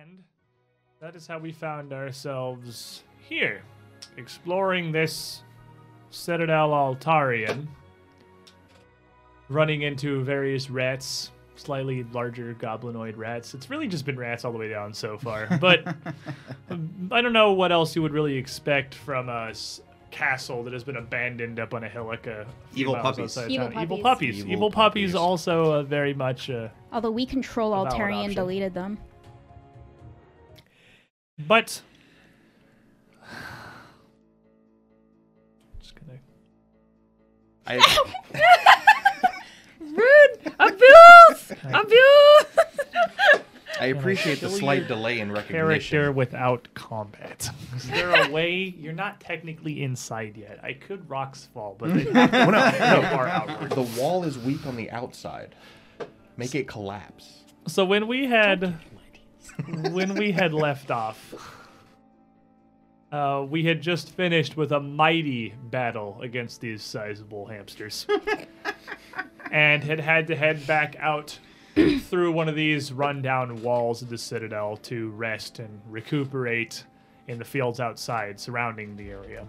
And that is how we found ourselves here, exploring this Citadel Altaerein, running into various rats, slightly larger goblinoid rats. It's really just been rats all the way down so far. But um, I don't know what else you would really expect from a s- castle that has been abandoned up on a hillock a few Evil puppies. Evil town. Evil puppies. puppies. Evil Evil puppies puppies. also uh, very much. Uh, Although we control A valid Altarian option. deleted them. But just gonna I, Rude! Abuse! Abuse! I appreciate the slight delay in recognition. character without combat. Is there a way? You're not technically inside yet. I could rocks fall, but they have to Well, no, no. far outward. The wall is weak on the outside. Make it collapse. So when we had when we had left off, uh, we had just finished with a mighty battle against these sizable hamsters, and had had to head back out through one of these rundown walls of the citadel to rest and recuperate in the fields outside surrounding the area.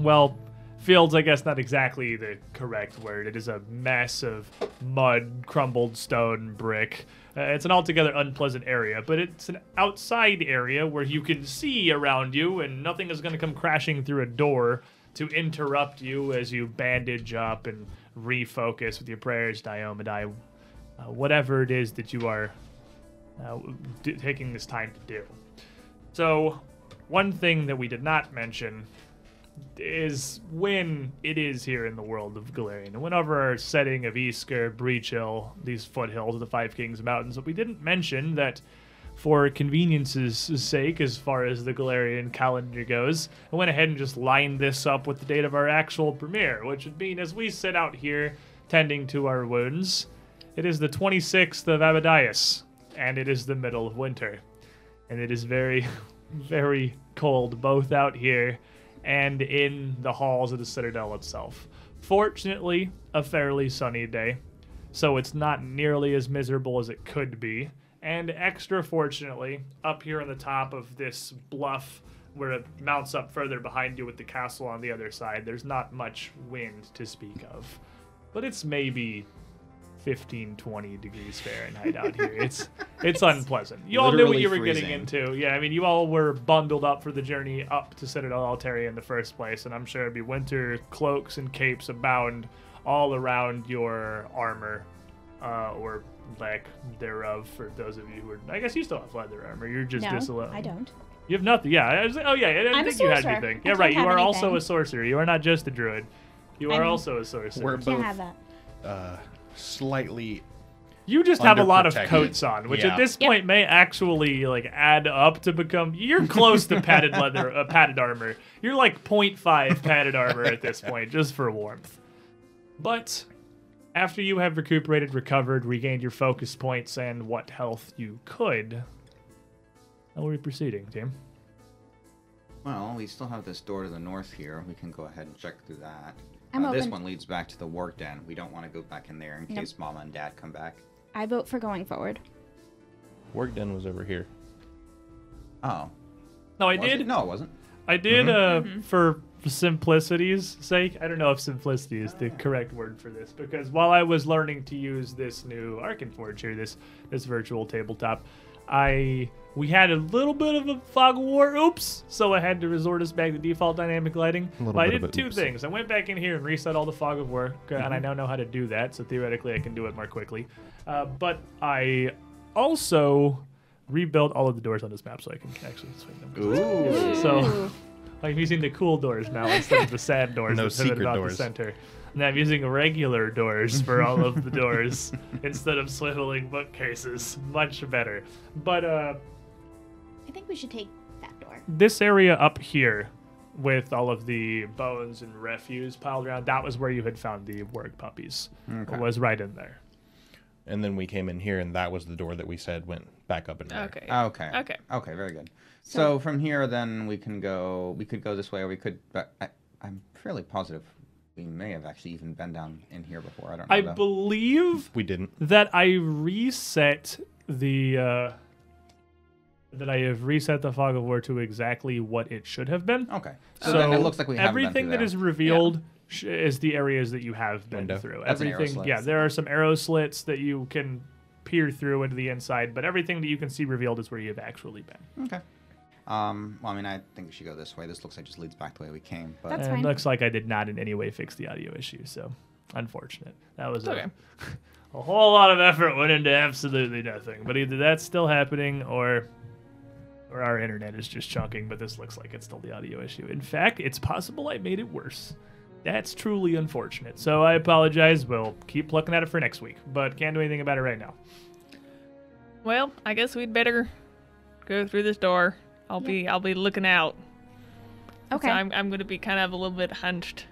Well, fields, I guess, not exactly the correct word. It is a mess of mud, crumbled stone, brick. Uh, it's an altogether unpleasant area, but it's an outside area where you can see around you, and nothing is going to come crashing through a door to interrupt you as you bandage up and refocus with your prayers, Diomedae, uh, whatever it is that you are uh, d- taking this time to do. So, one thing that we did not mention is when it is here in the world of Golarion. And whenever our setting of Isger, Breach Hill, these foothills of the Five Kings Mountains, but we didn't mention that for convenience's sake, as far as the Golarion calendar goes, I went ahead and just lined this up with the date of our actual premiere, which would mean as we sit out here tending to our wounds, it is the 26th of Abadius, and it is the middle of winter. And it is very, very cold both out here and in the halls of the Citadel itself. Fortunately, a fairly sunny day, so it's not nearly as miserable as it could be. And extra fortunately, up here on the top of this bluff where it mounts up further behind you with the castle on the other side, there's not much wind to speak of. But it's maybe 15, 20 degrees Fahrenheit out here. It's it's unpleasant. You all knew what you were getting into. Yeah, I mean, you all were bundled up for the journey up to Citadel Altaerein in the first place, and I'm sure it'd be winter cloaks and capes abound all around your armor, uh, or lack thereof. For those of you who are, I guess you still have leather armor. You're just no, disallow. I don't. You have nothing. Yeah. I was, oh yeah. I didn't I'm a think you had sorcerer. anything. I Yeah, right. You have are also a sorcerer. You are not just a druid. You are I'm- also a sorcerer. We're Can't both have that. uh, slightly. You just have a lot of coats on, which Yeah. at this Yep. point may actually like add up to become. You're close to padded leather, uh, padded armor. You're like 0.5 padded armor at this point, just for warmth. But after you have recuperated, recovered, regained your focus points, and what health you could, how are we proceeding, team? Well, we still have this door to the north here. We can go ahead and check through that. I'm Uh, this one leads back to the worg den. We don't want to go back in there in Nope. case Mama and Dad come back. I vote for going forward. Work done was over here. Oh, No, I was did. It? No, it wasn't. I did uh, for simplicity's sake. I don't know if simplicity is the correct word for this because while I was learning to use this new Arkenforge here, this this virtual tabletop, I we had a little bit of a fog of war. Oops! So I had to resort us back to default dynamic lighting. But I did two oops. things. I went back in here and reset all the fog of war, uh, and I now know how to do that. So theoretically, I can do it more quickly. Uh, but I also rebuilt all of the doors on this map so I can actually swing them. Ooh. So I'm using the cool doors now instead of the sad doors No secret about the doors. center. And I'm using regular doors for all of the doors instead of swiveling bookcases. Much better. But uh, I think we should take that door. this area up here with all of the bones and refuse piled around, that was where you had found the worg puppies. Okay. Was right in there. And then we came in here, and that was the door that we said went back up and back. Okay. Okay. Okay. Okay. Very good. So, from here, then we can go. We could go this way, or we could. But I, I'm fairly positive we may have actually even been down in here before. I don't know. I though. believe We didn't. that I reset the uh, that I have reset the fog of war to exactly what it should have been. Okay. So, then it looks like we haven't been everything through that there. is revealed sh- is the areas that you have been Window. through. That's an arrow everything, yeah, there are some arrow slits that you can peer through into the inside, but everything that you can see revealed is where you have actually been. Okay. Um, well, I mean, I think we should go this way. This looks like it just leads back the way we came. But That's fine. it looks like I did not in any way fix the audio issue, so unfortunate. That was a, okay. a whole lot of effort went into absolutely nothing. But either that's still happening or or our internet is just chunking, but this looks like it's still the audio issue. In fact, it's possible I made it worse. That's truly unfortunate. So I apologize. We'll keep looking at it for next week, but can't do anything about it right now. Well, I guess we'd better go through this door. I'll be I'll be looking out. Okay. So I'm I'm gonna be kind of a little bit hunched.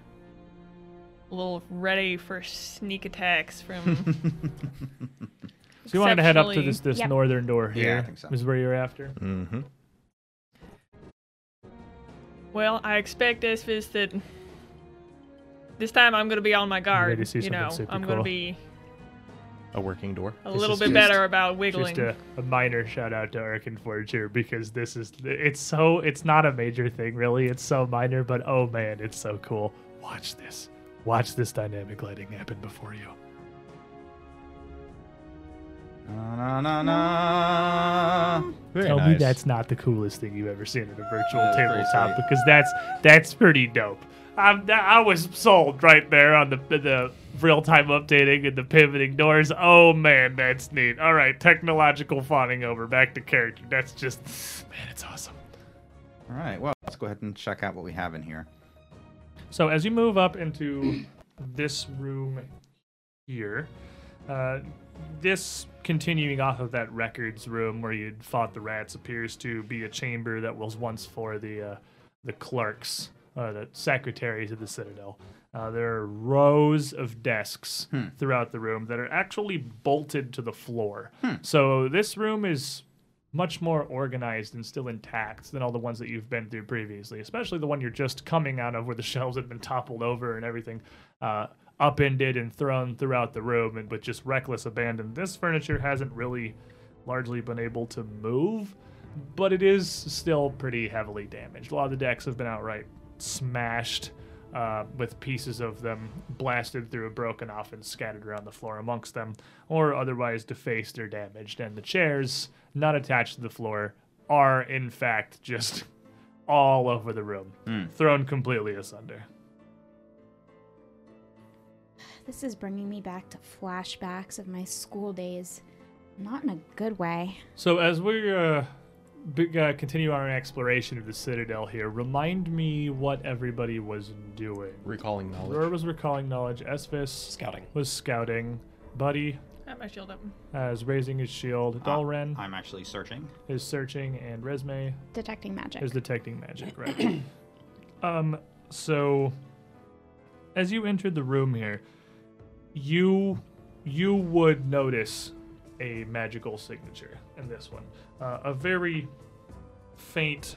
A little ready for sneak attacks from So you wanted to head up to this this Yep. northern door Yeah, here. I think so. Is where you're after. Mm-hmm. Well, I expect Esphis that this time I'm gonna be on my guard. ready to see you know, super I'm cool? gonna be A working door. a This little bit just- better about wiggling. Just a, a minor shout out to Arkenforge here because this is it's so it's not a major thing really. It's so minor, but oh man, it's so cool. Watch this. Watch this dynamic lighting happen before you. Na, na, na, na. Very Tell nice. me that's not the coolest thing you've ever seen in a virtual That's tabletop because that's that's pretty dope. I'm, I was sold right there on the the real time updating and the pivoting doors. Oh man, that's neat. All right, technological fawning over. Back to character. That's just man, it's awesome. All right. Well, let's go ahead and check out what we have in here. So as you move up into this room here, uh, this continuing off of that records room where you'd fought the rats appears to be a chamber that was once for the uh, the clerks, uh, the secretaries of the citadel. Uh, there are rows of desks throughout the room that are actually bolted to the floor. So this room is much more organized and still intact than all the ones that you've been through previously, especially the one you're just coming out of where the shelves had been toppled over and everything uh, upended and thrown throughout the room and with just reckless abandon. This furniture hasn't really largely been able to move, but it is still pretty heavily damaged. A lot of the decks have been outright smashed. Uh, with pieces of them blasted through, broken off, and scattered around the floor amongst them, or otherwise defaced or damaged. And the chairs, not attached to the floor, are in fact just all over the room, thrown completely asunder. This is bringing me back to flashbacks of my school days. Not in a good way. So as we uh, big, uh, continue our exploration of the citadel here, remind me what everybody was doing. Recalling knowledge. Roar was recalling knowledge. Esvis Scouting. was scouting. Buddy I have my shield up. uh, is raising his shield. Dalren I'm actually searching. is searching, and Resme Detecting magic. is detecting magic. Right. um. So, as you entered the room here, you you would notice a magical signature in this one. Uh, a very faint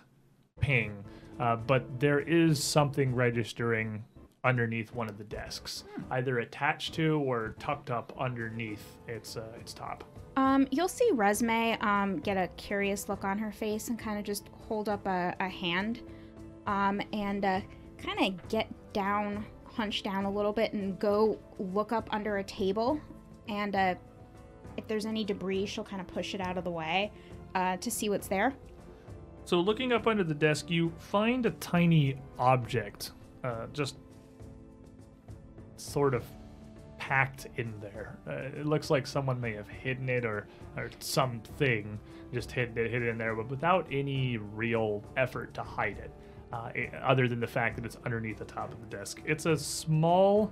ping, uh, but there is something registering underneath one of the desks, either attached to or tucked up underneath its uh, its top. Um, you'll see Resme um, get a curious look on her face and kind of just hold up a, a hand um, and uh, kind of get down, hunch down a little bit, and go look up under a table. And uh, if there's any debris, she'll kind of push it out of the way uh, to see what's there. So, looking up under the desk, you find a tiny object, uh, just sort of packed in there. Uh, it looks like someone may have hidden it or, or something, just hidden it, hid it in there, but without any real effort to hide it, uh, i- other than the fact that it's underneath the top of the desk. It's a small,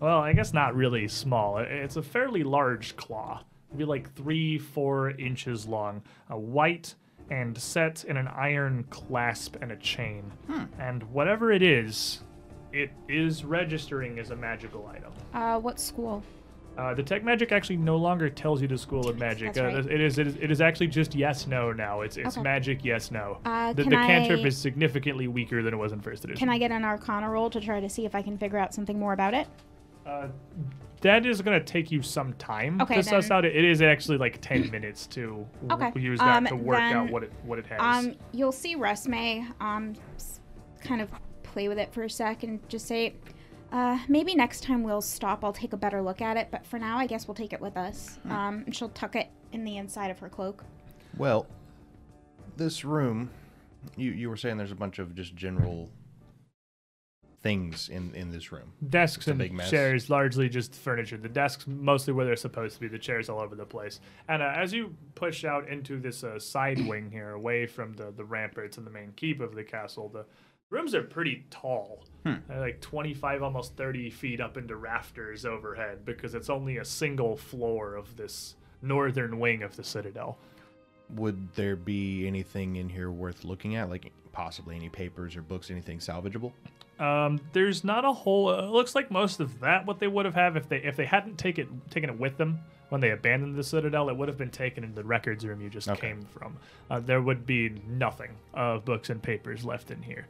well, I guess not really small. It's a fairly large claw, maybe like three, four inches long, a white and set in an iron clasp and a chain. And whatever it is, it is registering as a magical item. Uh, what school? Uh, the detect magic actually no longer tells you the school of magic. That's Uh, it is it is it is actually just yes no now. It's it's Okay. magic yes no. Uh, the the cantrip I- is significantly weaker than it was in first edition. Can I get an Arcana roll to try to see if I can figure out something more about it? That is going to take you some time Okay, to suss out. It is actually like 10 minutes to Okay, use that um, to work out what it what it has. Um, you'll see Resme um, kind of play with it for a sec and just say, uh, maybe next time we'll stop. I'll take a better look at it, but for now, I guess we'll take it with us. Um, and she'll tuck it in the inside of her cloak. Well, this room, you you were saying there's a bunch of just general things in in this room. desks and big mess. chairs, largely just furniture. The desks mostly where they're supposed to be. The chairs all over the place. And uh, as you push out into this uh, side wing here, away from the the ramparts and the main keep of the castle, the rooms are pretty tall. They're like 25, almost 30 feet up into rafters overhead because it's only a single floor of this northern wing of the citadel. Would there be anything in here worth looking at, like possibly any papers or books, anything salvageable? Um, there's not a whole. Uh, it looks like most of that what they would have had if they if they hadn't taken taken it with them when they abandoned the citadel, it would have been taken in the records room you just Okay. came from. Uh, there would be nothing of books and papers left in here.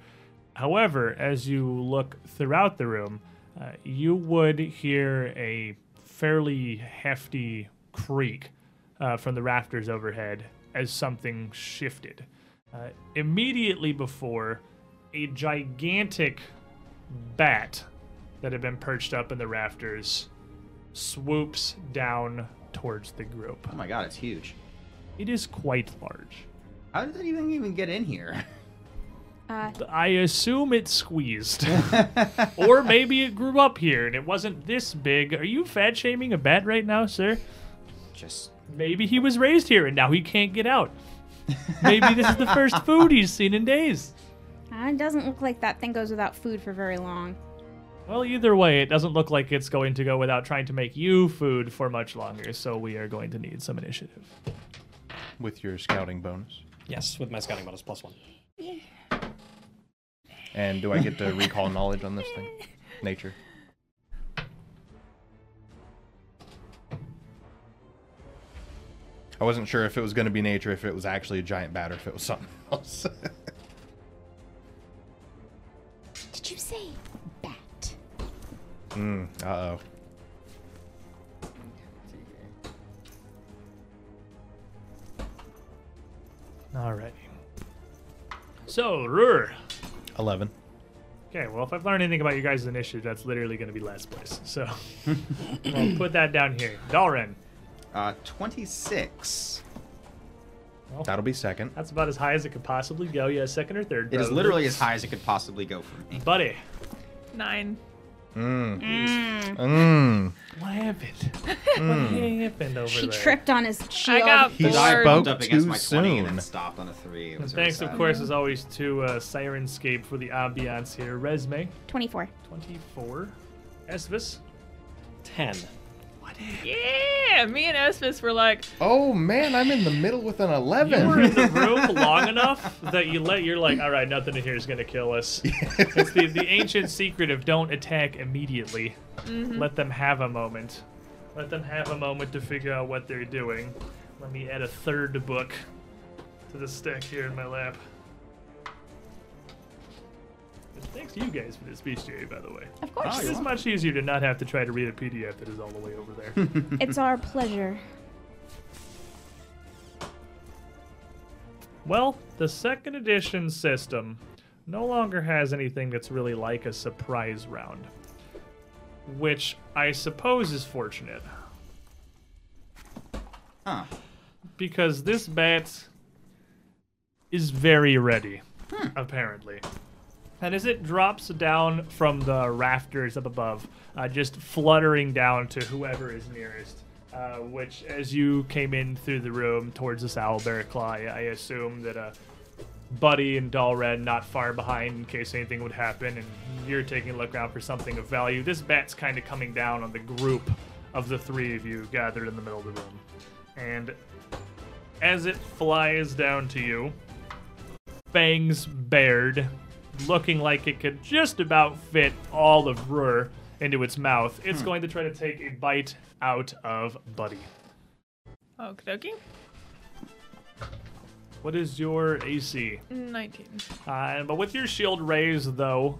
However, as you look throughout the room, uh, you would hear a fairly hefty creak uh, from the rafters overhead as something shifted. Uh, immediately before, a gigantic bat that had been perched up in the rafters swoops down towards the group. Oh my god, it's huge. It is quite large. How did that even even get in here? Uh, I assume it squeezed. or maybe it grew up here and it wasn't this big. Are you fat shaming a bat right now, sir? Just Maybe he was raised here and now he can't get out. Maybe this is the first food he's seen in days. It doesn't look like that thing goes without food for very long. Well, either way, it doesn't look like it's going to go without trying to make you food for much longer, so we are going to need some initiative. With your scouting bonus. Yes, with my scouting bonus plus one. And do I get to recall knowledge on this thing? Nature. I wasn't sure if it was going to be nature, if it was actually a giant bat, or if it was something else. Did you say bat? mm, uh oh. Alrighty. So, Rur. 11. Okay, well, if I've learned anything about you guys' initiative, that's literally going to be last place. So, we'll put that down here. Dalren. uh 26. That'll be second. That's about as high as it could possibly go. Yeah, second or third. It is probably. literally as high as it could possibly go for me. Buddy. Nine. Mm. Mm. Mm. What happened? What happened over She there? She tripped on his shield. got He bored. Spoke bumped up against my 20 and then stopped on a 3. It And was thanks, of course, as always, to uh, Syrinscape for the ambiance here. Resme, 24. 24. Esvis, 10. Yeah, me and Esmus were like, Oh man, I'm in the middle with an eleven. You 11. were in the room long enough that you let you're like, all right, nothing in here is gonna kill us. it's the the ancient secret of don't attack immediately. Mm-hmm. Let them have a moment. Let them have a moment to figure out what they're doing. Let me add a third book to the stack here in my lap. And Thanks to you guys for this bestiary, by the way. Of course. Oh, It's much easier to not have to try to read a PDF that is all the way over there. it's our pleasure. Well, the second edition system no longer has anything that's really like a surprise round, which I suppose is fortunate Huh. because this bat is very ready, hmm. apparently. And as it drops down from the rafters up above, uh, just fluttering down to whoever is nearest, uh, which, as you came in through the room towards this owlbear claw, I assume that uh, Buddy and Dalred not far behind in case anything would happen, and you're taking a look around for something of value. This bat's kind of coming down on the group of the three of you gathered in the middle of the room. And as it flies down to you, fangs bared, looking like it could just about fit all of Rur into its mouth, it's going to try to take a bite out of Buddy. okie dokie. What is your AC? 19. Uh, but with your shield raised, though,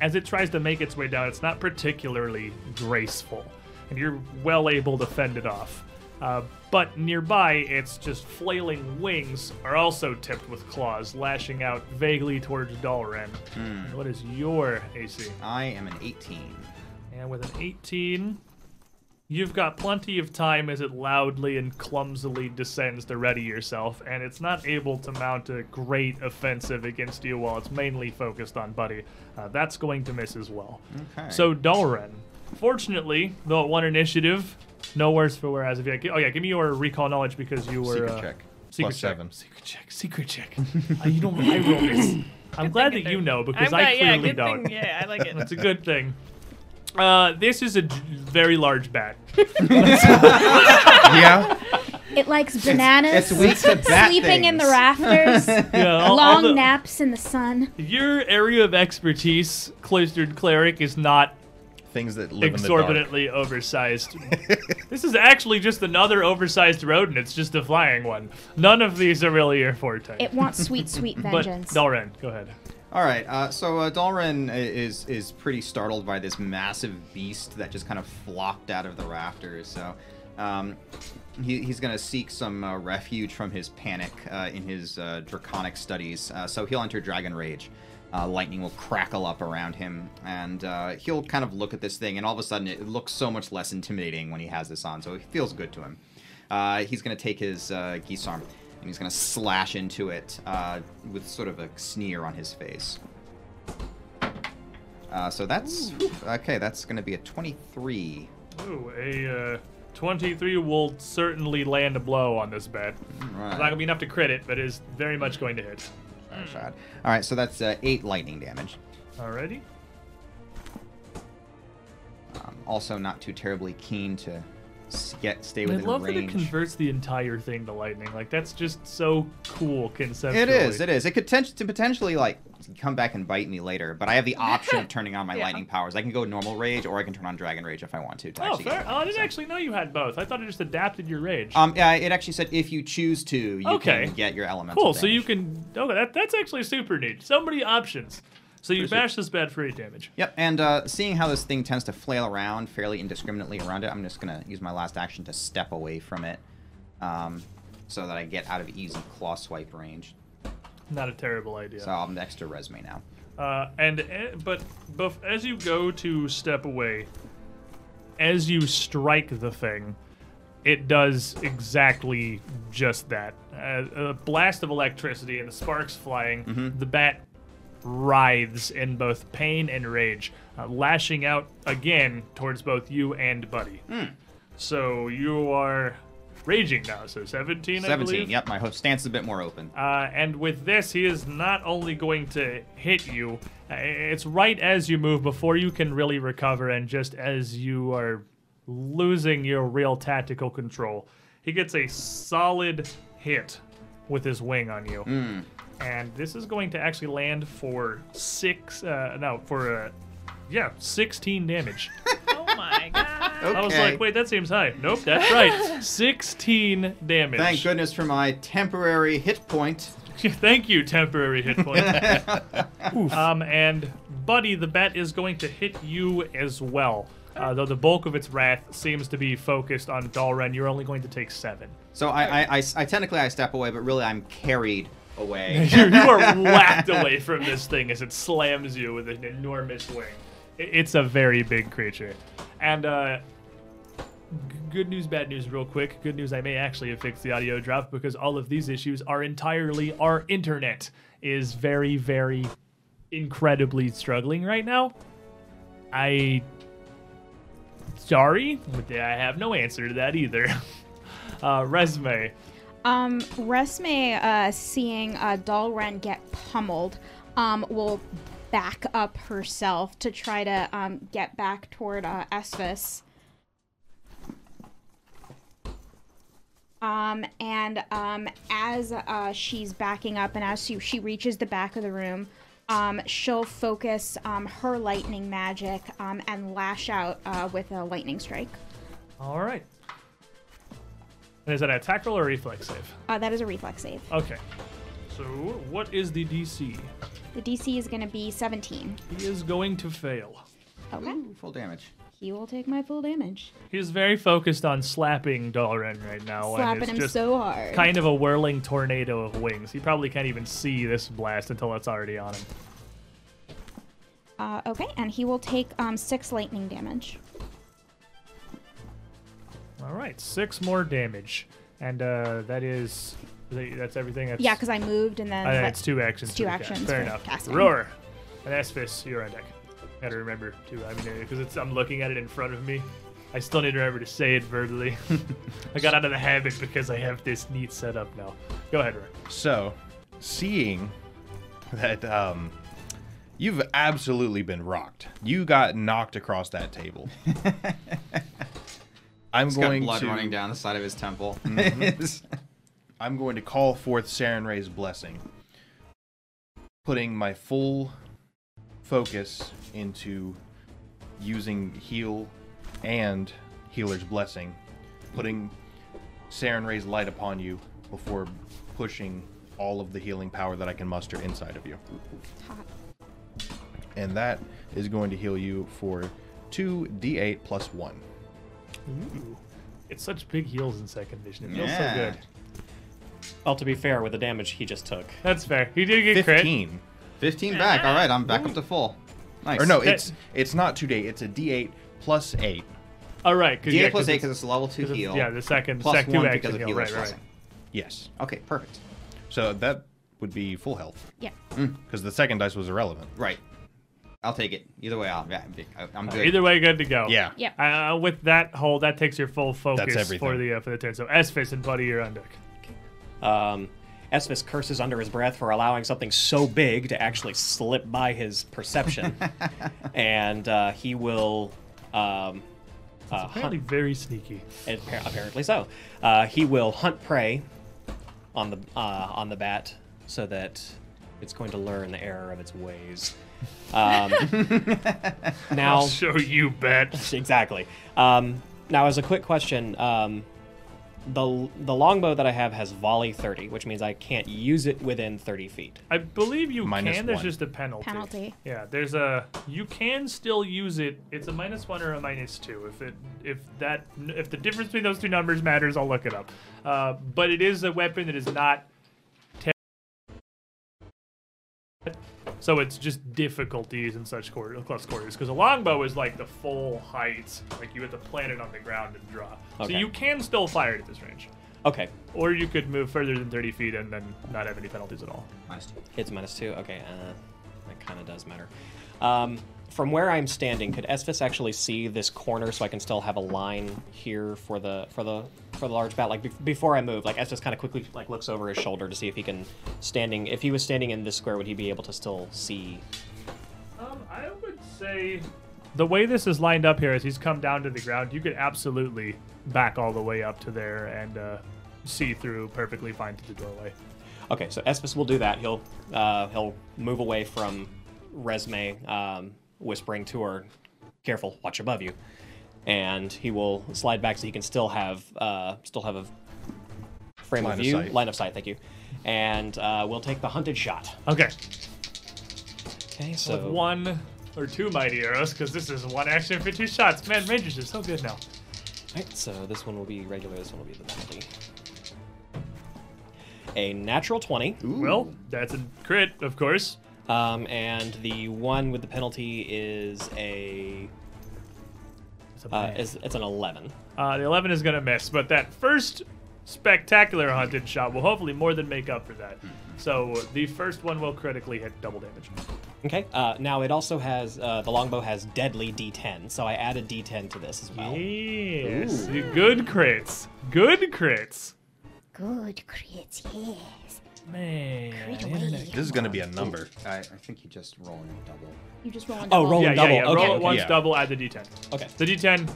as it tries to make its way down, it's not particularly graceful, and you're well able to fend it off. Uh, but nearby, its just flailing wings are also tipped with claws, lashing out vaguely towards Dalren. And What is your AC? I am an 18. And with an 18, you've got plenty of time as it loudly and clumsily descends to ready yourself, and it's not able to mount a great offensive against you while it's mainly focused on Buddy. Uh, that's going to miss as well. Okay. So, Dalren, fortunately, though it won initiative, no worse for wear as of yet. Oh, yeah, give me your recall knowledge because you were. Secret uh, check. Secret Plus check. seven. Secret check. Secret check. uh, you don't. I roll this. I'm glad that you thing. know because I'm I glad- yeah, clearly good don't. Thing. Yeah, I like it. That's a good thing. Uh, this is a j- very large bat. yeah. It likes bananas. it's weak to bat Sleeping in the rafters. Yeah, all- all long the- naps in the sun. Your area of expertise, cloistered cleric, is not Things that live in the dark. exorbitantly oversized. this is actually just another oversized rodent. It's just a flying one. None of these are really your forte. It wants sweet, sweet but vengeance. Dalren, go ahead. All right, uh, so uh, Dalren is is pretty startled by this massive beast that just kind of flopped out of the rafters. So um, he, he's going to seek some uh, refuge from his panic uh, in his uh, draconic studies. Uh, so he'll enter Dragon Rage. Uh, lightning will crackle up around him, and uh, he'll kind of look at this thing, and all of a sudden it looks so much less intimidating when he has this on. So it feels good to him. Uh, he's going to take his uh, geese arm and he's going to slash into it uh, with sort of a sneer on his face. Uh, so that's okay. That's going to be a 23. Ooh, a uh, 23 will certainly land a blow on this bat. It's not going to be enough to crit it, but is very much going to hit. Very sad. All right, so that's uh, eight lightning damage. Alrighty. Um, also, not too terribly keen to get stay I within love that it converts the entire thing to lightning. Like that's just so cool conceptually. It is. It is. It could to potentially like come back and bite me later, but I have the option of turning on my Yeah. lightning powers. I can go normal rage, or I can turn on dragon rage if I want to. to Oh, fair. Oh, I didn't actually know you had both. I thought it just adapted your rage. Um, yeah, it actually said if you choose to, you Okay. can get your elemental. cool. So you can. Okay, that, that's actually super neat. So many options. So you Pretty sweet. bash this bat for eight damage. Yep, and uh, seeing how this thing tends to flail around fairly indiscriminately around it, I'm just gonna use my last action to step away from it, um, so that I get out of easy claw swipe range. Not a terrible idea. So I'm next to Resme now. Uh, and eh, but both as you go to step away, as you strike the thing, it does exactly just that. Uh, a blast of electricity and the sparks flying. The bat writhes in both pain and rage, uh, lashing out again towards both you and Buddy. So you are raging now. So 17, I Seventeen. Yep, my stance is a bit more open. Uh, and with this, he is not only going to hit you, uh, it's right as you move before you can really recover, and just as you are losing your real tactical control, he gets a solid hit with his wing on you. And this is going to actually land for six, uh, no, for, uh, yeah, 16 damage. Oh my god. I was like, wait, that seems high. Nope, that's right. 16 damage. Thank goodness for my temporary hit point. Thank you, temporary hit point. um, and Buddy, the bat is going to hit you as well. Uh, though the bulk of its wrath seems to be focused on Dalren, you're only going to take seven. So I, I, I, I technically I step away, but really I'm carried away. you you are whacked away from this thing as it slams you with an enormous wing. It's a very big creature. And uh, good news, bad news, real quick. Good news, I may actually have fixed the audio drop because all of these issues are entirely our internet is very, very incredibly struggling right now. I. Sorry, but I have no answer to that either. uh, Resme. Um, Resme, uh, seeing uh, Dalren get pummeled, um, will back up herself to try to um, get back toward uh, Esvis. Um, and um, as uh, she's backing up and as she, she reaches the back of the room, um, she'll focus um, her lightning magic um, and lash out uh, with a lightning strike. All right. And is that an attack roll or reflex save? Uh, that is a reflex save. Okay. So, what is the DC? The DC is going to be 17. He is going to fail. Okay. Ooh, full damage. He will take my full damage. He's very focused on slapping Dalren right now. and Slapping it's him just so hard. kind of a whirling tornado of wings. He probably can't even see this blast until it's already on him. Uh, okay, and he will take um, six lightning damage. All right, six more damage, and uh, that is that's everything. That's, Yeah, because I moved and then. Uh, that- it's two actions. two to cast. actions Fair enough. casting. Roar, and Esphis, you're on deck. Gotta remember too. I mean, because it's I'm looking at it in front of me. I still need to remember to say it verbally. I got out of the habit because I have this neat setup now. Go ahead, Roar. So, seeing that um, you've absolutely been rocked, you got knocked across that table. I'm He's got going blood to running down the side of his temple. Mm-hmm. I'm going to call forth Sarenrae's blessing, putting my full focus into using heal and healer's blessing, putting Sarenrae's light upon you before pushing all of the healing power that I can muster inside of you. Hot. And that is going to heal you for 2d8 plus 1. Ooh. It's such big heals in second edition. It feels Yeah. so good. Well, to be fair, with the damage he just took. That's fair. He did get crit. 15. 15 back. All right, I'm back up to full. Nice. Or no, it's it's not 2d8, it's a d8 plus 8. All right, because D8 yeah, plus 8 because it's a level 2 'cause it's- heal. Yeah, the second, plus sec two 1 because of heal. healer's Right, right. Yes. Okay, perfect. So that would be full health. Yeah. Mm. Because the second dice was irrelevant. Right. I'll take it. Either way, I'll, yeah, I'm- I'm good. Either way, good to go. Yeah. Yep. Uh, with that hold, that takes your full focus for the uh, for the turn. So Esphis and Buddy, you're on deck. Um, Esphis curses under his breath for allowing something so big to actually slip by his perception, and uh, he will. Um, uh, Apparently, hunt, very sneaky. appar- apparently so. Uh, he will hunt prey on the uh, on the bat so that it's going to learn the error of its ways. Um, now, I'll show you, bet. exactly. Um, now, as a quick question, um, the the longbow that I have has volley 30, which means I can't use it within 30 feet. I believe you Minus can. There's just a penalty. Penalty. Yeah, there's a. You can still use it. It's a minus one or a minus two. If it if that if the difference between those two numbers matters, I'll look it up. Uh, but it is a weapon that is not. So it's just difficulties in such quarter, close quarters because a longbow is like the full height, like you have to plant it on the ground and draw. So you can still fire it at this range, Okay, or you could move further than 30 feet and then not have any penalties at all. two. it's minus two. Okay, uh, that kind of does matter. Um, from where I'm standing, could Esphis actually see this corner so I can still have a line here for the for the for the large bat? Like be- before I move, like Esphis kind of quickly like looks over his shoulder to see if he can standing. If he was standing in this square, would he be able to still see? Um, I would say the way this is lined up here, as he's come down to the ground, you could absolutely back all the way up to there and uh, see through perfectly fine to the doorway. Okay, so Esphis will do that. He'll uh, he'll move away from Resme, um, whispering to her, "Careful, watch above you," and he will slide back so he can still have uh, still have a frame Line of of view, sight. line of sight. Thank you, and uh, we'll take the hunted shot. Okay, Okay, with so one or two mighty arrows, because this is one action for two shots. Man, Rangers are so good now. Alright, so this one will be regular. This one will be the penalty. A natural twenty. Well, that's a crit, of course. Um, and the one with the penalty is a It's, a uh, is it's an eleven. Uh, the 11 is going to miss, but that first spectacular hunted shot will hopefully more than make up for that. So the first one will critically hit double damage. Okay. Uh, now it also has uh, the longbow has deadly D10, so I added D10 to this as well. Yes. Good crits. Good crits. Good crits, yes. Man. Crit the internet away. This is going to be a number. I, I think you just roll in double. You just roll oh, a Oh, roll Yeah, a yeah, double. yeah. Okay, Roll it okay. once, Yeah. double, add the d10. Okay. The d10 does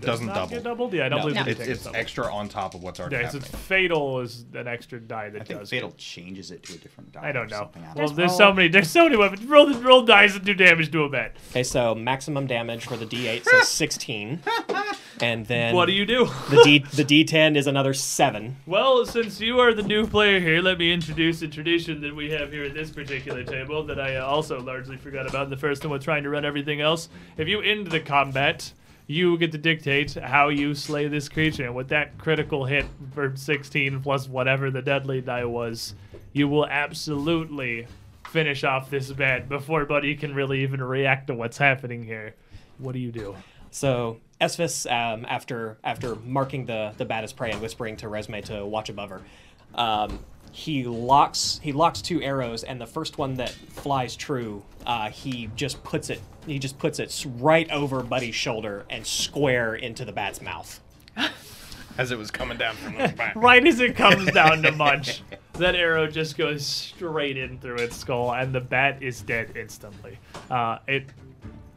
Doesn't not double. Get doubled? Yeah, I don't No. believe No. It's, it's extra on top of what's already Yeah, so happening. it's fatal is an extra die that I think does. Fatal changes it to a different die. I don't know. something. Well, know. there's roll. so many. There's so many weapons. Roll the roll dice and do damage to a bet. Okay, so maximum damage for the D8 says 16. and then What do you do? the D the D10 is another seven. Well, since you are the new player here, let me introduce a tradition that we have here at this particular table that I uh, also largely forgot about in the first one with trying to run everything else. If you end the combat, you get to dictate how you slay this creature. And with that critical hit for 16 plus whatever the deadly die was, you will absolutely finish off this bat before Buddy can really even react to what's happening here. What do you do? So Esvis, um, after after marking the the bat as prey and whispering to Resme to watch above her, um, he locks he locks two arrows, and the first one that flies true, uh, he just puts it he just puts it right over Buddy's shoulder and square into the bat's mouth. As it was coming down from the back. right as it comes down to Munch, that arrow just goes straight in through its skull, and the bat is dead instantly. Uh, it,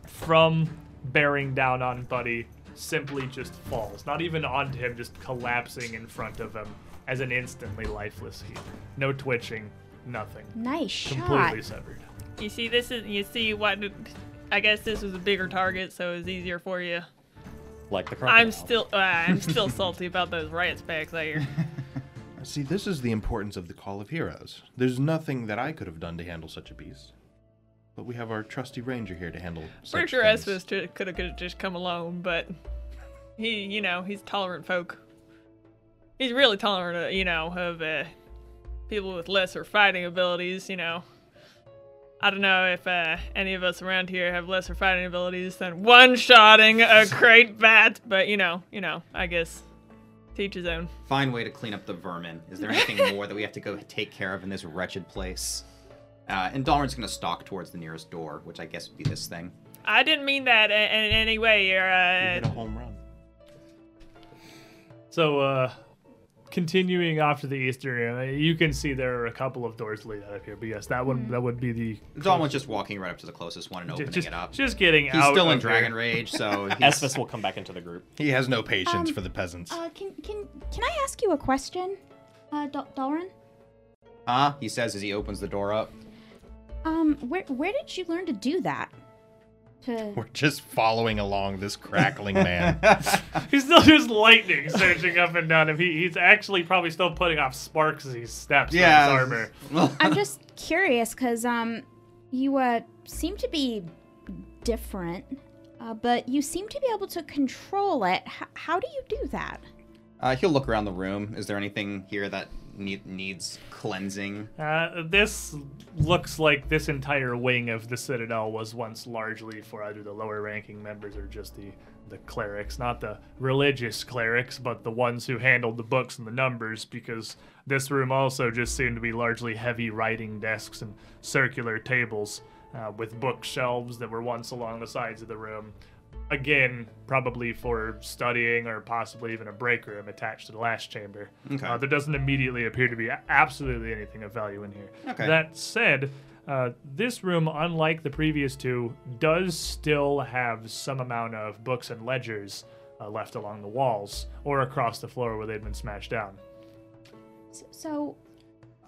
from bearing down on Buddy, simply just falls. Not even onto him, just collapsing in front of him as an instantly lifeless heap. No twitching, nothing. Nice shot. Completely severed. You see, this is you see what. I guess this was a bigger target, so it was easier for you. Like the crocodile. I'm still, uh, I'm still salty about those riot specs there. See, this is the importance of the Call of Heroes. There's nothing that I could have done to handle such a beast. But we have our trusty ranger here to handle such Pretty sure things. Esvis could have just come alone, but he, you know, he's tolerant folk. He's really tolerant, uh, you know, of uh, people with lesser fighting abilities. You know, I don't know if uh, any of us around here have lesser fighting abilities than one-shotting a great bat, but you know, you know, I guess teach his own. Fine way to clean up the vermin. Is there anything more that we have to go take care of in this wretched place? Uh, and Dalrin's gonna stalk towards the nearest door, which I guess would be this thing. I didn't mean that in, in any way. You're, You uh, hit a home run. So, uh, continuing off to the eastern area, you can see there are a couple of doors lead out of here. But yes, that one that would be the It's almost just walking right up to the closest one and opening just, it up. just getting He's out. still in of here. Dragon Rage, so he's, will come back into the group. He has no patience Um, for the peasants. Uh, can can can I ask you a question, uh, Dal- Dalrin? huh? He says as he opens the door up. Um, where where did you learn to do that? To We're just following along this crackling man. He's still just lightning surging up and down him. He, he's actually probably still putting off sparks as he steps Yeah. on his armor. I'm just curious because um, you uh seem to be different, uh, but you seem to be able to control it. H- how do you do that? uh, he'll look around the room. Is there anything here that need, needs cleansing? Uh, this looks like this entire wing of the Citadel was once largely for either the lower ranking members or just the, the clerics. Not the religious clerics, but the ones who handled the books and the numbers, because this room also just seemed to be largely heavy writing desks and circular tables uh, with bookshelves that were once along the sides of the room. Again, probably for studying or possibly even a break room attached to the last chamber. Okay. Uh, there doesn't immediately appear to be absolutely anything of value in here. Okay. That said, uh, this room, unlike the previous two, does still have some amount of books and ledgers uh, left along the walls or across the floor where they'd been smashed down. So, so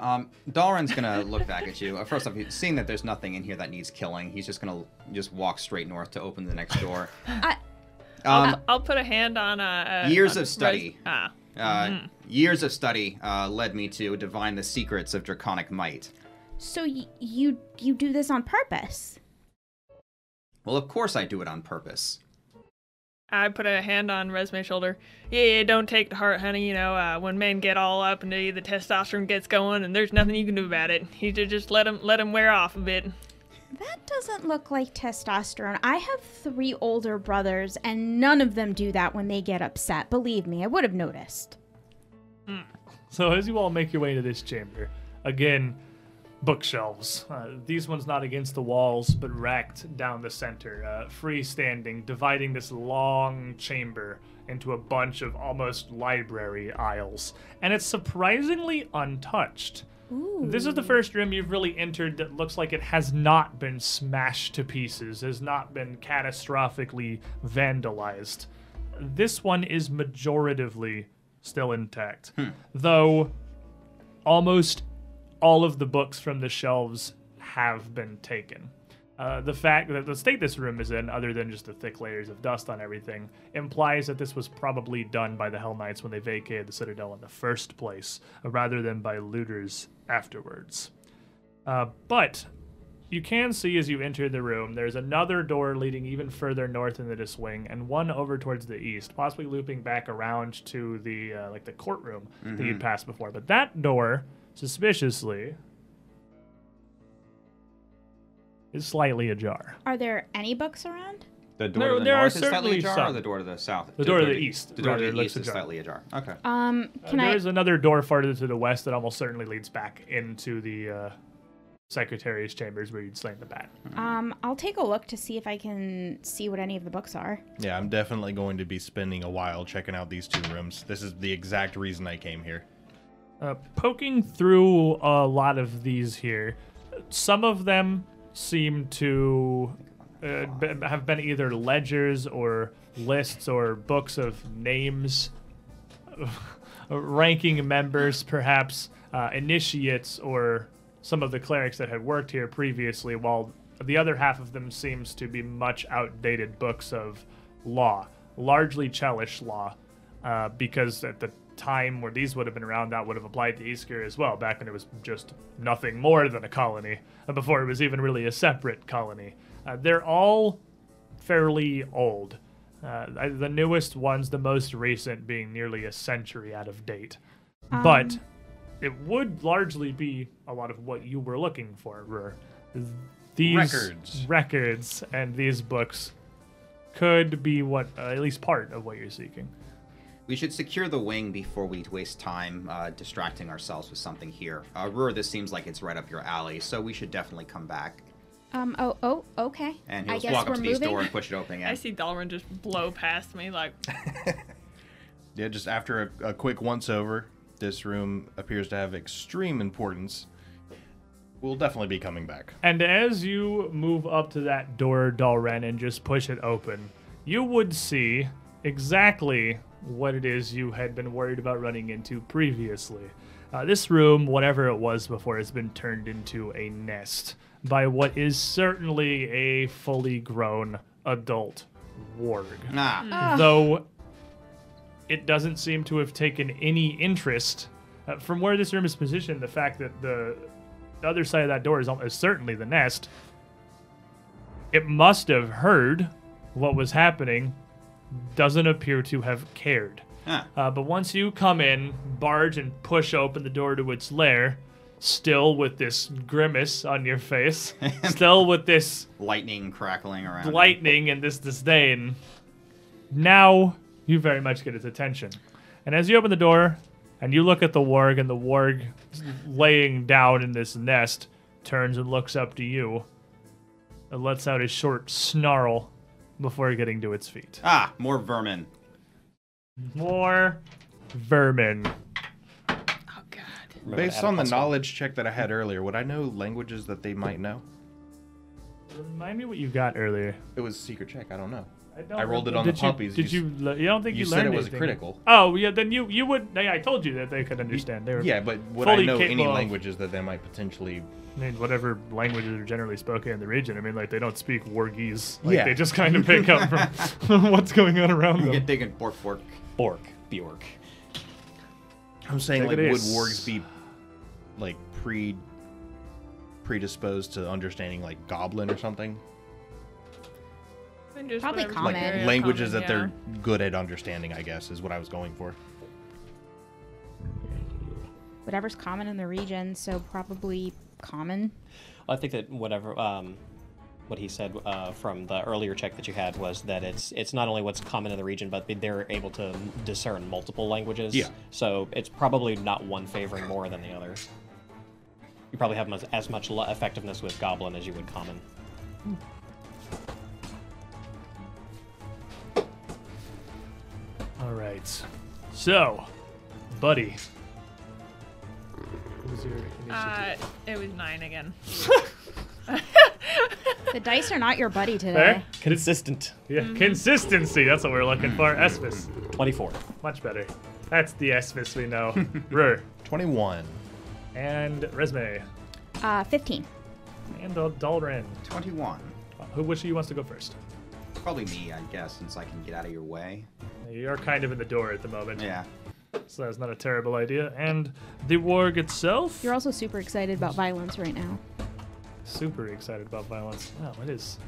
Um, Dalrin's gonna look back at you. Uh, First off, he- seeing that there's nothing in here that needs killing, he's just gonna just walk straight north to open the next door. I, Um, I'll put a hand on uh, uh Years on of study. Res- ah. uh, Years of study uh, led me to divine the secrets of draconic might. so y- you you do this on purpose? Well, of course I do it on purpose. I put a hand on Resme's shoulder. Yeah, yeah, don't take to heart, honey. You know, uh, when men get all up and the testosterone gets going, and there's nothing you can do about it. You ju- just let them let them wear off a bit. That doesn't look like testosterone. I have three older brothers, and none of them do that when they get upset. Believe me, I would have noticed. So as you all make your way into this chamber, again, bookshelves. Uh, these ones not against the walls, but racked down the center, uh, freestanding, dividing this long chamber into a bunch of almost library aisles. And it's surprisingly untouched. This is the first room you've really entered that looks like it has not been smashed to pieces, has not been catastrophically vandalized. This one is majoritively still intact. Though almost all of the books from the shelves have been taken. Uh, the fact that the state this room is in, other than just the thick layers of dust on everything, implies that this was probably done by the Hellknights when they vacated the Citadel in the first place, uh, rather than by looters afterwards. Uh, but you can see as you enter the room, there's another door leading even further north into this wing, and one over towards the east, possibly looping back around to the uh, like the courtroom that you'd passed before. But that door, suspiciously, is slightly ajar. Are there any books around? The door There- to the there are north is slightly certainly ajar, or some. the door to the south? The door to the east, The door to the looks east is ajar. slightly ajar. Okay. Um, can Uh, I? There's another door farther to the west that almost certainly leads back into the uh, secretary's chambers where you'd slain the bat. Um, I'll take a look to see if I can see what any of the books are. Yeah, I'm definitely going to be spending a while checking out these two rooms. This is the exact reason I came here. Uh, poking through a lot of these here, some of them seem to uh, have been either ledgers or lists or books of names, ranking members, perhaps uh, initiates, or some of the clerics that had worked here previously, while the other half of them seems to be much outdated books of law, largely Chelish law, uh, because at the time where these would have been around, that would have applied to Isger as well, back when it was just nothing more than a colony, before it was even really a separate colony. Uh, they're all fairly old. Uh, the newest ones, the most recent, being nearly a century out of date. but it would largely be a lot of what you were looking for. Rur. These Records. records and these books could be what, uh, at least part of what you're seeking. We should secure the wing before we waste time uh, distracting ourselves with something here. Uh, Rur, this seems like it's right up your alley, so we should definitely come back. Um. Oh. Oh. Okay. And I he'll guess walk up to these moving. door and push it open again. I see Dalrin just blow past me like Yeah, just after a, a quick once over, this room appears to have extreme importance. We'll definitely be coming back. And as you move up to that door, Dalren, and just push it open, you would see exactly what it is you had been worried about running into previously. Uh, this room, whatever it was before, has been turned into a nest by what is certainly a fully grown adult warg. Ah, Though it doesn't seem to have taken any interest uh, from where this room is positioned. The fact that the, the other side of that door is, al- is certainly the nest. It must have heard what was happening. Doesn't appear to have cared. ah. Uh, but once you come in, barge and push open the door to its lair, still with this grimace on your face, still with this lightning crackling around. lightning and this disdain, now you very much get its attention. And as you open the door and you look at the warg, and the warg laying down in this nest turns and looks up to you and lets out a short snarl before getting to its feet. Ah, more vermin. More vermin. Oh god. Remember Based on the plus knowledge check that I had earlier, would I know languages that they might know? Remind me what you got earlier. It was a secret check. I don't know. I, don't I rolled it remember- on the did you- puppies. Did You you? le- You don't think you, You said learned it was anything? critical. Oh yeah, then you you would. I told you that they could understand. They were Yeah, but would I fully know any capable of- languages that they might potentially? I mean, whatever languages are generally spoken in the region. I mean, like they don't speak Wargese. Like Yeah. they just kind of pick up from what's going on around them. You them. get digging bork bork. Bork. Bjork. I'm saying Take like would is. wargs be like pre predisposed to understanding like goblin or something? And just Probably common. Like languages common, that yeah. they're good at understanding, I guess, is what I was going for. Whatever's common in the region, so probably common. I think that whatever um, what he said uh, from the earlier check that you had was that it's it's not only what's common in the region, but they're able to discern multiple languages. Yeah. So it's probably not one favoring more than the other. You probably have as, as much effectiveness with Goblin as you would Common. All right. So, buddy. What was your initiative? Uh, it was nine again. The dice are not your buddy today. Fair? Consistent. Yeah, consistency. That's what we're looking for. Esvis. 24. Much better. That's the Esvis we know. Rur. Twenty-one. And Resme. Uh, 15. And Dal- Dalren. 21. Who, which of you wants to go first? Probably me, I guess, since I can get out of your way. You're kind of in the door at the moment, Yeah. so that's not a terrible idea. And the warg itself, You're also super excited about violence right now. super excited about violence. Wow, it is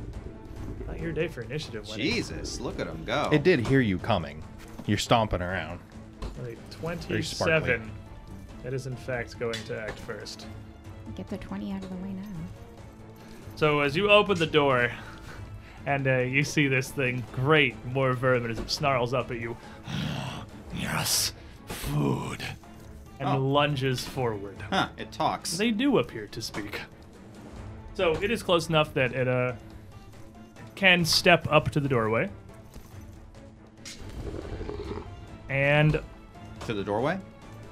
not your day for initiative. winning. Jesus, look at him go. It did hear you coming. You're stomping around. Wait, 27. It is in fact going to act first. Get the 20 out of the way now. So as you open the door, and uh, you see this thing, great, more vermin as it snarls up at you. yes, food. And Oh. lunges forward. Huh, it talks. They do appear to speak. So it is close enough that it uh, can step up to the doorway. And To the doorway?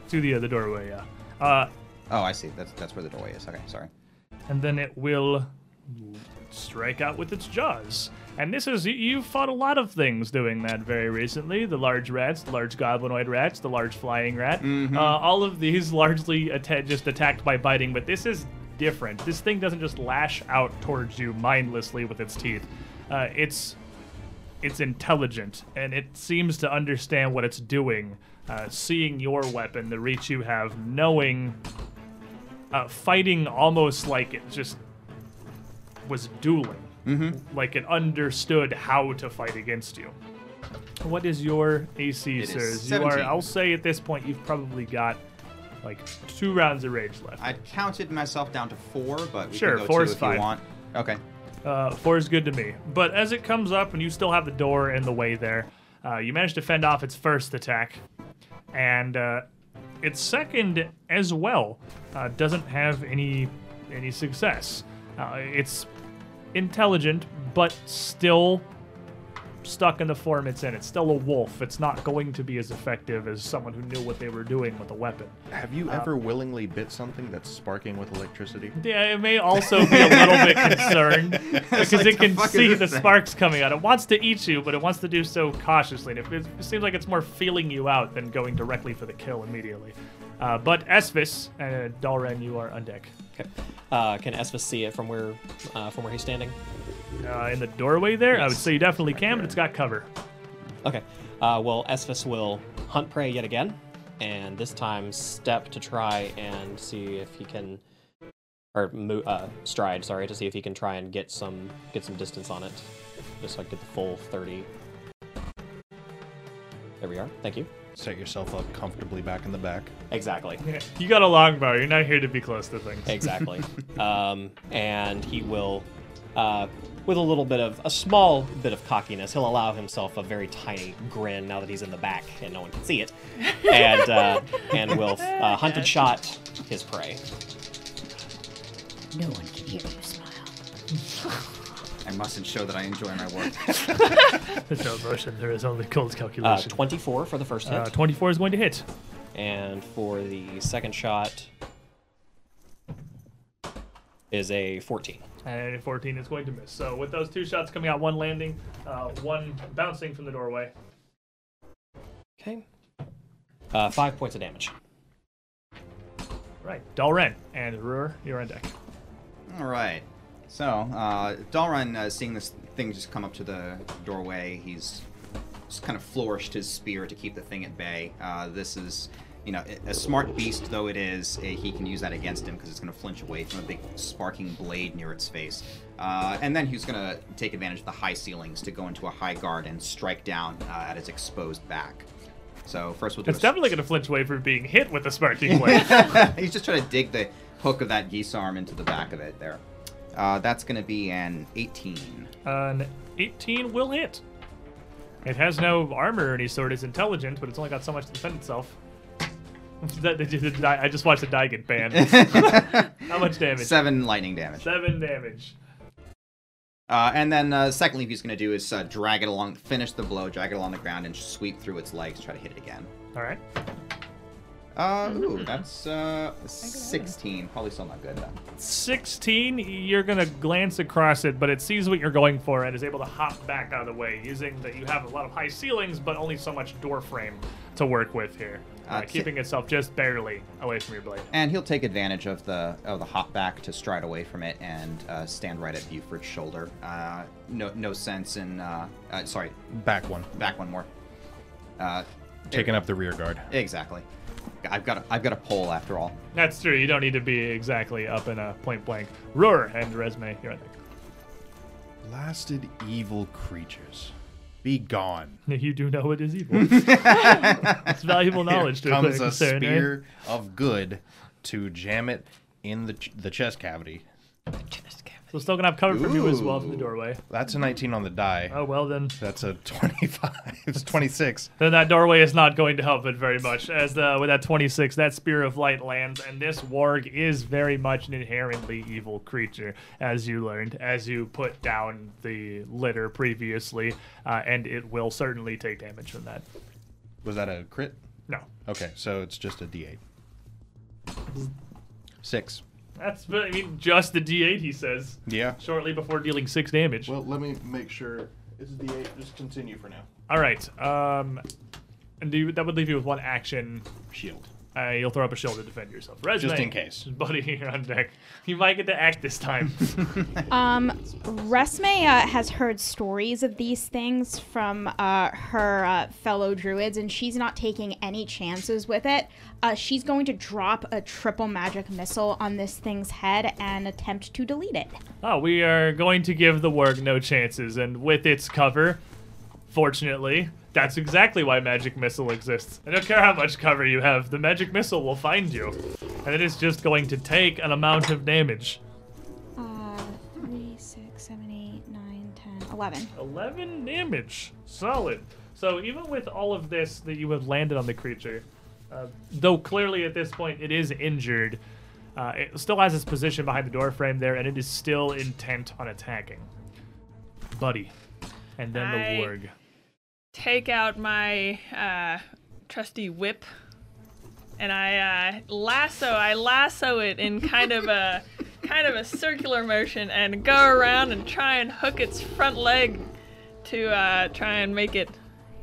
to the other doorway, yeah. Uh, Oh, I see. That's that's where the doorway is. Okay, sorry. and then it will strike out with its jaws. And this is, you- you've fought a lot of things doing that very recently. The large rats, the large goblinoid rats, the large flying rat. Uh, all of these largely atta- just attacked by biting, but this is different. This thing doesn't just lash out towards you mindlessly with its teeth. Uh, it's it's intelligent and it seems to understand what it's doing. Uh, seeing your weapon, the reach you have, knowing, uh, fighting almost like it just was dueling. Mm-hmm. Like it understood how to fight against you. What is your AC, It sirs? You are. I'll say at this point you've probably got like two rounds of rage left. I counted myself down to four, but we Sure, can go four two is if fine. you want. Okay. Uh, four is good to me. But as it comes up and you still have the door in the way there, uh, you manage to fend off its first attack. And uh, its second as well uh, doesn't have any any success. Uh, it's intelligent, but still stuck in the form it's in. It's still a wolf. It's not going to be as effective as someone who knew what they were doing with a weapon. Have you ever willingly bit something that's sparking with electricity? Yeah, it may also be a little bit concerned because like, it can see the thing? sparks coming out. It wants to eat you, but it wants to do so cautiously. And it, it seems like it's more feeling you out than going directly for the kill immediately. Uh, but Esvis and Dalren, you are on deck. Okay. Uh, can Esvis see it from where uh, from where he's standing? Uh, in the doorway there, I would say you definitely can, but it's got cover. Okay. Uh, well, Esvis will hunt prey yet again, and this time step to try and see if he can, or mo- uh, stride, sorry, to see if he can try and get some get some distance on it, just so I get the full thirty. There we are. Thank you. Set yourself up comfortably back in the back. Exactly. Yeah, You got a longbow. You're not here to be close to things. Exactly. um, and he will, uh, with a little bit of a small bit of cockiness, he'll allow himself a very tiny grin now that he's in the back and no one can see it, and uh, and will uh, hunt and shot his prey. No one can hear you smile. I mustn't show that I enjoy my work. There's no motion. There is only cold Uh, calculation. 24 for the first hit, Uh, 24 is going to hit. and for the second shot is a 14. And 14 is going to miss. So with those two shots coming out, one landing, uh, one bouncing from the doorway. Okay. Uh, five points of damage. Right, Dalren and Rur, you're on deck. All right. So, uh, Dalrun, uh, seeing this thing just come up to the doorway, he's just kind of flourished his spear to keep the thing at bay. Uh, this is, you know, a smart beast though it is, eh, he can use that against him because it's going to flinch away from a big sparking blade near its face. Uh, and then he's going to take advantage of the high ceilings to go into a high guard and strike down uh, at its exposed back. So first we'll do It's definitely going to flinch away from being hit with the sparking blade. He's just trying to dig the hook of that guisarme into the back of it there. Uh, that's going to be an 18. An 18 will hit. It has no armor or any sort. It's intelligent, but it's only got so much to defend itself. I just watched the die get banned. How much damage? Seven lightning damage. Seven damage. Uh, and then, uh, secondly, he's going to do is uh, drag it along, finish the blow, drag it along the ground, and sweep through its legs, try to hit it again. All right. Uh, ooh, that's uh, 16. Probably still not good though. 16, you're going to glance across it, but it sees what you're going for and is able to hop back out of the way, using that you have a lot of high ceilings, but only so much door frame to work with here. uh, ti- keeping itself just barely away from your blade. And he'll take advantage of the of the hop back to stride away from it and uh, stand right at Buford's shoulder. Uh, no no sense in uh, uh, sorry Back one. back one more. Uh, Taking up the rear guard. exactly. I've got a, I've got a pole after all. That's true. You don't need to be exactly up in a point blank. Rur and Resme. you're on deck. Blasted evil creatures. Be gone. You do know it is evil. it's valuable knowledge Here to comes a a cleric, Saren, eh? spear of good to jam it in the ch- the chest cavity. So still gonna have cover from you as well from the doorway. That's a 19 on the die. Oh well then. That's a 25. it's 26. Then that doorway is not going to help it very much. As the with that 26, that spear of light lands, and this warg is very much an inherently evil creature, as you learned, as you put down the litter previously, uh, and it will certainly take damage from that. Was that a crit? No, Okay, so it's just a d8. Six. That's I mean just the D8. He says Yeah. shortly before dealing six damage. Well, let me make sure it's d8. Just continue for now. All right. Um, and do you, that would leave you with one action. Shield. Uh, you'll throw up a shield to defend yourself. Resme, Just in case. buddy, you're on deck. You might get to act this time. Um, Resme uh, has heard stories of these things from uh, her uh, fellow druids, and she's not taking any chances with it. Uh, she's going to drop a triple magic missile on this thing's head and attempt to delete it. Oh, we are going to give the warg no chances, and with its cover, fortunately, that's exactly why Magic Missile exists. I don't care how much cover you have, the Magic Missile will find you. And it is just going to take an amount of damage. Uh, 3, 6, 7, 8, 9, 10, 11. 11 damage. Solid. So even with all of this that you have landed on the creature, uh, though clearly at this point it is injured, uh, it still has its position behind the door frame there, and it is still intent on attacking. Buddy. And then I- the warg. Take out my uh, trusty whip and I uh, lasso I lasso it in kind of a kind of a circular motion and go around and try and hook its front leg to uh, try and make it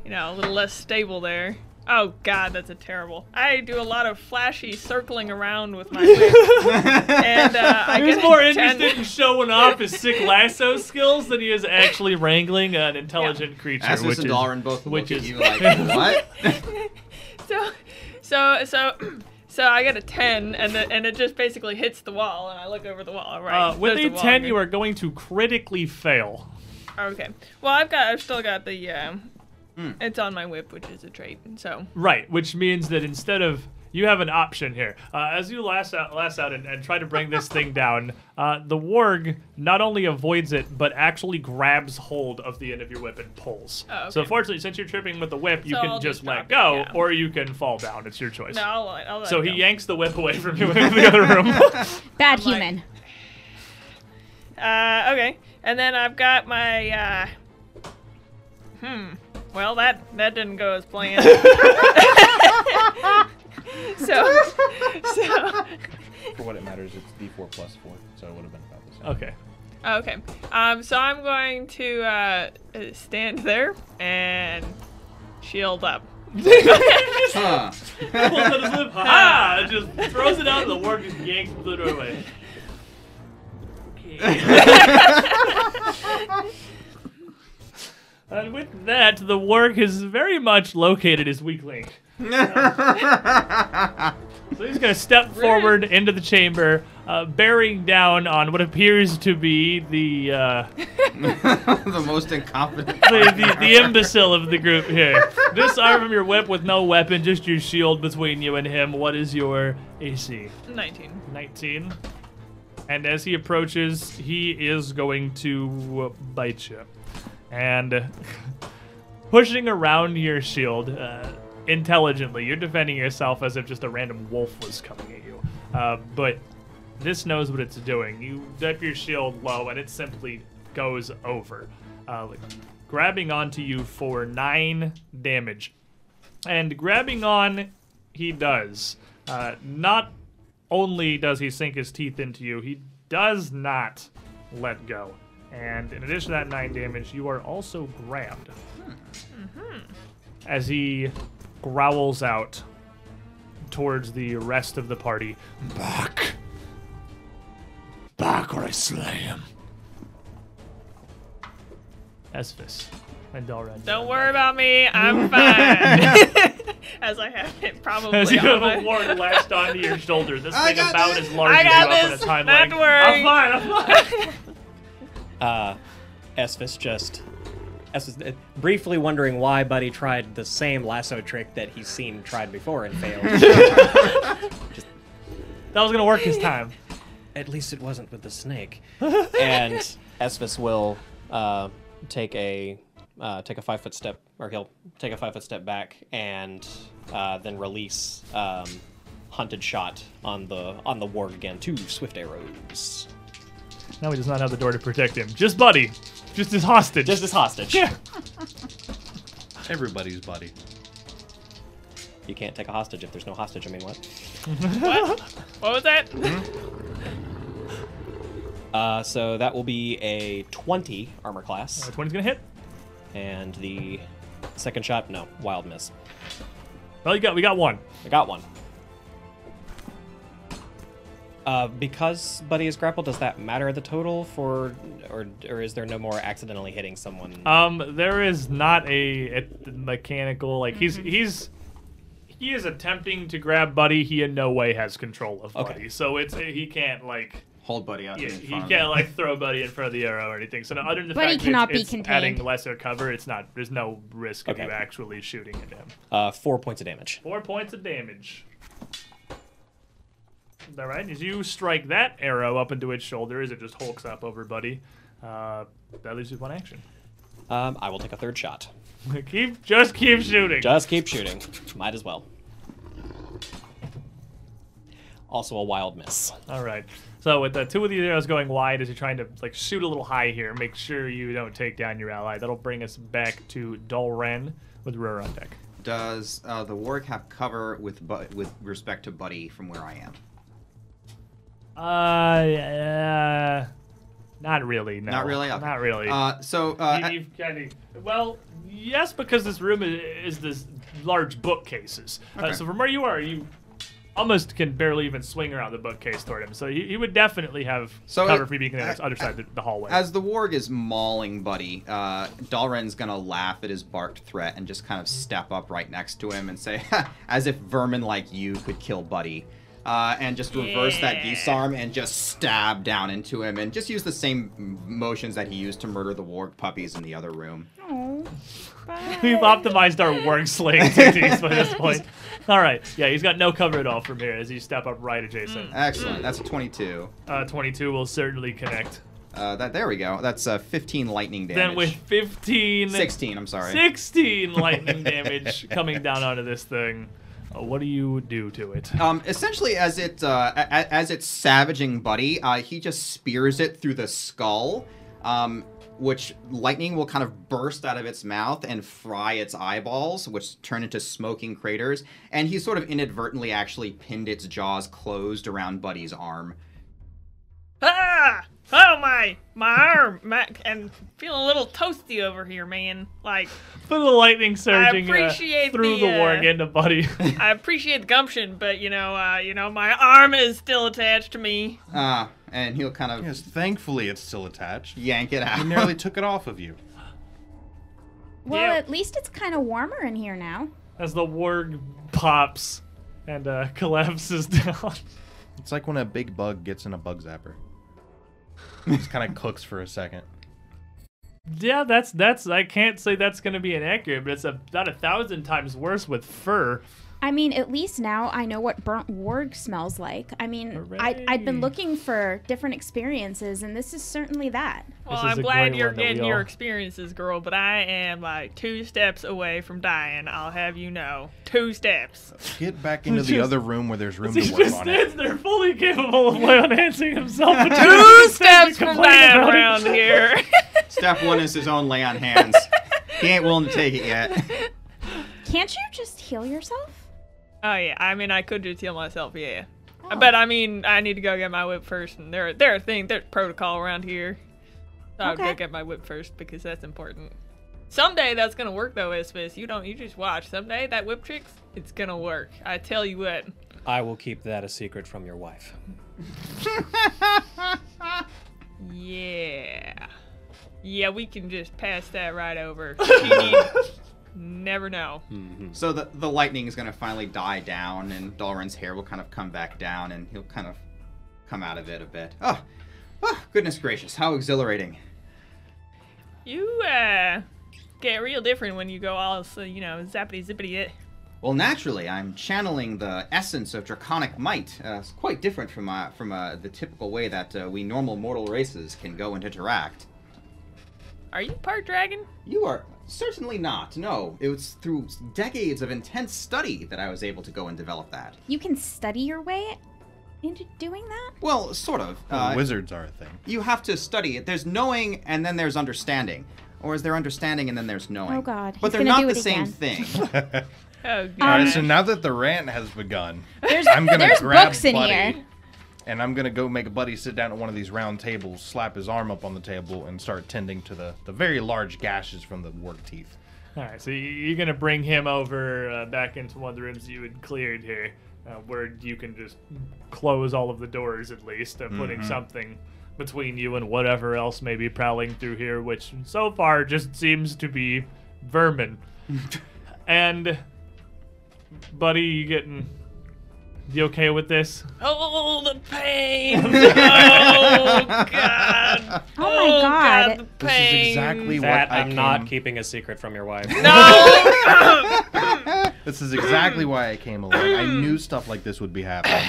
you know a little less stable there. Oh god, that's a terrible. I do a lot of flashy circling around with my whip. and uh, I He's more a 10 interested in showing off his sick lasso skills than he is actually wrangling an intelligent creature. Asmus which and is, Dalrin both which is- you like what? so so so so I get a 10 and the, and it just basically hits the wall and I look over the wall right uh, with a 10, here. you are going to critically fail. okay well I've got I've still got the um Hmm. it's on my whip which is a trait so Right, which means that instead of you have an option here. Uh, as you last out, last out and, and try to bring this thing down, uh, the warg not only avoids it, but actually grabs hold of the end of your whip and pulls. Oh, So fortunately, since you're tripping with the whip, you So can I'll just just let drop it, go, yeah. or you can fall down. It's your choice. no I'll, I'll let so it he go. yanks the whip away from you in the other room. Bad I'm like- human. uh okay and then I've got my uh hmm well that that didn't go as planned so so For what it matters, it's d4 plus 4, so it would have been about the same. okay. Okay. Um, so I'm going to uh, uh, stand there and shield up. Huh. Pulls out his whip. Ah! Just throws it out, and the warg just yanks the doorway. And with that, the warg is very much located his weak link. So he's going to step forward into the chamber, uh, bearing down on what appears to be the, uh, the most incompetent. the, the the imbecile of the group here. Disarm him your whip with no weapon, just your shield between you and him. What is your AC? 19. 19. And as he approaches, he is going to bite you. And pushing around your shield uh, intelligently, you're defending yourself as if just a random wolf was coming at you. Uh, but this knows what it's doing. You dip your shield low, and it simply goes over, uh, like, grabbing onto you for nine damage. And grabbing on, he does. Uh, not only does he sink his teeth into you, he does not let go. And in addition to that nine damage, you are also grabbed. Mm-hmm. As he growls out, towards the rest of the party. Back. Back or I slay him. Esphus and Dalren. Don't worry about me. I'm fine. As I have it probably As you on have my- a ward lashed onto your shoulder, this I thing about this. as large I as you got up on this. its hind Not leg. to worry. I'm fine. I'm fine. Uh, Esphus just. Esphus, uh, briefly wondering why Buddy tried the same lasso trick that he's seen tried before and failed. that was gonna work this time. At least it wasn't with the snake. and Esphus will uh, take a uh, take a five foot step, or he'll take a five foot step back and uh, then release um, hunted shot on the on the warg again. Two swift arrows, Now he does not have the door to protect him. Just Buddy. Just his hostage. just as hostage. yeah. Everybody's buddy. You can't take a hostage if there's no hostage. I mean, what? What? What was that? Uh, so that will be a 20 armor class, Uh, 20's gonna hit. and the second shot, no, wild miss. Well, you got we got one. I got one. Uh, because Buddy is grappled, does that matter the total for, or or is there no more accidentally hitting someone? Um, there is not a, a mechanical like he's Mm-hmm. he's he is attempting to grab Buddy. He in no way has control of Okay. Buddy, so it's he can't like Hold Buddy out yeah, in he of can't him. like throw Buddy in front of the arrow or anything. So no, other than the Buddy fact cannot that be it's, contained. adding lesser cover, it's not. There's no risk of you actually shooting at him. Uh, four points of damage. Four points of damage. All right, as you strike that arrow up into its shoulder, as it just hulks up over Buddy, uh, that leaves you with one action. Um, I will take a third shot. keep, just keep shooting. Just keep shooting. Might as well. Also a wild miss. All right. So with the two of these arrows going wide, as you're trying to like shoot a little high here, make sure you don't take down your ally. That'll bring us back to Dulren with Rur on deck. Does uh, the warg have cover with bu- with respect to Buddy from where I am? Uh, uh not really. No. Not really? Okay. Not really. Uh, so uh, You- you've kind of well, yes, because this room is, is this large bookcases. Uh, Okay. so from where you are, you almost can barely even swing around the bookcase toward him. So he, he would definitely have So cover it- for being on the uh, other side of the, the hallway. As the warg is mauling Buddy, uh, Dalren's gonna laugh at his barked threat and just kind of step up right next to him and say, as if vermin like you could kill Buddy. Uh, and just reverse that Yeah. guisarme and just stab down into him and just use the same motions that he used to murder the warg puppies in the other room. Oh. We've optimized our warg slaying techniques by this point. All right. Yeah, he's got no cover at all from here as you step up right adjacent. Excellent. That's a 22. Uh, 22 will certainly connect. Uh, that there we go. That's uh, 15 lightning damage. Then with 15, 16. I'm sorry. 16 lightning damage coming down onto this thing, what do you do to it? Um, essentially, as it uh, a- a- as it's savaging Buddy, uh, he just spears it through the skull, um, which lightning will kind of burst out of its mouth and fry its eyeballs, which turn into smoking craters. And he sort of inadvertently actually pinned its jaws closed around Buddy's arm. Ah! Oh my, my arm, my, and feeling a little toasty over here, man. Like, Put the lightning surging uh, appreciate through the, the, war uh, again to Buddy. I appreciate the gumption, but you know, uh, you know, my arm is still attached to me. Uh, and he'll kind of Yes, thankfully it's still attached. yank it out. He nearly took it off of you. Well, Yeah. at least it's kind of warmer in here now. As the warg pops and uh, collapses down. It's like when a big bug gets in a bug zapper. Just kind of cooks for a second. Yeah, that's that's. I can't say that's going to be inaccurate, but it's about a thousand times worse with fur. I mean, at least now I know what burnt warg smells like. I mean, I, I've been looking for different experiences, and this is certainly that. Well, I'm glad you're one that we getting your all- experiences, girl, but I am like two steps away from dying. I'll have you know, two steps. Get back into the just- other room where there's room to work just on stands it. there fully capable of enhancing himself. but Two steps stands to from dying around here. Step one is his own lay on hands. he ain't willing to take it yet. Can't you just heal yourself? Oh yeah, I mean, I could just heal myself, yeah. Oh. But I mean, I need to go get my whip first, and there, there are things, there's protocol around here. So I'll go get my whip first because that's important. Someday that's gonna work though, Isphys. You don't. You just watch. Someday that whip tricks, it's gonna work. I tell you what. I will keep that a secret from your wife. Yeah. Yeah, we can just pass that right over. She need- never know. So the the lightning is gonna finally die down, and Dalrin's hair will kind of come back down, and he'll kind of come out of it a bit. Oh, oh goodness gracious, how exhilarating! You uh get real different when you go all so you know zappity zippity it. Well, naturally, I'm channeling the essence of draconic might. Uh, it's quite different from uh, from uh, the typical way that uh, we normal mortal races can go and interact. Are you part dragon? You are certainly not. No, it was through decades of intense study that I was able to go and develop that. You can study your way into doing that? Well, sort of. Well, Uh, wizards are a thing. you have to study it. There's knowing and then there's understanding. Or is there understanding and then there's knowing? Oh, God. But He's they're not do the same again. thing. Oh All god. right, so now that the rant has begun, There's, I'm gonna there's grab books in Buddy, here. And I'm gonna go make a buddy sit down at one of these round tables, slap his arm up on the table, and start tending to the, the very large gashes from the warg teeth. All right, so you- you're gonna bring him over uh, back into one of the rooms you had cleared here, uh, where you can just close all of the doors at least, uh, putting something between you and whatever else may be prowling through here, which so far just seems to be vermin. and, buddy, you getting? You okay with this? Oh, the pain! Oh god! Oh my God. the This is pain! exactly That what I I'm not keeping a secret from your wife. No! This is exactly why I came along. I knew stuff like this would be happening.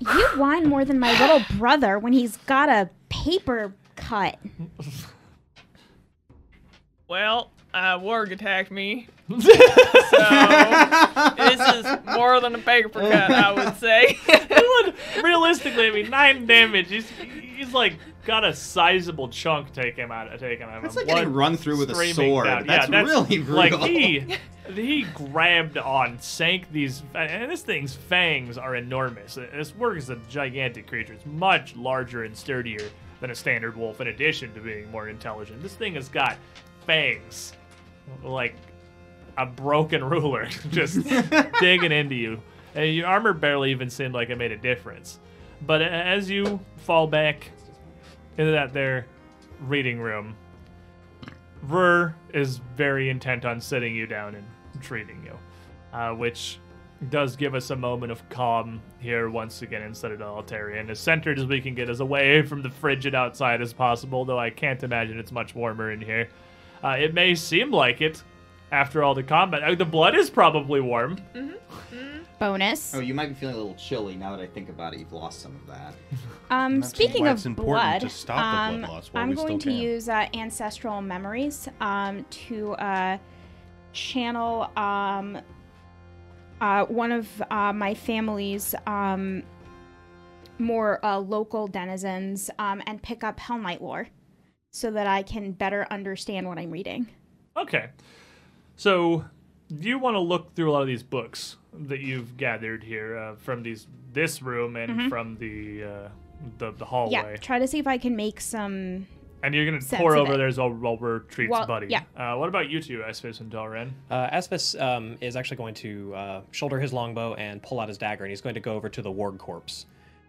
You whine more than my little brother when he's got a paper cut. well, uh, Warg attacked me. So this is more than a paper cut, I would say. Realistically, I mean, nine damage. He's, he's like got a sizable chunk taken out taken out of That's him. like getting run through with a sword. That's yeah, really Like he he grabbed on, sank these, and this thing's fangs are enormous. This warg is a gigantic creature. It's much larger and sturdier than a standard wolf. In addition to being more intelligent, this thing has got fangs like a broken ruler, just digging into you. And your armor barely even seemed like it made a difference. But as you fall back into that there reading room, Rur is very intent on sitting you down and treating you, uh, which does give us a moment of calm here once again in Citadel Altaerein, as centered as we can get, as away from the frigid outside as possible, though I can't imagine it's much warmer in here. Uh, it may seem like it after all the combat. Uh, the blood is probably warm. Bonus. Oh, you might be feeling a little chilly now that I think about it. You've lost some of that. Um, speaking of it's important blood, to stop the blood um, loss while I'm we going still to can. use uh, ancestral memories um, to uh, channel um, uh, one of uh, my family's um, more uh, local denizens um, and pick up Hellknight lore so that I can better understand what I'm reading. Okay. So, you want to look through a lot of these books that you've gathered here uh, from these this room and from the uh, the, the hallway, Yeah, try to see if I can make some. and you're gonna sense pour over it. theirs while, while we're treats Well, buddy. yeah. Uh, what about you two, Espis and Dalren? Uh, Asvis um, is actually going to uh, shoulder his longbow and pull out his dagger, and he's going to go over to the warg corpse.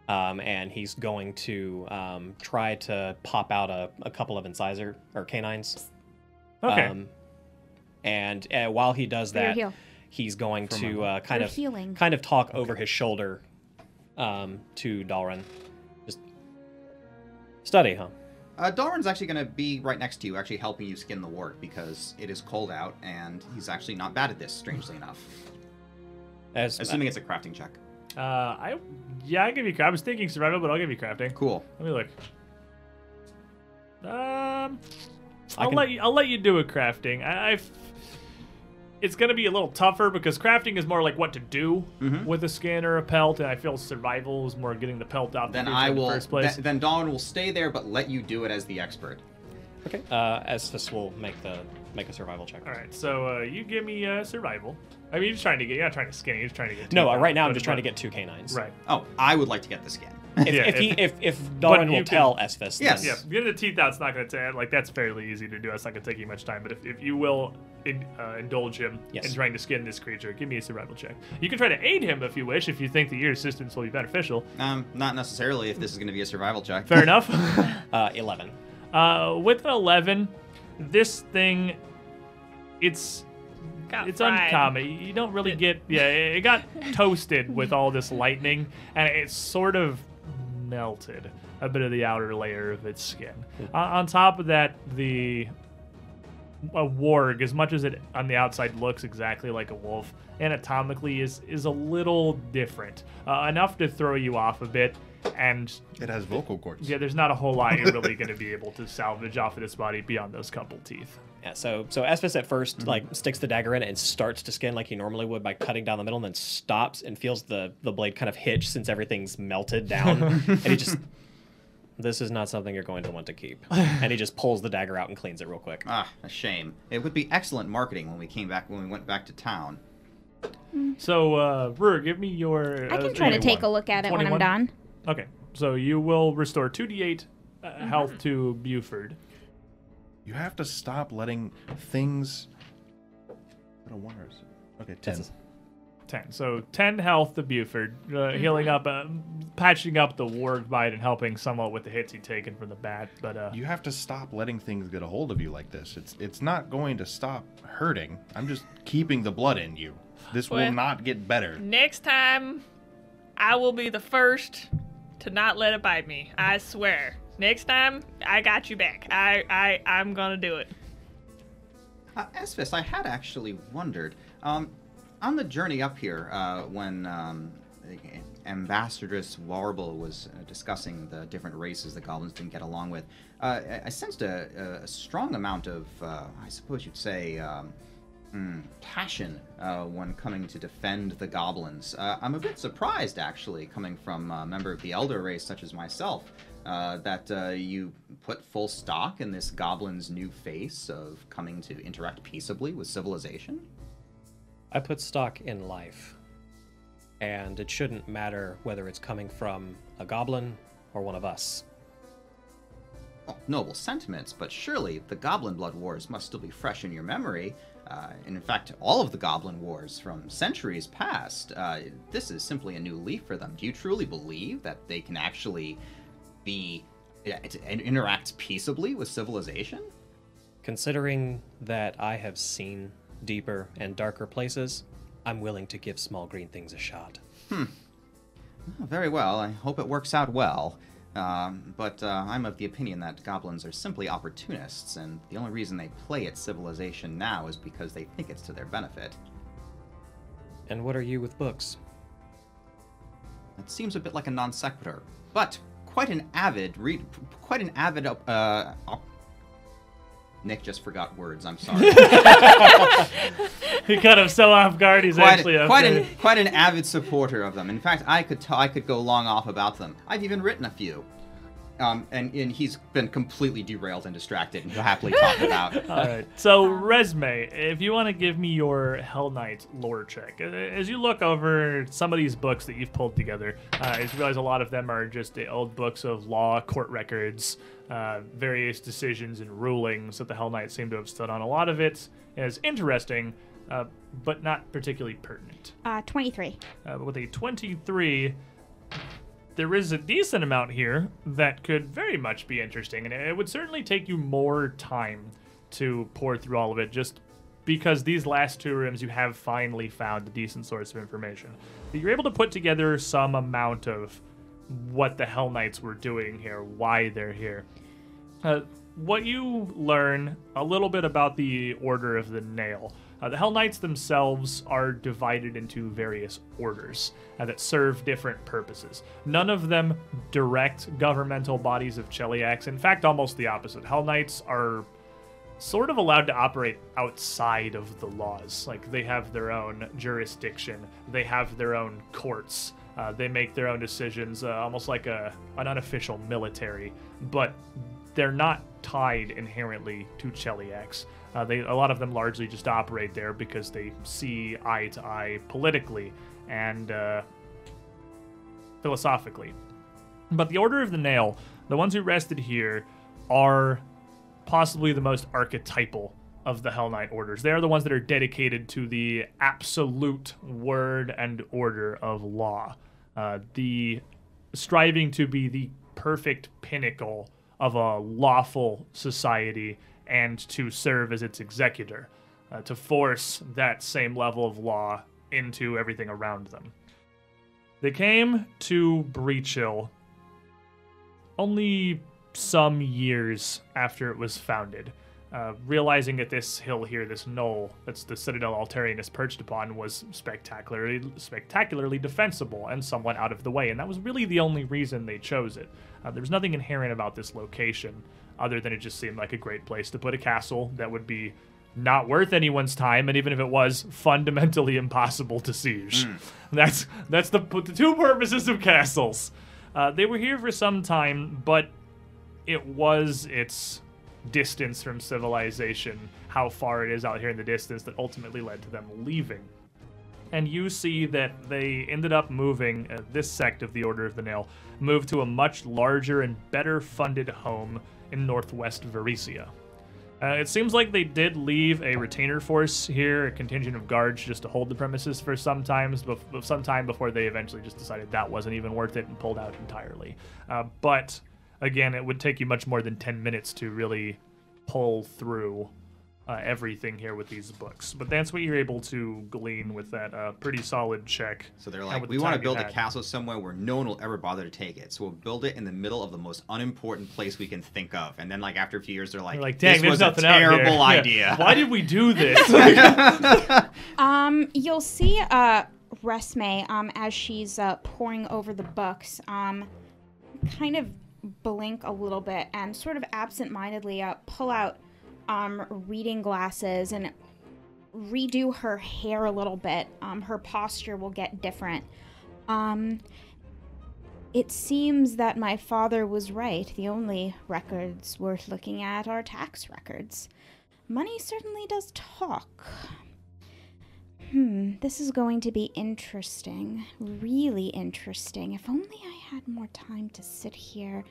Um, and he's going to um, try to pop out a, a couple of incisor or canines. Okay. Um, and uh, while he does that, he's going to uh, kind For of healing. kind of talk over his shoulder um, to Dalren. Just study, huh? Uh, Dalrin's actually going to be right next to you, actually helping you skin the wart because it is cold out, and he's actually not bad at this, strangely enough. As Assuming it's a crafting check. uh, I yeah, I give you. I was thinking survival, but I'll give you crafting. Cool. Let me look. Um, I I'll can- let you. I'll let you do a crafting. I, I've. It's gonna be a little tougher because crafting is more like what to do Mhm. with a skin or a pelt, and I feel survival is more getting the pelt out Then the I in will. the first place. th- then Dalrin will stay there, but let you do it as the expert. okay. Uh, this will make the make a survival check. All right, so uh, you give me uh, survival. I mean, you're just trying to get. You're not trying to skin. You're just trying to get. No, uh, right now I'm just trying to get two canines. Right. Oh, I would like to get the skin. If, Yeah, if, he, if- if, if but Dalrin you will can- tell Esphus, Yes. then Yeah, getting the teeth out. out's not going to take like that's fairly easy to do. That's not going to take you much time. But if, if you will in, uh, indulge him Yes. in trying to skin this creature, give me a survival check. You can try to aid him if you wish, if you think that your assistance will be beneficial. Um, not necessarily if this is going to be a survival check. Fair enough. uh, 11. uh, with an eleven, this thing, it's Got it's fried. uncommon. You don't really get yeah. It got toasted with all this lightning, and it sort of melted a bit of the outer layer of its skin. Hmm. On, on top of that, the a warg, as much as it on the outside looks exactly like a wolf, anatomically is is a little different, uh, enough to throw you off a bit. And It has vocal cords. yeah, there's not a whole lot you're really going to be able to salvage off of this body beyond those couple teeth. Yeah, so so Esphus at 1st Mm-hmm. like sticks the dagger in it and starts to skin like he normally would by cutting down the middle, and then stops and feels the the blade kind of hitch since everything's melted down, and he just. This is not something you're going to want to keep. And he just pulls the dagger out and cleans it real quick. Ah, a shame. It would be excellent marketing when we came back when we went back to town. So, uh, Rur, give me your. I uh, can try to take a look at it when I'm done. Okay, so you will restore 2d8 uh, health to Buford. You have to stop letting things. What a one or is? Okay, ten. That's- 10. So 10 health to Buford, uh, healing up, uh, patching up the warg bite and helping somewhat with the hits he'd taken from the bat. But uh, You have to stop letting things get a hold of you like this. It's it's not going to stop hurting. I'm just keeping the blood in you. This Well- will not get better. Next time, I will be the first to not let it bite me. I swear. Next time, I got you back. I, I, I'm gonna do it. Uh, Esphus, I had actually wondered. Um, on the journey up here, uh, when um, Ambassadress Warbal was uh, discussing the different races the goblins didn't get along with, uh, I- I sensed a, a strong amount of, uh, I suppose you'd say, um, mm, passion uh, when coming to defend the goblins. Uh, I'm a bit surprised, actually, coming from a member of the Elder race such as myself, uh, that uh, you put full stock in this goblin's new face of coming to interact peaceably with civilization. I put stock in life. And it shouldn't matter whether it's coming from a goblin or one of us. Well, noble sentiments, but surely the Goblin Blood Wars must still be fresh in your memory. Uh, and in fact, all of the Goblin Wars from centuries past. Uh, this is simply a new leaf for them. Do you truly believe that they can actually be uh, to- and peaceably with civilization? Considering that I have seen deeper and darker places, I'm willing to give small green things a shot. Oh, very well. I hope it works out well. Um, but uh, I'm of the opinion that goblins are simply opportunists, and the only reason they play at civilization now is because they think it's to their benefit. And what are you with books? That seems a bit like a non sequitur, but quite an avid read, quite an avid. Uh, op- Nick just forgot words. I'm sorry. he kind of so off guard. He's quite, actually a quite an quite an avid supporter of them. In fact, I could t- I could go long off about them. I've even written a few. Um, and, and he's been completely derailed and distracted, and he'll happily talk about. All right. So, Resme, if you want to give me your Hellknight lore check, uh, as you look over some of these books that you've pulled together, uh, you realize a lot of them are just the old books of law, court records, uh, various decisions and rulings that the Hellknights seem to have stood on. A lot of it is interesting, uh, but not particularly pertinent. Uh, 23. Uh, with a 23, there is a decent amount here that could very much be interesting, and it would certainly take you more time to pour through all of it, just because these last two rooms you have finally found a decent source of information. But you're able to put together some amount of what the Hellknights were doing here, why they're here. Uh, what you learn a little bit about the Order of the Nail. Uh, the Hellknights themselves are divided into various orders uh, that serve different purposes. None of them direct governmental bodies of Cheliax. In fact, almost the opposite. Hell Knights are sort of allowed to operate outside of the laws. Like they have their own jurisdiction, they have their own courts. Uh, they make their own decisions, uh, almost like a an unofficial military, but they're not tied inherently to Cheliax. Uh, they a lot of them largely just operate there because they see eye to eye politically and uh, philosophically. But the Order of the Nail, the ones who rested here, are possibly the most archetypal of the Hellknight orders. They are the ones that are dedicated to the absolute word and order of law, uh, the striving to be the perfect pinnacle of a lawful society and to serve as its executor, uh, to force that same level of law into everything around them. They came to Breachill only some years after it was founded, uh, realizing that this hill here, this knoll that's the Citadel Altaerein is perched upon, was spectacularly, spectacularly defensible and somewhat out of the way, and that was really the only reason they chose it. Uh, there was nothing inherent about this location, other than it just seemed like a great place to put a castle that would be not worth anyone's time, and even if it was, fundamentally impossible to siege. That's that's the the two purposes of castles. Uh, they were here for some time, but it was its distance from civilization, how far it is out here in the distance, that ultimately led to them leaving. And you see that they ended up moving, uh, this sect of the Order of the Nail, moved to a much larger and better funded home in northwest Varisia. Uh, it seems like they did leave a retainer force here, a contingent of guards, just to hold the premises for some times, bef- some time before they eventually just decided that wasn't even worth it and pulled out entirely. Uh, but again, it would take you much more than ten minutes to really pull through uh, everything here with these books. But that's what you're able to glean with that uh, pretty solid check. So they're like, we the want to build a castle somewhere where no one will ever bother to take it. So we'll build it in the middle of the most unimportant place we can think of. And then, like after a few years, they're like, You're like, dang, this there's was nothing a out here." terrible Yeah. idea. Why did we do this? Um, you'll see uh Resme um as she's uh, pouring over the books um kind of blink a little bit and sort of absent-mindedly uh, pull out um reading glasses and redo her hair a little bit. Um, her posture will get different. Um, it seems that my father was right. The only records worth looking at are tax records. Money certainly does talk. Hmm, this is going to be interesting. Really interesting. If only I had more time to sit here.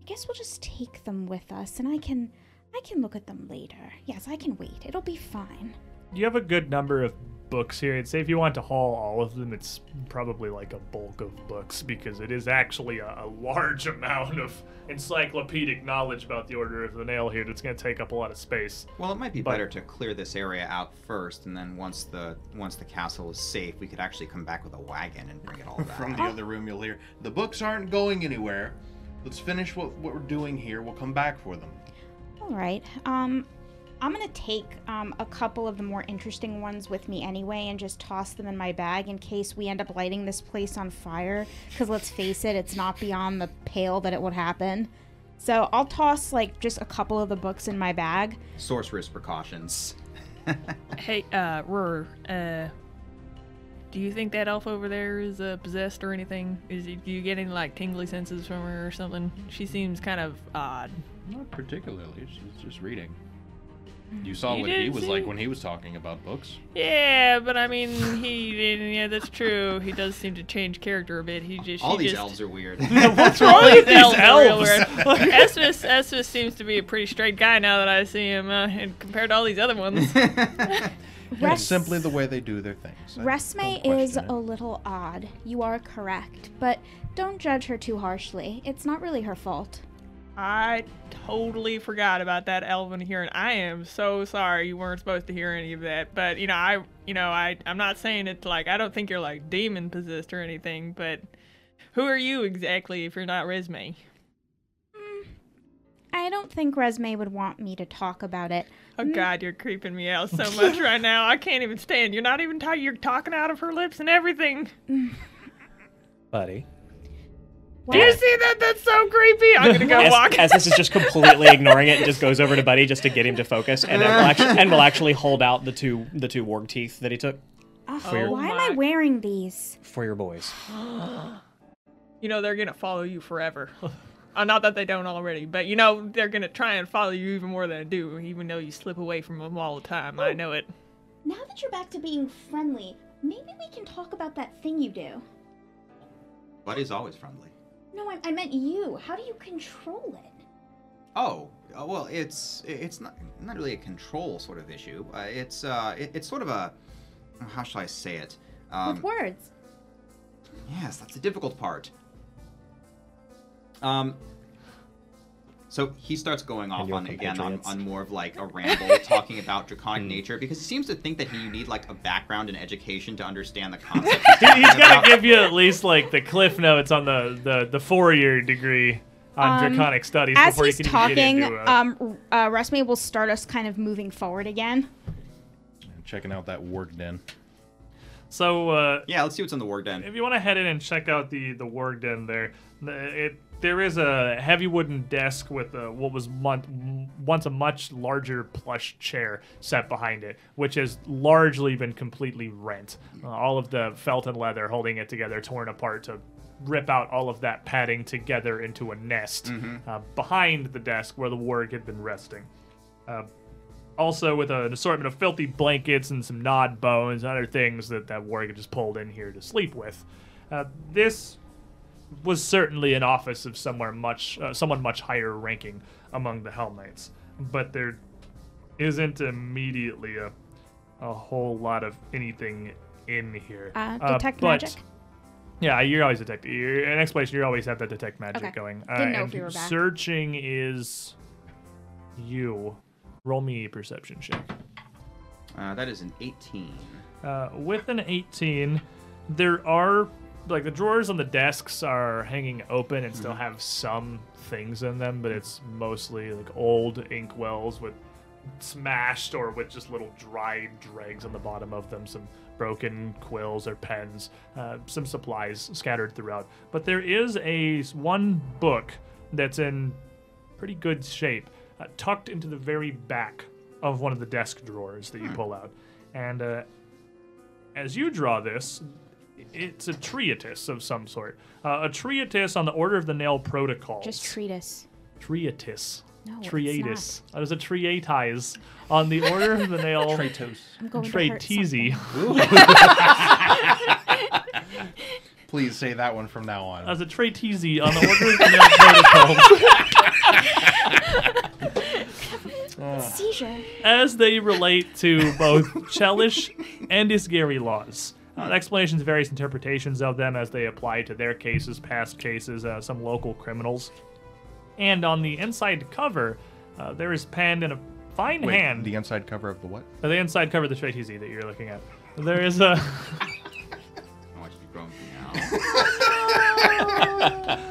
I guess we'll just take them with us and I can I can look at them later. Yes, I can wait. It'll be fine. you have a good number of books here. I'd say if you want to haul all of them, it's probably like a bulk of books because it is actually a, a large amount of encyclopedic knowledge about the Order of the Nail here that's going to take up a lot of space. Well, it might be But- better to clear this area out first, and then once the once the castle is safe, we could actually come back with a wagon and bring it all back. From the other room, you'll hear the books aren't going anywhere. Let's finish what, what we're doing here. We'll come back for them. All right. Um, I'm gonna take um, a couple of the more interesting ones with me anyway, and just toss them in my bag in case we end up lighting this place on fire. Because let's face it, it's not beyond the pale that it would happen. So I'll toss like just a couple of the books in my bag. Sorceress precautions. Hey, uh, Rur, uh, do you think that elf over there is uh, possessed or anything? Is he, do you get any like tingly senses from her or something? She seems kind of odd. Not particularly. She's just reading. You saw You what he was see- like when he was talking about books. Yeah, but I mean, he didn't. Yeah, that's true. He does seem to change character a bit. He just all he these just, elves are weird. What's All wrong with these are elves? weird. Esmus, Esmus seems to be a pretty straight guy now that I see him, uh, and compared to all these other ones. It's simply the way they do their things. Resme is question a little odd. You are correct, but don't judge her too harshly. It's not really her fault. I totally forgot about that Elven hearing. I am so sorry you weren't supposed to hear any of that. But you know, I you know, I I'm not saying it's like I don't think you're like demon possessed or anything, but who are you exactly if you're not Resme? Mm, I don't think Resme would want me to talk about it. Oh mm. god, you're creeping me out so much right now. I can't even stand. You're not even talking. You're talking out of her lips and everything. Mm. buddy. Do you see that? That's so creepy. I'm gonna go As, walk. as this is just completely ignoring it and just goes over to Buddy just to get him to focus, and then will actually, and will actually hold out the two the two warg teeth that he took Ugh, your- why am I wearing these? for your boys. you know they're gonna follow you forever. uh, not that they don't already, but you know they're gonna try and follow you even more than I do, even though you slip away from them all the time. I know it. Now that you're back to being friendly, maybe we can talk about that thing you do. Buddy's always friendly. No, I, I meant you. How do you control it? Oh, uh, well, it's it's not not really a control sort of issue. Uh, it's uh, it, it's sort of a how shall I say it? Um, With words. Yes, that's the difficult part. Um. So he starts going off on again on, on more of like a ramble, talking about draconic Hmm. nature because he seems to think that you need like a background in education to understand the concept. He- He's got to give you at least like the cliff notes on the the, the four year degree on Um, draconic studies As before he's you can talking, get into uh, um, uh, Resme will start us kind of moving forward again. Checking out that worg den. So uh, yeah, let's see what's in the worg den. if you want to head in and check out the the worg den there, the- it there is a heavy wooden desk with a, what was mon- once a much larger plush chair set behind it, which has largely been completely rent. Uh, all of the felt and leather holding it together torn apart to rip out all of that padding together into a nest uh, behind the desk where the warg had been resting. Uh, also with an assortment of filthy blankets and some nod bones and other things that that warrior just pulled in here to sleep with. Uh, this was certainly an office of somewhere much, uh, someone much higher ranking among the Hellknights, but there isn't immediately a, a whole lot of anything in here. Uh, Uh, detect but- magic. Yeah, you're always detect. You're, in exploration, you always have that detect magic Okay. going. Uh, Didn't know and if we were back. Searching is you. Roll me a perception check. Uh, that is an 18. Uh, with an 18, there are like the drawers on the desks are hanging open and still have some things in them, but it's mostly like old inkwells with smashed or with just little dried dregs on the bottom of them, some broken quills or pens, uh, some supplies scattered throughout. But there is a one book that's in pretty good shape, uh, tucked into the very back of one of the desk drawers that you pull out, and uh, as you draw this, it's a treatise of some sort. Uh, a treatise on the Order of the Nail Protocol. Just treat us. treatise. No, it's Treatise. That is a treatise on the Order of the Nail. Kratos. I'm going Treatise. Please say that one from now on. As a treatise on the Order of the Nail Protocol. Seizure. as they relate to both Chelish and Isgeri laws. Uh, explanations, various interpretations of them as they apply to their cases, past cases, uh, some local criminals. And on the inside cover, uh, there is penned in a fine Wait, hand. the inside cover of the what? uh, the inside cover of the treatise that you're looking at. There is a. I want you to be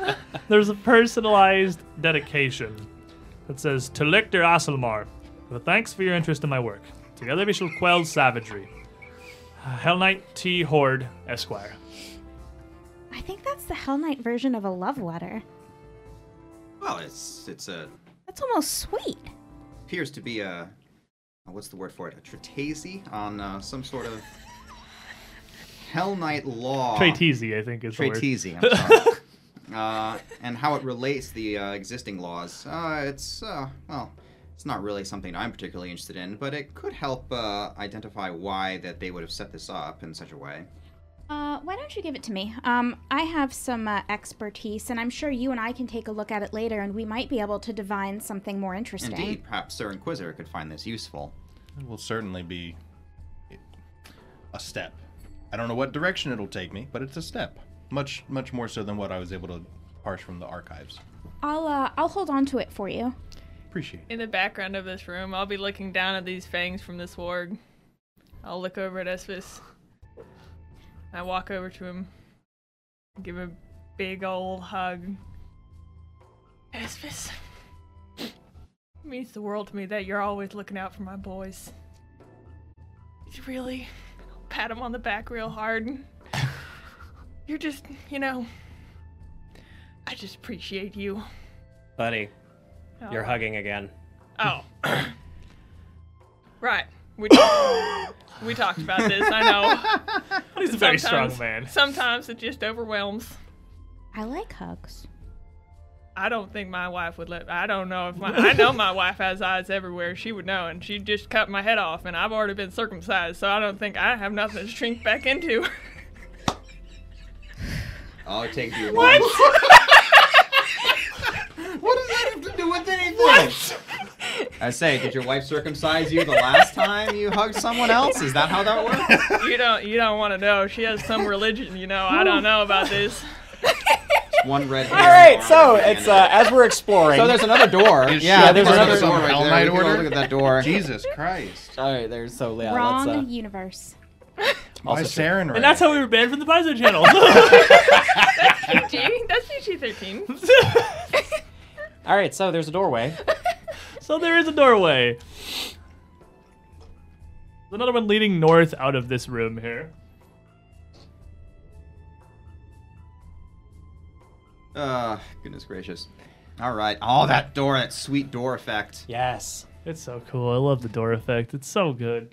now. There's a personalized dedication that says to Lictor Aselmar, with thanks for your interest in my work. Together we shall quell savagery. Hellknight T. Horde, Esquire. I think that's the Hellknight version of a love letter. well, it's it's a That's almost sweet. appears to be a uh, what's the word for it? A treatise on uh, some sort of Hellknight law. Treatise, I think is the word. Treatise. I'm sorry. uh, and how it relates the uh, existing laws. Uh, it's uh, well, it's not really something I'm particularly interested in, but it could help uh, identify why that they would have set this up in such a way. Uh, why don't you give it to me? Um, I have some uh, expertise, and I'm sure you and I can take a look at it later, and we might be able to divine something more interesting. Indeed, perhaps Sir Inquisitor could find this useful. It will certainly be a step. I don't know what direction it'll take me, but it's a step. Much, much more so than what I was able to parse from the archives. I'll uh, I'll hold on to it for you. Appreciate it. In the background of this room, I'll be looking down at these fangs from this warg. I'll look over at Esvis. I walk over to him, give him a big old hug. Esvis, it means the world to me that you're always looking out for my boys. You really pat him on the back real hard. You're just, you know, I just appreciate you. Buddy, you're Oh. hugging again. Oh. right. We talked, we talked about this. I know. He's a very strong Sometimes- man. Sometimes it just overwhelms. I like hugs. I don't think my wife would let. I don't know if my. I know my wife has eyes everywhere. She would know, and she'd just cut my head off, and I've already been circumcised, so I don't think I have nothing to shrink back into. I'll take you What? I say, did your wife circumcise you the last time you hugged someone else? Is that how that works? You don't you don't want to know. She has some religion, you know. I don't know about this. One red hair. All and right, arm so it's uh, as we're exploring. So there's another door. Is yeah, there's another door right there. Knight We can go order? Look at that door. Jesus Christ. All right, there's so yeah. Wrong Let's, uh, universe. My Also true. Sarenrae. And that's how we were banned from the Paizo channel. That's PG? That's PG thirteen. all right, so there's a doorway. so there is a doorway. There's another one leading north out of this room here. Uh, goodness gracious. All right. Oh, that door, that sweet door effect. Yes. It's so cool. I love the door effect. It's so good.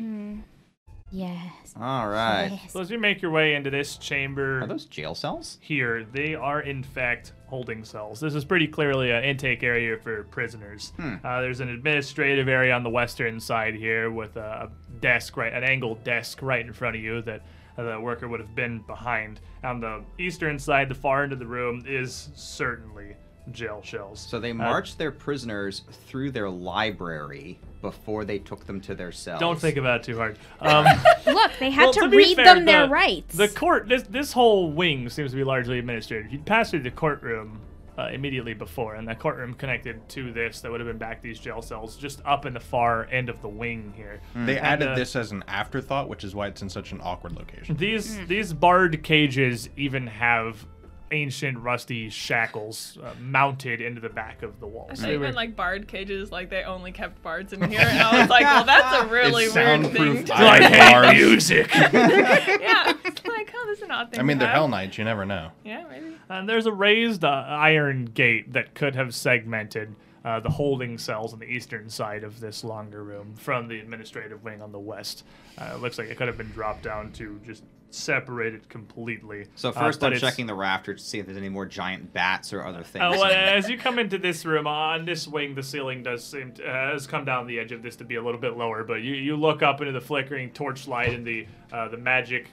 Yes. All right. Yes. So as you make your way into this chamber Are those jail cells? here, they are in fact holding cells. This is pretty clearly an intake area for prisoners. Uh, there's an administrative area on the western side here with a desk, right, an angled desk right in front of you that uh, the worker would have been behind. On the eastern side, the far end of the room is certainly jail shells. So they marched their prisoners through their library before they took them to their cells. Don't think about it too hard. Um, Look, they had Well, to, to read fair, them their rights. The court, this this whole wing seems to be largely administrative. You'd pass through the courtroom uh, immediately before, and that courtroom connected to this that would have been back these jail cells, just up in the far end of the wing here. They added uh, this as an afterthought, which is why it's in such an awkward location. These Hmm. these barred cages even have ancient rusty shackles uh, mounted into the back of the walls. They even like bard cages, like they only kept bards in here, and I was like, well, that's a really It's weird thing. soundproof To iron I hate bars. music. yeah, it's like, oh, this is an odd thing. I mean, they're have. Hell Knights. You never know. Yeah, maybe. And there's a raised uh, iron gate that could have segmented uh, the holding cells on the eastern side of this longer room from the administrative wing on the west. Uh, it looks like it could have been dropped down to just separated completely. So Uh, first, but I'm checking the rafters to see if there's any more giant bats or other things. Uh, well, as you come into this room, on this wing, the ceiling does seem to, uh, has come down the edge of this to be a little bit lower. But you, you look up into the flickering torchlight and the uh, the magic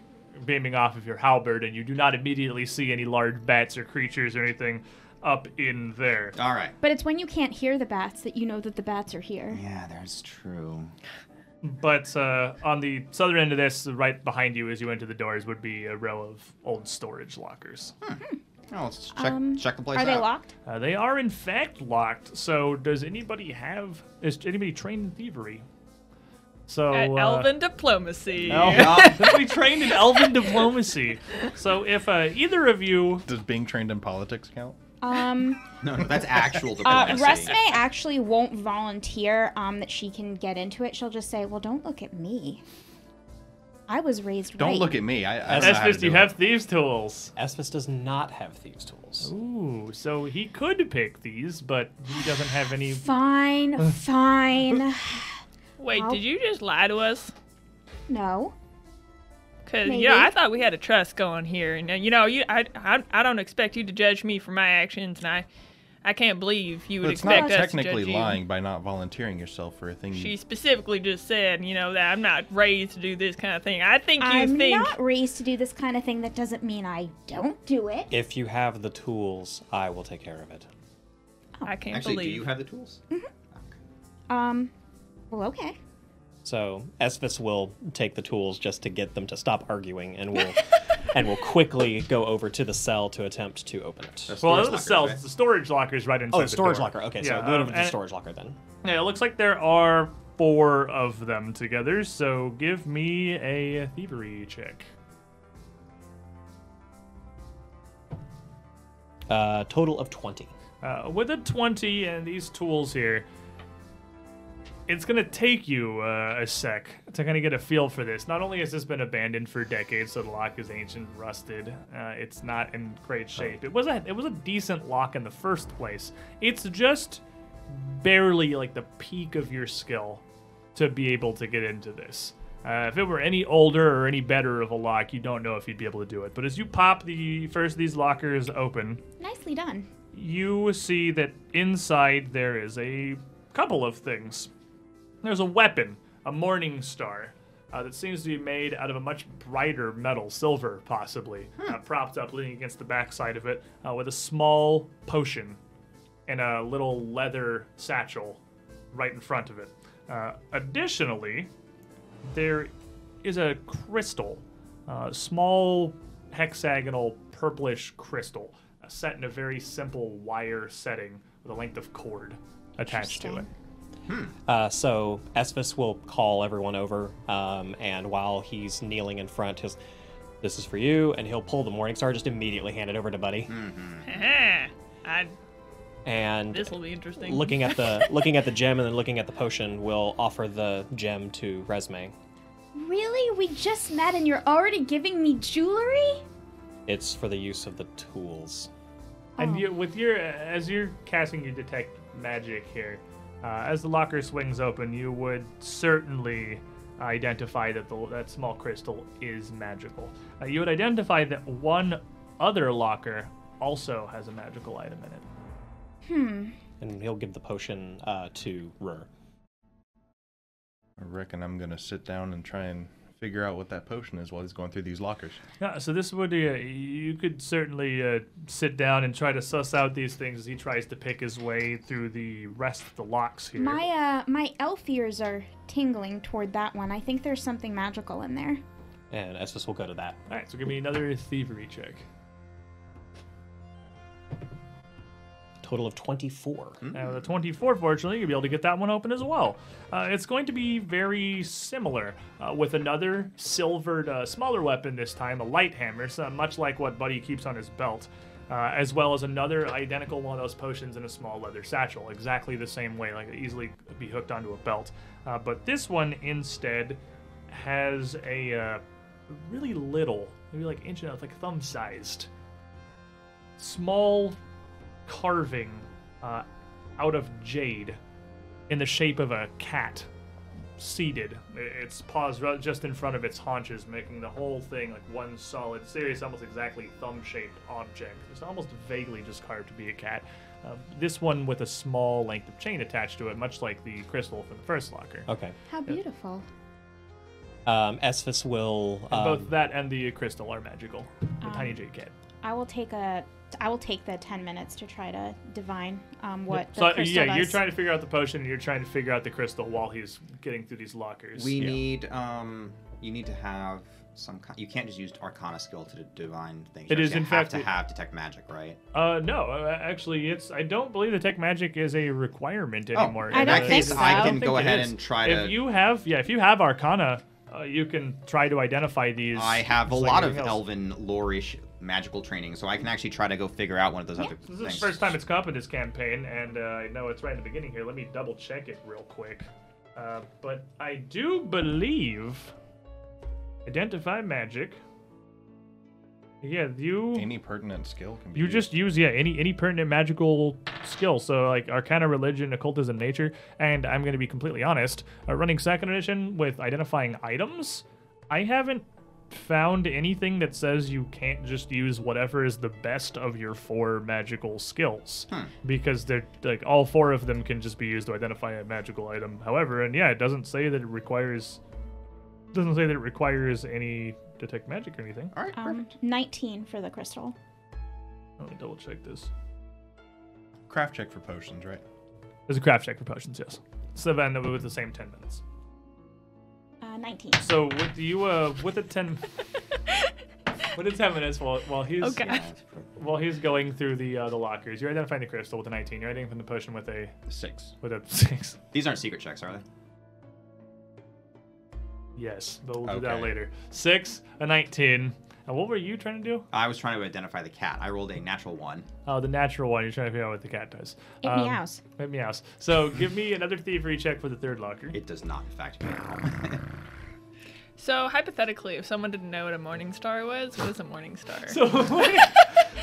beaming off of your halberd, and you do not immediately see any large bats or creatures or anything up in there. All right. but it's when you can't hear the bats that you know that the bats are here. Yeah, that's true. But uh, on the southern end of this, right behind you as you enter the doors, would be a row of old storage lockers. Oh, let's check Um, check the place Are they locked? Uh, they are in fact locked. So does anybody have? Is anybody trained in thievery? So At uh, Elven diplomacy. El- Yeah. Somebody trained in elven diplomacy. So if uh, either of you, Does being trained in politics count? Um, No, no, that's actual uh, diplomacy. Resme actually won't volunteer um, that she can get into it. She'll just say, well, don't look at me. I was raised with Don't right. look at me. I, I don't know how to Estes, do you it. have thieves' tools. Esphus does not have thieves' tools. Ooh, so he could pick these, but he doesn't have any. Fine, fine. Wait, I'll- did you just lie to us? No. Because Maybe. yeah, I thought we had a trust going here, and you know, you I, I I don't expect you to judge me for my actions, and I I can't believe you would But it's expect not us technically to judge you. lying by not volunteering yourself for a thing. you- She specifically just said, you know, that I'm not raised to do this kind of thing. I think you think I'm not raised to do this kind of thing. That doesn't mean I don't do it. If you have the tools, I will take care of it. I can't Actually, believe. do you have the tools? Um, well, okay. So Esphus will take the tools just to get them to stop arguing, and will and will quickly go over to the cell to attempt to open it. That's Well, storage the lockers, cells. right? The storage locker is right inside Oh, the storage door. locker. Okay, so Yeah, go to um, the storage locker then. Yeah, it looks like there are four of them together. So give me a thievery check. Uh, total of twenty. Uh, with a 20 and these tools here, it's going to take you uh, a sec to kind of get a feel for this. Not only has this been abandoned for decades, so the lock is ancient, rusted. Uh, it's not in great shape. It was a it was a decent lock in the first place. It's just barely like the peak of your skill to be able to get into this. Uh, if it were any older or any better of a lock, you don't know if you'd be able to do it. But as you pop the first of these lockers open, Nicely done. you see that inside there is a couple of things. There's a weapon, a morning star, uh, that seems to be made out of a much brighter metal, silver possibly, uh, propped up, leaning against the backside of it, uh, with a small potion and a little leather satchel right in front of it. Uh, additionally, there is a crystal, uh, small hexagonal purplish crystal, uh, set in a very simple wire setting with a length of cord attached to it. Uh, so Esvis will call everyone over, um, and while he's kneeling in front, his this is for you, and he'll pull the Morning Star, just immediately hand it over to Buddy. I, And this will be interesting. looking at the looking at the gem and then looking at the potion, will offer the gem to Resme. Really? We just met and you're already giving me jewelry? It's for the use of the tools. And Oh. you, with your, as you're casting your detect magic here, uh, as the locker swings open, you would certainly identify that the, that small crystal is magical. Uh, you would identify that one other locker also has a magical item in it. Hmm. And he'll give the potion uh, to Rur. I reckon I'm gonna sit down and try and figure out what that potion is while he's going through these lockers. Yeah, so this would uh, you could certainly uh, sit down and try to suss out these things as he tries to pick his way through the rest of the locks here. My uh my elf ears are tingling toward that one. I think there's something magical in there. And Esvis will go to that. All right, so give me another thievery check. Total of 24. Uh, the 24, fortunately, you'll be able to get that one open as well. Uh, it's going to be very similar uh, with another silvered, uh, smaller weapon this time, a light hammer, so much like what Buddy keeps on his belt, uh, as well as another identical one of those potions in a small leather satchel, exactly the same way, like easily be hooked onto a belt. Uh, but this one instead has a uh, really little, maybe like inch and a half, like thumb sized, small carving uh, out of jade in the shape of a cat seated its paws ru- just in front of its haunches making the whole thing like one solid serious almost exactly thumb shaped object it's almost vaguely just carved to be a cat uh, this one with a small length of chain attached to it much like the crystal from the first locker Okay. How beautiful. Um, Esvis will. Um, both that and the crystal are magical the Um, tiny jade cat I will take a I will take the 10 minutes to try to divine um what the so crystal yeah you're trying to figure out the potion and you're trying to figure out the crystal while he's getting through these lockers We Yeah. need um you need to have some kind you can't just use arcana skill to divine things. It You is, actually in have fact, to it- have detect magic, right? Uh, no, uh, actually, it's. I don't believe the tech magic is a requirement anymore. I in don't that think case, so. I I can don't go ahead is. and try If to. If you have, yeah, if you have Arcana, uh, you can try to identify these. I have a lot of else. elven lore-ish magical training, so I can actually try to go figure out one of those Yeah. other This is things. the first time it's come up in this campaign, and uh, I know it's right in the beginning here. Let me double check it real quick. Uh, but I do believe identify magic. Yeah, you. Any pertinent skill can be. You used. just use yeah any any pertinent magical skill. So like Arcana, religion, occultism, nature, and I'm going to be completely honest. Uh, running second edition with identifying items, I haven't found anything that says you can't just use whatever is the best of your four magical skills because they're like all four of them can just be used to identify a magical item. However, and yeah, it doesn't say that it requires doesn't say that it requires any detect magic or anything. All right, um perfect. 19 for the crystal. Let me double check this. craft check for potions, right? There's a craft check for potions, yes. So then with the same 10 minutes. Uh 19. So with you, uh, with a 10, with the 10 minutes while, while he's Okay. while he's going through the uh, the lockers, you're identifying the crystal with a 19. You're identifying the potion with a Six. with a six. These aren't secret checks, are they? Yes, but we'll do that Okay. later. Six, a 19. And what were you trying to do? I was trying to identify the cat. I rolled a natural one. Oh, the natural one. You're trying to figure out what the cat does. It Um, meows. It meows. So give me another thievery check for the third locker. It does not, in fact. So hypothetically, if someone didn't know what a morning star was, what is a morning star? So a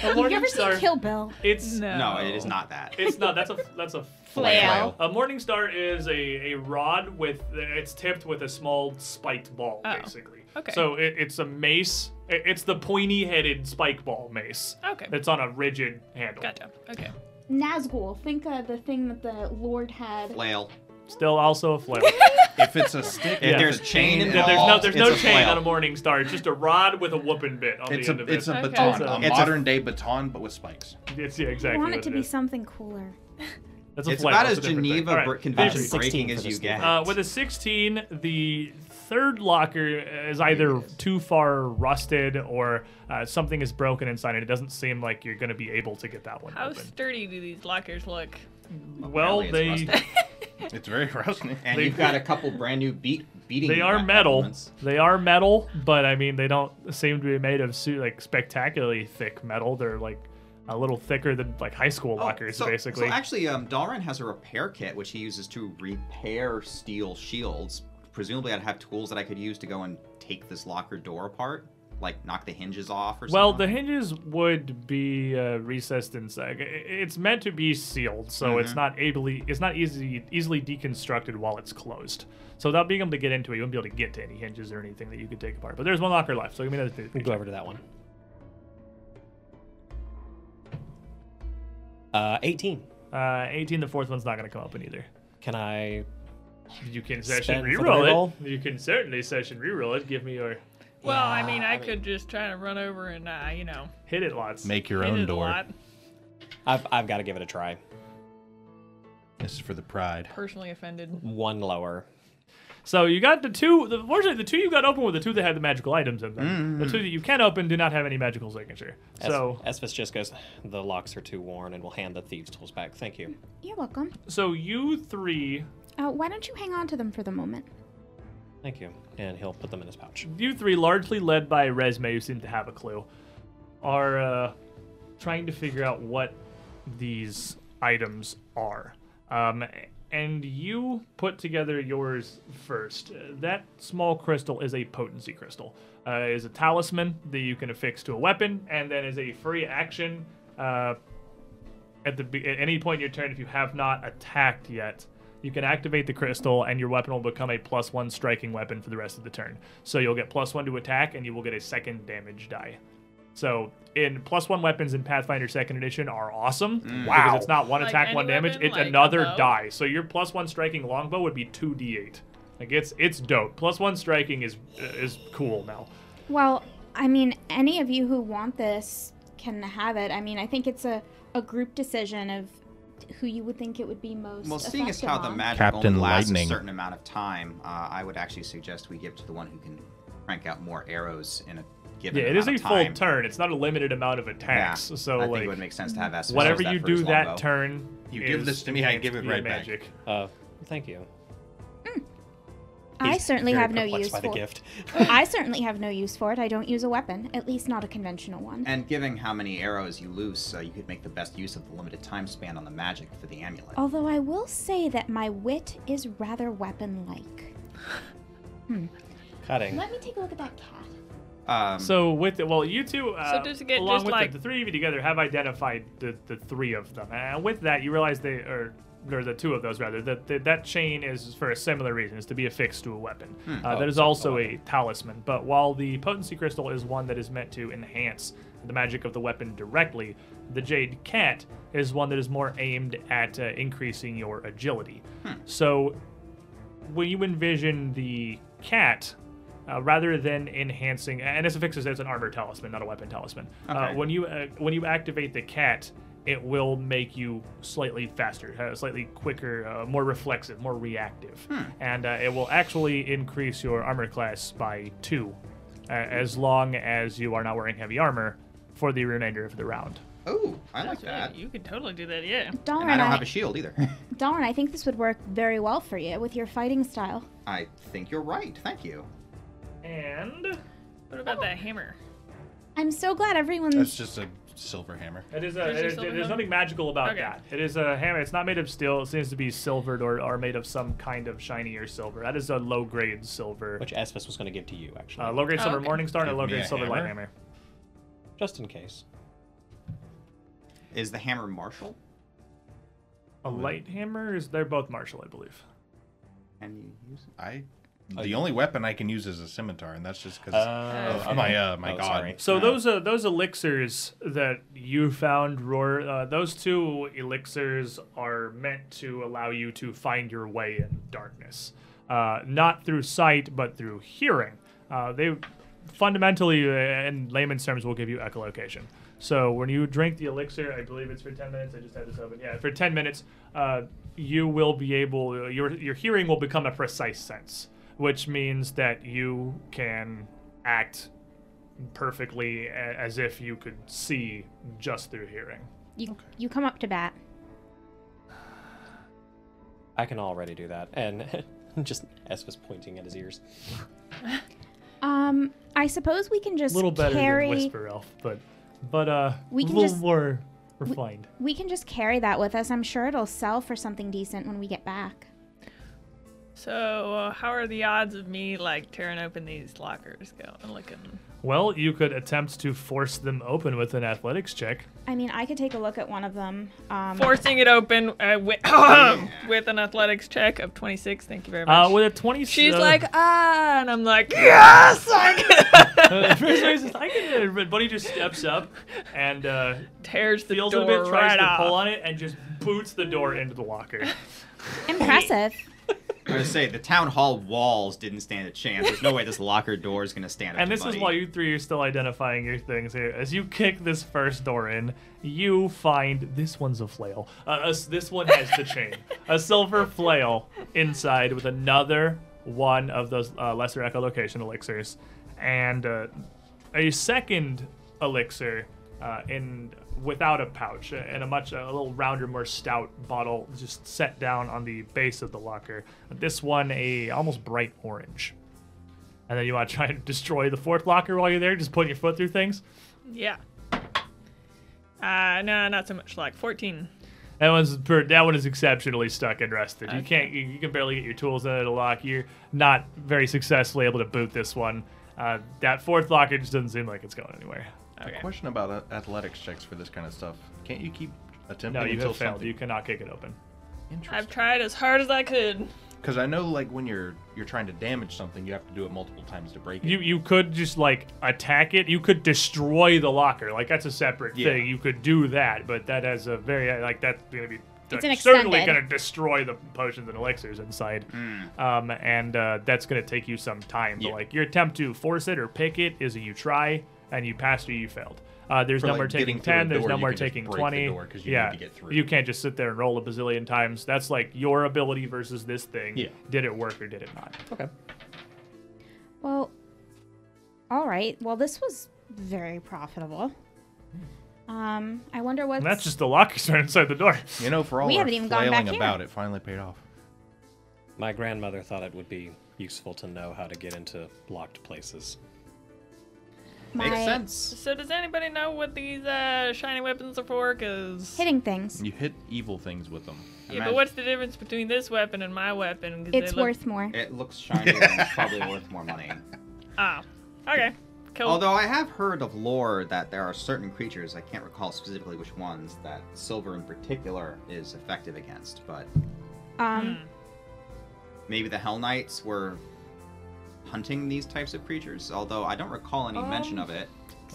You've morning ever star. seen Kill Bill? It's no. no, it is not that. It's not. That's a that's a Flail. A morning star is a, a rod with it's tipped with a small spiked ball, Oh, basically. Okay. So it, it's a mace. It- It's the pointy-headed spike ball mace. Okay. It's on a rigid handle. Gotcha. Okay. Nazgul. Think of the thing that the Lord had. Flail. Still also a flail. If it's a stick, If Yeah. there's chain There- involved, there's no there's no it's a chain flail. on a morning star. It's just a rod with a whooping bit on it's the a end of it's it. a Okay. baton, It's a- a it's a- modern day baton, but with spikes. It's yeah exactly. I exactly want what it to it be is. something cooler. That's a It's flight. about That's as a different thing. Geneva All right, br- convention it. 16 breaking for as this you thing. get. Uh, with a 16, the third locker is either too far rusted or uh, something is broken inside, and it doesn't seem like you're going to be able to get that one How open. sturdy do these lockers look? Well, Apparently they it's It's very rusty. and they- you've got a couple brand new beat beating. they are back metal. elements. They are metal, but I mean they don't seem to be made of su- like spectacularly thick metal. They're like a little thicker than like high school Oh, lockers, so, basically. So actually, um, Dalren has a repair kit which he uses to repair steel shields. Presumably, I'd have tools that I could use to go and take this locker door apart, like knock the hinges off or Well, something. Well, the hinges would be uh, recessed inside. I- It's meant to be sealed, so it's Mhm. not ably, it's not easy, easily deconstructed while it's closed. So without being able to get into it, you won't be able to get to any hinges or anything that you could take apart. But there's one locker left, so give me another. We'll go over to that one. Uh, 18. Uh, 18. The fourth one's not going to come open either. Can I? You can session Spend for reroll reroll? it. You can certainly session reroll it. Give me your Well, I mean, Yeah, I, I mean- could just try to run over and, uh, you know, hit it lots. Make your hit own it a door. lot. I've I've got to give it a try. This is for the pride. Personally offended. One lower. So you got the two. The, fortunately, the two you got open were the two that had the magical items in them. The two that you can open do not have any magical signature. Es- So, Esphus just goes. The locks are too worn, and we'll hand the thieves' tools back. Thank you. You're welcome. so you three, Uh, why don't you hang on to them for the moment? Thank you. And he'll put them in his pouch. you three, largely led by Resme, who seem to have a clue, are uh, trying to figure out what these items are. Um, and you put together yours first. That small crystal is a potency crystal. Uh, it is a talisman that you can affix to a weapon, and then is a free action uh, at the at any point in your turn if you have not attacked yet. You can activate the crystal, and your weapon will become a plus one striking weapon for the rest of the turn. So you'll get plus one to attack, and you will get a second damage die. So in plus one weapons in Pathfinder Second Edition are awesome Wow! because it's not one Like attack, any one damage. weapon, It's like another bow? die. So your plus one striking longbow would be two d8. Like it's it's dope. Plus one striking is is cool now. Well, I mean, any of you who want this can have it. I mean, I think it's a, a group decision of who you would think it would be most. Well, seeing as effective how the magic Captain only lasts Lightning. a certain amount of time, uh, I would actually suggest we give to the one who can crank out more arrows in a given Yeah, it is a full turn. It's not a limited amount of attacks. Yeah, So I like think it would make sense to have Esphus whatever use that you do that turn. You give this to me, I give it via right back. magic. Uh, thank you. I certainly have no use for. it. I certainly have no use for it. I don't use a weapon, at least not a conventional one. And given how many arrows you lose, uh, you could make the best use of the limited time span on the magic for the amulet. Although I will say that my wit is rather weapon-like. Hmm. Cutting. Let me take a look at that cat. Um, So with it, well, you two, uh, does it get along just with like- the, the three of you together, have identified the, the three of them, and with that, you realize they are. Or the two of those rather. That that that chain is for a similar reason, is to be affixed to a weapon. Uh, Oh, that is so- also a talisman. But while the potency crystal is one that is meant to enhance the magic of the weapon directly, the jade cat is one that is more aimed at uh, increasing your agility. So when you envision the cat, uh, rather than enhancing, and it's affixed as an armor talisman, not a weapon talisman. Uh, when you uh, when you activate the cat, it will make you slightly faster, uh, slightly quicker, uh, more reflexive, more reactive, and uh, it will actually increase your armor class by two, uh, as long as you are not wearing heavy armor for the remainder of the round. oh, I like That's right. that. You could totally do that, yeah. Darn, And I don't I, have a shield either. darn, I think this would work very well for you with your fighting style. I think you're right. Thank you. And What about that hammer? I'm so glad everyone's. That's just a silver hammer. It is a, Is it it is, silver there's nothing magical about Okay. that. It is a hammer. It's not made of steel. It seems to be silvered or, or made of some kind of shinier silver. That is a low grade silver. Which Esphus was going to give to you, actually. Uh, low grade Oh, silver okay. morning star and a low grade a silver light hammer? hammer. Just in case. Is the hammer martial? A light hammer is they're both martial, I believe. And you use it? I. The only weapon I can use is a scimitar, and that's just because Uh, of my uh, my Oh, god. sorry. So Yeah. those uh, those elixirs that you found, Rur, uh, those two elixirs are meant to allow you to find your way in darkness, uh, not through sight but through hearing. Uh, they fundamentally, uh, in layman's terms, will give you echolocation. So when you drink the elixir, I believe it's for 10 minutes. I just had this open. Yeah, for 10 minutes, uh, you will be able, your, your hearing will become a precise sense, which means that you can act perfectly a- as if you could see just through hearing. You you come up to bat. I can already do that. And just Esvis pointing at his ears. Um, I suppose we can just A just little better carry. than Whisper Elf, but, but uh, We a can little just- more refined. We can just carry that with us. I'm sure it'll sell for something decent when we get back. So, uh, how are the odds of me like tearing open these lockers going? Looking. Well, you could attempt to force them open with an athletics check. I mean, I could take a look at one of them. Um, Forcing it open uh, with, with an athletics check of 26. Thank you very much. Uh, with a 20. She's uh, like, ah, and I'm like, yes, I can. uh, first reason, I can, uh, Buddy just steps up and uh, Tears the feels door it a bit, tries right to off. pull on it, and just boots the door into the locker. impressive. I was gonna say the town hall walls didn't stand a chance. There's no way this locker door is gonna stand. up And this is why you three are still identifying your things here. As you kick this first door in, you find this one's a flail. Uh, a s- this one has the chain. A silver flail inside with another one of those uh, lesser echolocation elixirs, and uh, a second elixir uh, in without a pouch and a much a little rounder, more stout bottle, just set down on the base of the locker. This one a almost bright orange. And then you want to try and destroy the fourth locker while you're there, just putting your foot through things. Yeah. Uh, no, not so much. Like 14. That one's per- that one is exceptionally stuck and rusted. You can't you, you can barely get your tools in it to lock. You're not very successfully able to boot this one. Uh, that fourth locker just doesn't seem like it's going anywhere. Okay. Question about athletics checks for this kind of stuff. Can't you keep attempting No, you until have failed. something? You cannot kick it open. I've tried as hard as I could. Because I know, like, when you're you're trying to damage something, you have to do it multiple times to break it. You you could just like attack it. You could destroy the locker. Like that's a separate Yeah. thing. You could do that, but that has a very like that's gonna be It's like, an certainly gonna destroy the potions and elixirs inside. Hmm. Um, and uh, that's gonna take you some time. But like your attempt to force it or pick it is a you try and you passed or you failed. Uh, there's For, no like, more taking getting through ten. There's door, no more taking break the twenty. door 'cause you yeah, to get through. you can't just sit there and roll a bazillion times. That's like your ability versus this thing. Yeah. Did it work or did it not? Okay. Well, all right. Well, this was very profitable. Um, I wonder what. That's just the lockers right inside the door. You know, for all We haven't even gone flailing back here. about, it finally paid off. My grandmother thought it would be useful to know how to get into locked places. My Makes sense. So does anybody know what these uh, shiny weapons are for? Cause hitting things. You hit evil things with them. yeah, Imagine- but what's the difference between this weapon and my weapon? It's they look- worth more. It looks shiny and it's probably worth more money. Ah, okay, cool. Although I have heard of lore that there are certain creatures, I can't recall specifically which ones, that silver in particular is effective against, but Um, maybe the Hellknights were hunting these types of creatures, although I don't recall any mention of it.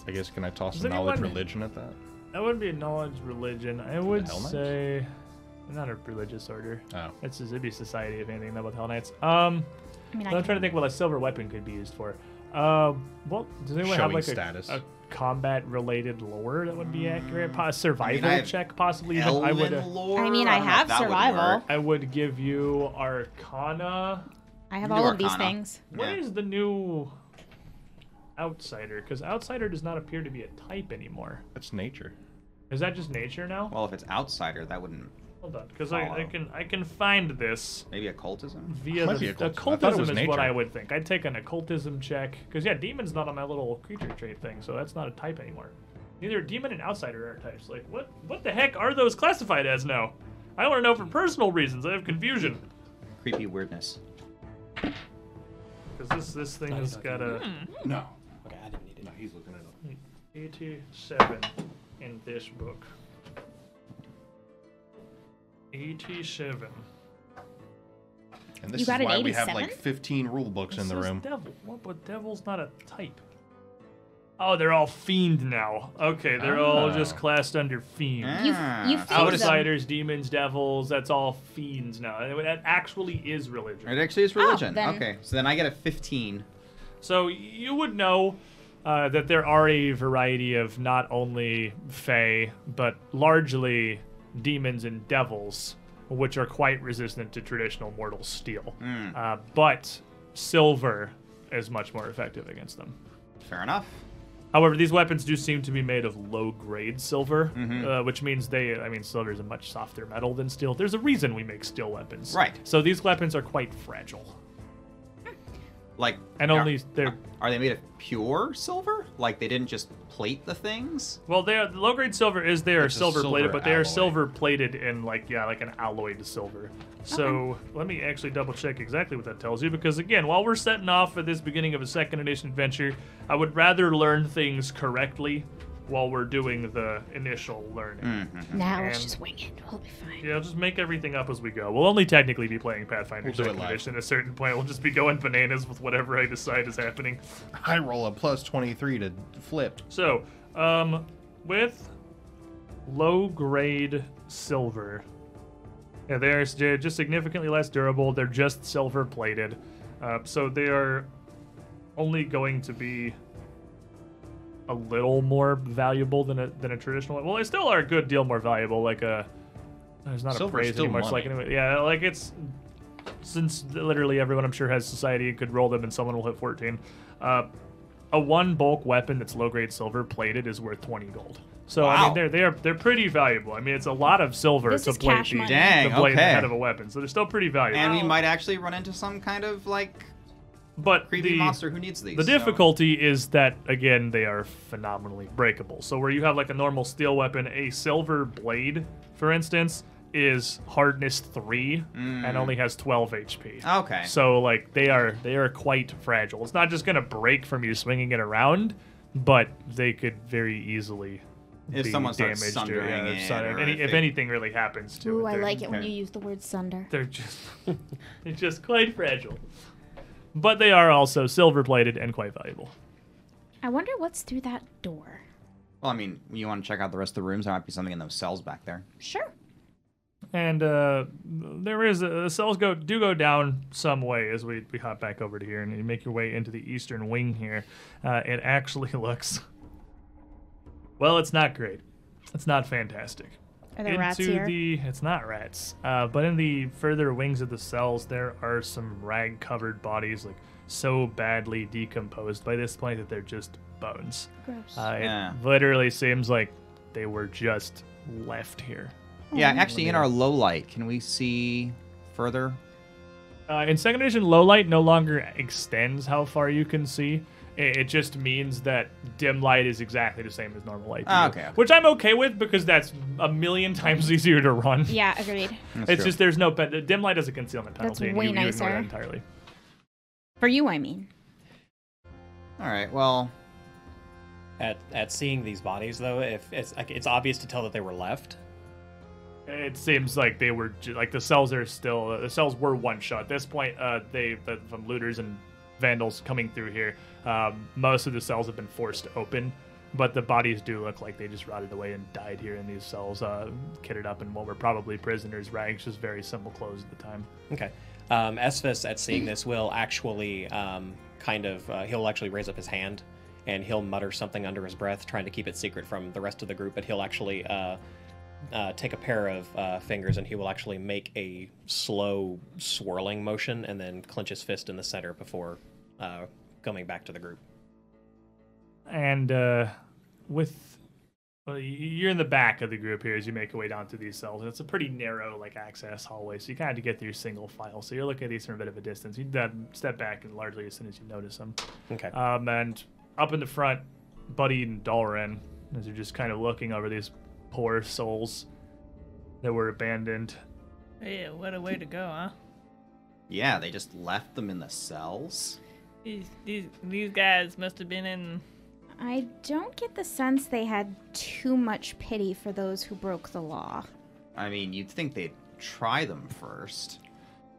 I guess can I toss Does some knowledge anyone- religion at that? That wouldn't be a knowledge religion. I would say not a religious order. Oh. It's a it'd be society if anything. Not with Hellknights. Um, I mean, I I'm can- trying to think what a silver weapon could be used for. Uh, well, does anyone have like status. a, a combat-related lore that would be accurate? Po- survival have check, possibly. I would. Uh, lore? I mean, I don't know if have survival. I would give you Arcana. I have You all do of these things. What is Yeah. the new outsider? Because outsider does not appear to be a type anymore. That's nature. Is that just nature now? Well, if it's outsider, that wouldn't. Hold on, because I, I can I can find this Maybe occultism? via the be occultism. I thought it occultism was is what. I would think. I'd take an occultism check because yeah, demon's not on my little creature trait thing, so that's not a type anymore. Neither demon and outsider are types. Like what what the heck are those classified as now? I want to know for personal reasons. I have confusion Creepy weirdness. Because this this thing has got a hmm. No. Okay, I didn't need it. No, he's looking it up. 87 in this book. 87. And this You got is an why we have 87? like 15 rule books in It the says room. Devil. What? But devil's not a type. Oh, they're all fiend now. Okay, they're all Oh. just classed under fiend. You Ah, you so fiend them. Outsiders, demons, devils, that's all fiends now. That actually is religion. It actually is religion. then- Okay, so then I get a 15. So you would know uh, that there are a variety of not only fae, but largely demons and devils, which are quite resistant to traditional mortal steel. Uh, but silver is much more effective against them. Fair enough. However, these weapons do seem to be made of low-grade silver, uh, which means they, I mean, silver is a much softer metal than steel. There's a reason we make steel weapons. Right. So these weapons are quite fragile. Like, And are- only they're Are they made of pure silver? Like they didn't just plate the things? well, they are low-grade silver is they are It's a silver plated, silver but they are silver plated in like yeah, like an alloyed silver. So let me actually double check exactly what that tells you because again, while we're setting off for this beginning of a second edition adventure, I would rather learn things correctly while we're doing the initial learning. Mm-hmm. Now let's just wing it. We'll be fine. Yeah, just make everything up as we go. We'll only technically be playing Pathfinder We'll Second. Edition. At a certain point, we'll just be going bananas with whatever I decide is happening. I roll a plus 23 to flip. So, um, with low grade silver, yeah, they're they're just significantly less durable. They're just silver plated, uh, so they are only going to be a little more valuable than a than a traditional one. Well, they still are a good deal more valuable. Like a there's not Silver's a phrase still anymore. It's like money. anyway, yeah, like it's since literally everyone I'm sure has society and could roll them and someone will hit 14. Uh, a one bulk weapon that's low grade silver plated is worth 20 gold. So I mean they're they're they're pretty valuable. I mean it's a lot of silver This to plate the. Dang, the blade okay. head of a weapon. So they're still pretty valuable. And we might actually run into some kind of like but creepy the, monster who needs these. The so- difficulty is that again they are phenomenally breakable. So where you have like a normal steel weapon, a silver blade, for instance, is hardness three and only has 12 HP. Mm. Okay. So like they are they are quite fragile. It's not just gonna break from you swinging it around, but they could very easily If be someone starts damaged or, sundering yeah, if, it sun- or any, if if anything really happens to Ooh, it. I like it when you use the word sunder. they're just they're just quite fragile. But they are also silver plated and quite valuable. I wonder what's through that door. Well, I mean, you want to check out the rest of the rooms? There might be something in those cells back there. Sure. And uh, there is the cells go do go down some way as we, we hop back over to here and you make your way into the eastern wing here. Uh, it actually looks well. It's not great. It's not fantastic. Are there into rats here? the it's not rats, uh, but in the further wings of the cells there are some rag covered bodies like so badly decomposed by this point that they're just bones. Gross. Uh, it Yeah. literally seems like they were just left here. Yeah, actually, in our low light, can we see further? Uh, in second edition, low light no longer extends how far you can see. It, it just means that dim light is exactly the same as normal light. to Ah, okay, okay. Which I'm okay with because that's a million times easier to run. yeah, agreed. That's It's true. just there's no pen- dim light is a concealment penalty. and way you, you nicer. that entirely. For you, I mean. All right. Well, At at seeing these bodies, though, if it's like it's obvious to tell that they were left. It seems like they were like the cells are still the cells were one shot. At this point, uh, they the, from looters and vandals coming through here, um, most of the cells have been forced open, but the bodies do look like they just rotted away and died here in these cells, uh, kitted up in what were probably prisoners' rags, just very simple clothes at the time. Okay. Um, Esphus, at seeing this, will actually um, kind of uh, he'll actually raise up his hand and he'll mutter something under his breath, trying to keep it secret from the rest of the group. But he'll actually uh, uh, take a pair of uh, fingers and he will actually make a slow swirling motion and then clench his fist in the center before uh, coming back to the group. And uh, with well, you're in the back of the group here as you make your way down to these cells, and it's a pretty narrow like access hallway, so you kind of have to get through single file. So you're looking at these from a bit of a distance. You step back, and largely as soon as you notice them. Okay. Um, and up in the front, Buddy and Dalren, as you're just kind of looking over these poor souls that were abandoned. Yeah, what a way to go, huh? yeah, they just left them in the cells. These these these guys must have been in. I don't get the sense they had too much pity for those who broke the law. I mean, you'd think they'd try them first.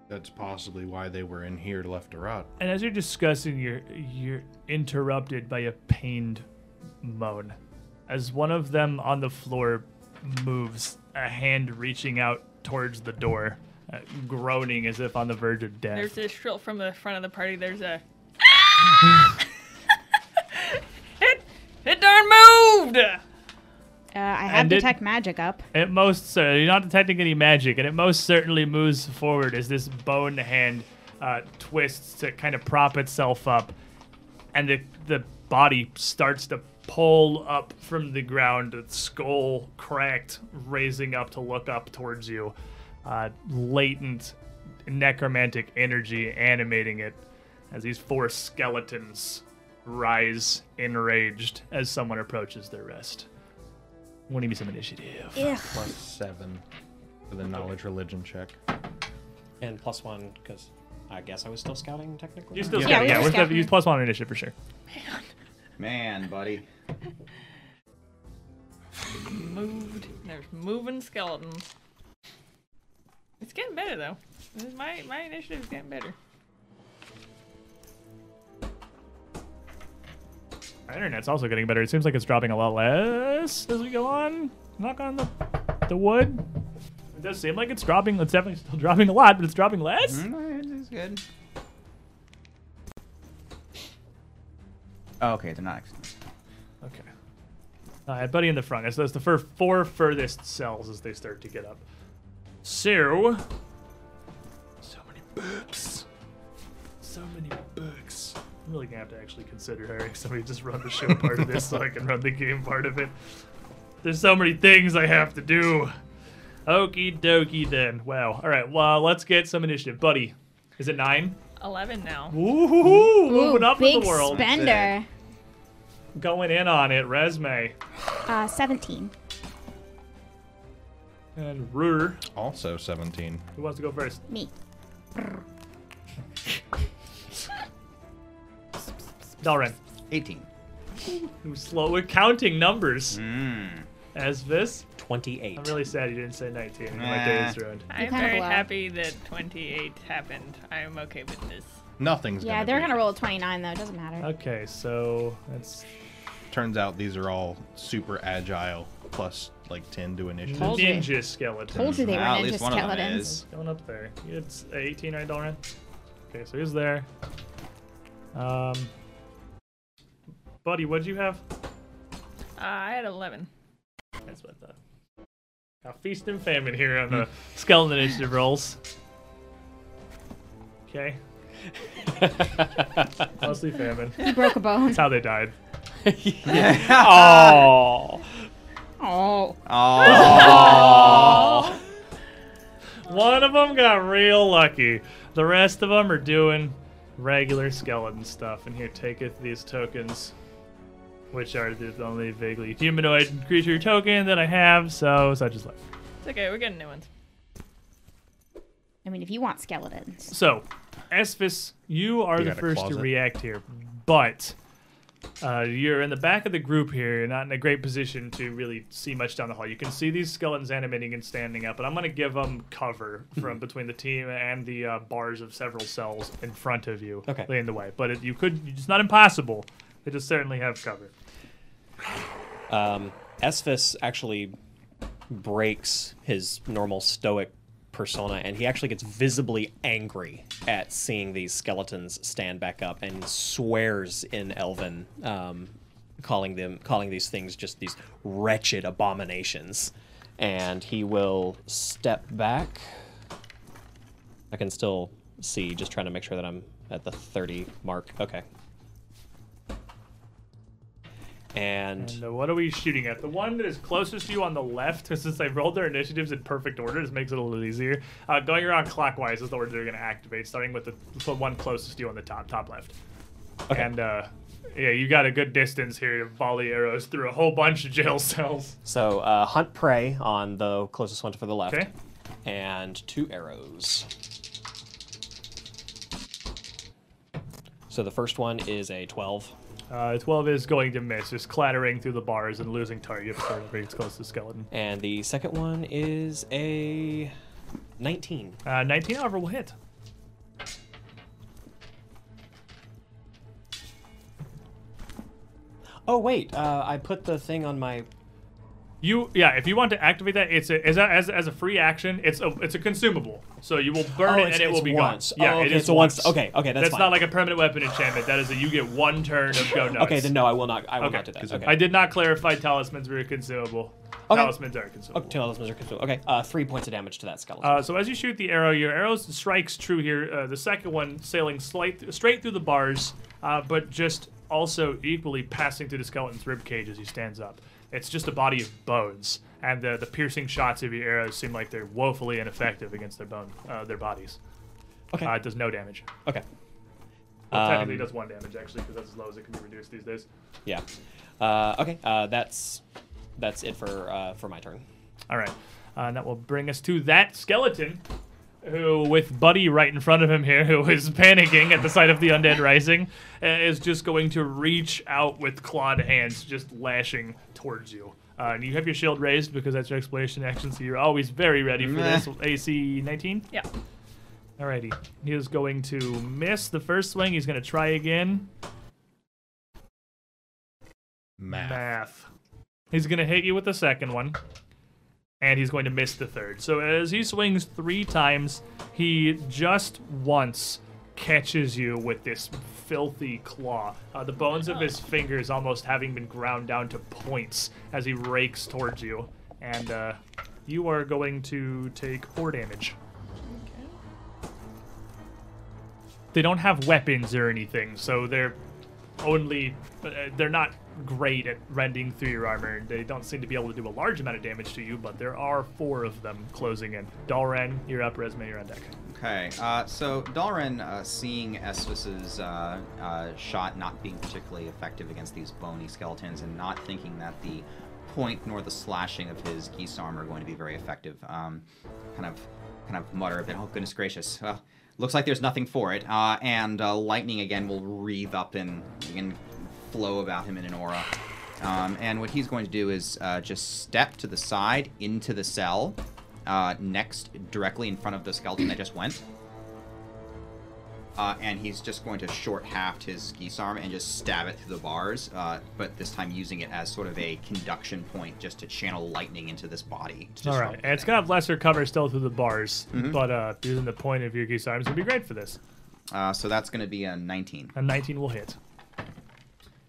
That's possibly why they were in here left to rot. And as you're discussing, you're you're interrupted by a pained moan, as one of them on the floor moves, a hand reaching out towards the door, uh, groaning as if on the verge of death. There's this shrill from the front of the party. There's a. moved. Uh, I have And it- detect magic up. It most uh, you're not detecting any magic, and it most certainly moves forward as this bone hand uh, twists to kind of prop itself up, and the the body starts to pull up from the ground, its skull cracked, raising up to look up towards you. Uh, latent necromantic energy animating it as these four skeletons rise enraged as someone approaches their rest. Want to give me some initiative? Ugh. Plus seven for the knowledge religion check. And plus one, because I guess I was still scouting technically. You're still Yeah, scouting. we Yeah, were we're still scouting. use plus one initiative for sure. Man, Man, buddy. Moved. There's moving skeletons. It's getting better though. This is- My my initiative's getting better. Our internet's also getting better. It seems like it's dropping a lot less as we go on. Knock on the the wood. It does seem like it's dropping. It's definitely still dropping a lot, but it's dropping less. Mm, It's good. Oh, okay, they're not. Excellent. Okay. All right, buddy in the front. So that's the fir- four furthest cells as they start to get up. So, so many books. So many books. I'm really gonna have to actually consider hiring somebody to just run the show part of this so I can run the game part of it. There's so many things I have to do. Okie dokie then. Wow. All right. Well, let's get some initiative, buddy. Is it nine? Eleven now. Ooh, Ooh, moving up in the world. Big spender. Going in on it, Resme. Uh, 17. And Rur. Also 17. Who wants to go first? Me. Dalren. 18. Who's slow at counting numbers? Mm. As this? 28. I'm really sad you didn't say 19. My day is ruined. I'm very low. happy that 28 happened. I'm okay with this. Nothing's Yeah, gonna they're be- gonna roll a 29 though. It doesn't matter. Okay, so that's Turns out these are all super agile, plus like 10 to initiative. Told you. ninja skeleton. Told you they were Well, at ninja least one of them skeletons. is. Going up there. It's 18, right, Dalren? Okay, so he's there. Um, buddy, what'd you have? Uh, I had 11. That's what I thought. Now feast and famine here on the skeleton initiative rolls. Okay. Mostly famine. He broke a bone. That's how they died. oh. Oh. Oh. One of them got real lucky. The rest of them are doing regular skeleton stuff. And here, taketh these tokens, which are the only vaguely humanoid creature token that I have. So such is life. It's okay, we're getting new ones. I mean, if you want skeletons. So, Esphis, you are You the first to react here, but uh, you're in the back of the group here. You're not in a great position to really see much down the hall. You can see these skeletons animating and standing up, but I'm going to give them cover from between the team and the uh, bars of several cells in front of you, Okay. in the way. But it, you could, it's not impossible. They just certainly have cover. Um, Esphis actually breaks his normal stoic persona and he actually gets visibly angry at seeing these skeletons stand back up and swears in Elven, um, calling them calling these things just these wretched abominations. And he will step back. I can still see, just trying to make sure that I'm at the 30 mark. Okay. And And uh, what are we shooting at? The one that is closest to you on the left, since they've rolled their initiatives in perfect order, this makes it a little easier. Uh, going around clockwise is the order they're going to activate, starting with the, the one closest to you on the top, top left. Okay. And uh, yeah, you got a good distance here to volley arrows through a whole bunch of jail cells. So uh, hunt prey on the closest one to the left, Okay. and two arrows. So the first one is a twelve, Uh, 12 is going to miss, just clattering through the bars and losing target before it brings close to the skeleton. and the second one is a nineteen. Uh, 19, however, will hit. Oh wait, uh, I put the thing on my You yeah, if you want to activate that, it's a, as a as, as a free action. It's a it's a consumable, so you will burn Oh, it and it will be once. gone. Yeah, Oh, it okay, is so once- once. okay, okay, that's that's fine. not like a permanent weapon enchantment. That is a you get one turn of go nuts. Okay, then no, I will not. I will Okay. not do that. Okay. I did not clarify talismans were consumable. Okay. Talismans are consumable. Oh, talismans are consumable. Okay, uh, three points of damage to that skeleton. Uh, so as you shoot the arrow, your arrow strikes true here. Uh, the second one sailing slight, straight through the bars, uh, but just also equally passing through the skeleton's rib cage as he stands up. It's just a body of bones, and the the piercing shots of your arrows seem like they're woefully ineffective against their bone, uh, their bodies. okay. Uh, it does no damage. okay. Well, technically, it Um, does one damage actually, because that's as low as it can be reduced these days. Yeah. Uh, okay. Uh, that's that's it for uh, for my turn. All right, uh, and that will bring us to that skeleton, who, with Buddy right in front of him here, who is panicking at the sight of the undead rising, uh, is just going to reach out with clawed hands, just lashing towards you. Uh, and you have your shield raised because that's your exploration action, so you're always very ready for this. AC 19. Yeah. Alrighty, he is going to miss the first swing. He's going to try again. Math. Math. He's going to hit you with the second one, and he's going to miss the third. So as he swings three times, he just once catches you with this filthy claw. Uh, the bones of his fingers almost having been ground down to points as he rakes towards you. And uh, you are going to take four damage. They don't have weapons or anything, so they're only uh, they're not great at rending through your armor. They don't seem to be able to do a large amount of damage to you, but there are four of them closing in. Dalren, you're up. Resme, you're on deck. Okay, uh, so Dalren, uh, seeing Estus's uh, uh, shot not being particularly effective against these bony skeletons, and not thinking that the point nor the slashing of his guisarme are going to be very effective, um, kind of, kind of mutter a bit. Oh goodness gracious! Looks like there's nothing for it. Uh, and uh, lightning again will wreathe up and, and flow about him in an aura. Um, and what he's going to do is uh, just step to the side into the cell, uh, next directly in front of the skeleton that just went. Uh, and he's just going to short haft his guisarme and just stab it through the bars, uh, but this time using it as sort of a conduction point just to channel lightning into this body. to All right, and it's gonna have lesser cover still through the bars, but uh, using the point of your guisarmes would be great for this. Uh, so that's going to be a 19. A 19 will hit.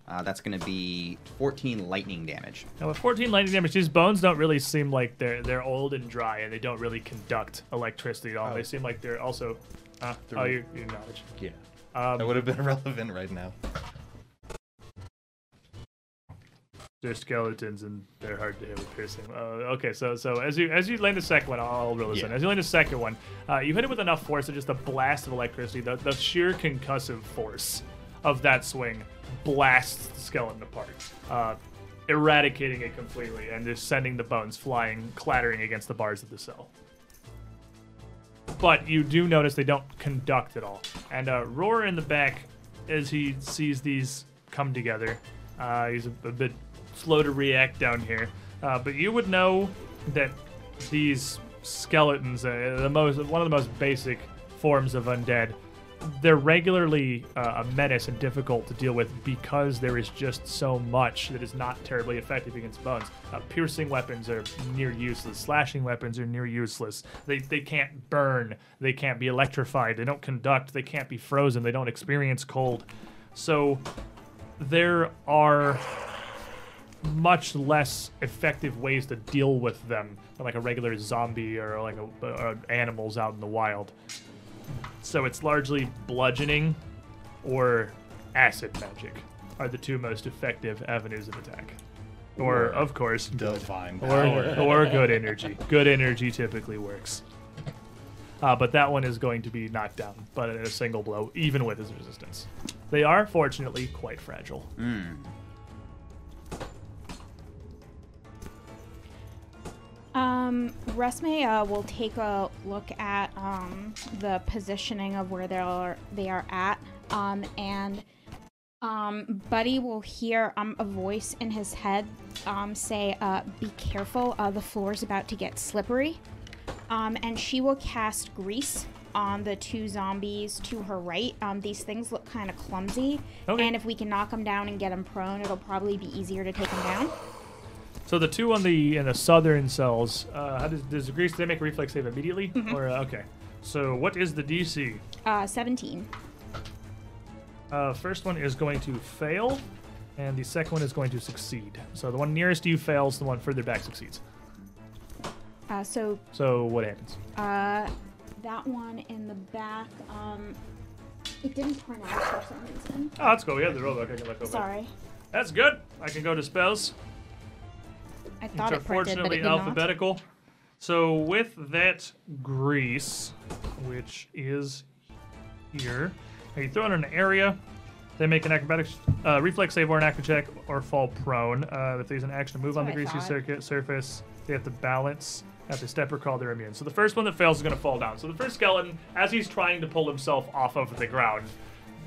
Uh, that's going to be 14 lightning damage. Now with 14 lightning damage, these bones don't really seem like they're they're old and dry, and they don't really conduct electricity at all. Oh. They seem like they're also. Uh, They're- oh, you you knowledge. Yeah. Um, That would have been relevant right now. They're skeletons and they're hard to hit with piercing. Uh, okay, so so as you as you land the second one, I'll, I'll roll this in. As you land the second one, uh, you hit it with enough force that just a blast of electricity, the, the sheer concussive force of that swing blasts the skeleton apart, uh, eradicating it completely and just sending the bones flying, clattering against the bars of the cell. But you do notice they don't conduct at all. And uh, Rur in the back, as he sees these come together, uh, he's a, a bit slow to react down here. Uh, but you would know that these skeletons, uh, the most one of the most basic forms of undead, they're regularly uh, a menace and difficult to deal with because there is just so much that is not terribly effective against bones. Uh, piercing weapons are near useless. Slashing weapons are near useless. They, they can't burn. They can't be electrified. They don't conduct. They can't be frozen. They don't experience cold. So there are much less effective ways to deal with them than like a regular zombie or like a, animals out in the wild. So it's largely bludgeoning or acid magic are the two most effective avenues of attack. Or, of course, good. Divine Or, or good energy. Good energy typically works. Uh, but that one is going to be knocked down, but in a single blow, even with his resistance. They are, fortunately, quite fragile. Um, Resme uh, will take a look at um, the positioning of where they are they are at, um, and um, Buddy will hear um, a voice in his head um, say, uh, "Be careful! Uh, the floor's about to get slippery." Um, and she will cast grease on the two zombies to her right. Um, these things look kind of clumsy, Okay. and if we can knock them down and get them prone, it'll probably be easier to take them down. So the two on the in the southern cells, uh, how does, does Grease do they make a reflex save immediately? Or uh, okay. So what is the DC? Uh, 17. Uh, first one is going to fail, and the second one is going to succeed. So the one nearest you fails, the one further back succeeds. Uh, so So what happens? uh, that one in the back, um, it didn't turn out for some reason. Oh, that's cool. go. We have the rulebook. I can look over. Sorry. That's good. I can go to spells. I It's thought it printed, but it unfortunately did not. alphabetical. So with that grease, which is here, you throw it in an area. They make an acrobatics, uh, reflex save or an acro check, or fall prone. Uh, if there's an action to move on the That's what I greasy circuit surface, they have to balance. If they step or crawl, they're immune. So the first one that fails is going to fall down. So the first skeleton, as he's trying to pull himself off of the ground,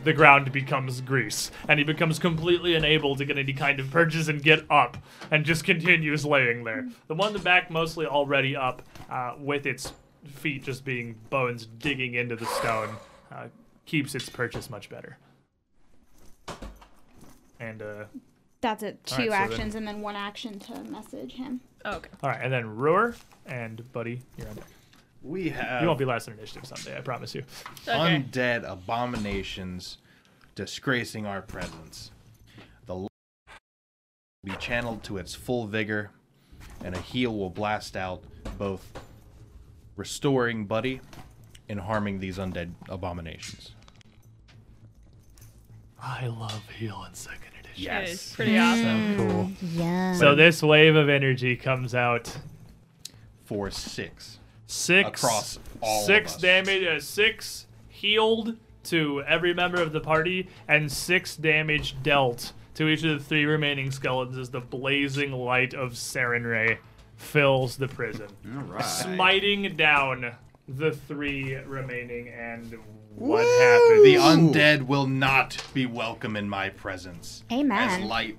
the ground becomes grease, and he becomes completely unable to get any kind of purchase and get up, and just continues laying there. The one in the back, mostly already up, uh, with its feet just being bones digging into the stone, uh, keeps its purchase much better. And uh, That's it. Two right, so then- actions and then one action to message him. Oh, okay. all right, and then Rur and Buddy, you're on deck. We have You won't be last in initiative someday, I promise you. Okay. undead abominations disgracing our presence. The light will be channeled to its full vigor, and a heal will blast out, both restoring Buddy and harming these undead abominations. I love heal in second edition. It is mm. pretty awesome. Cool. Yeah. So this wave of energy comes out For six. Six Across all of six us. damage, uh, six healed to every member of the party, and six damage dealt to each of the three remaining skeletons as the blazing light of Sarenrae fills the prison, All right. smiting down the three remaining. And what happened? The undead will not be welcome in my presence. As Amen. light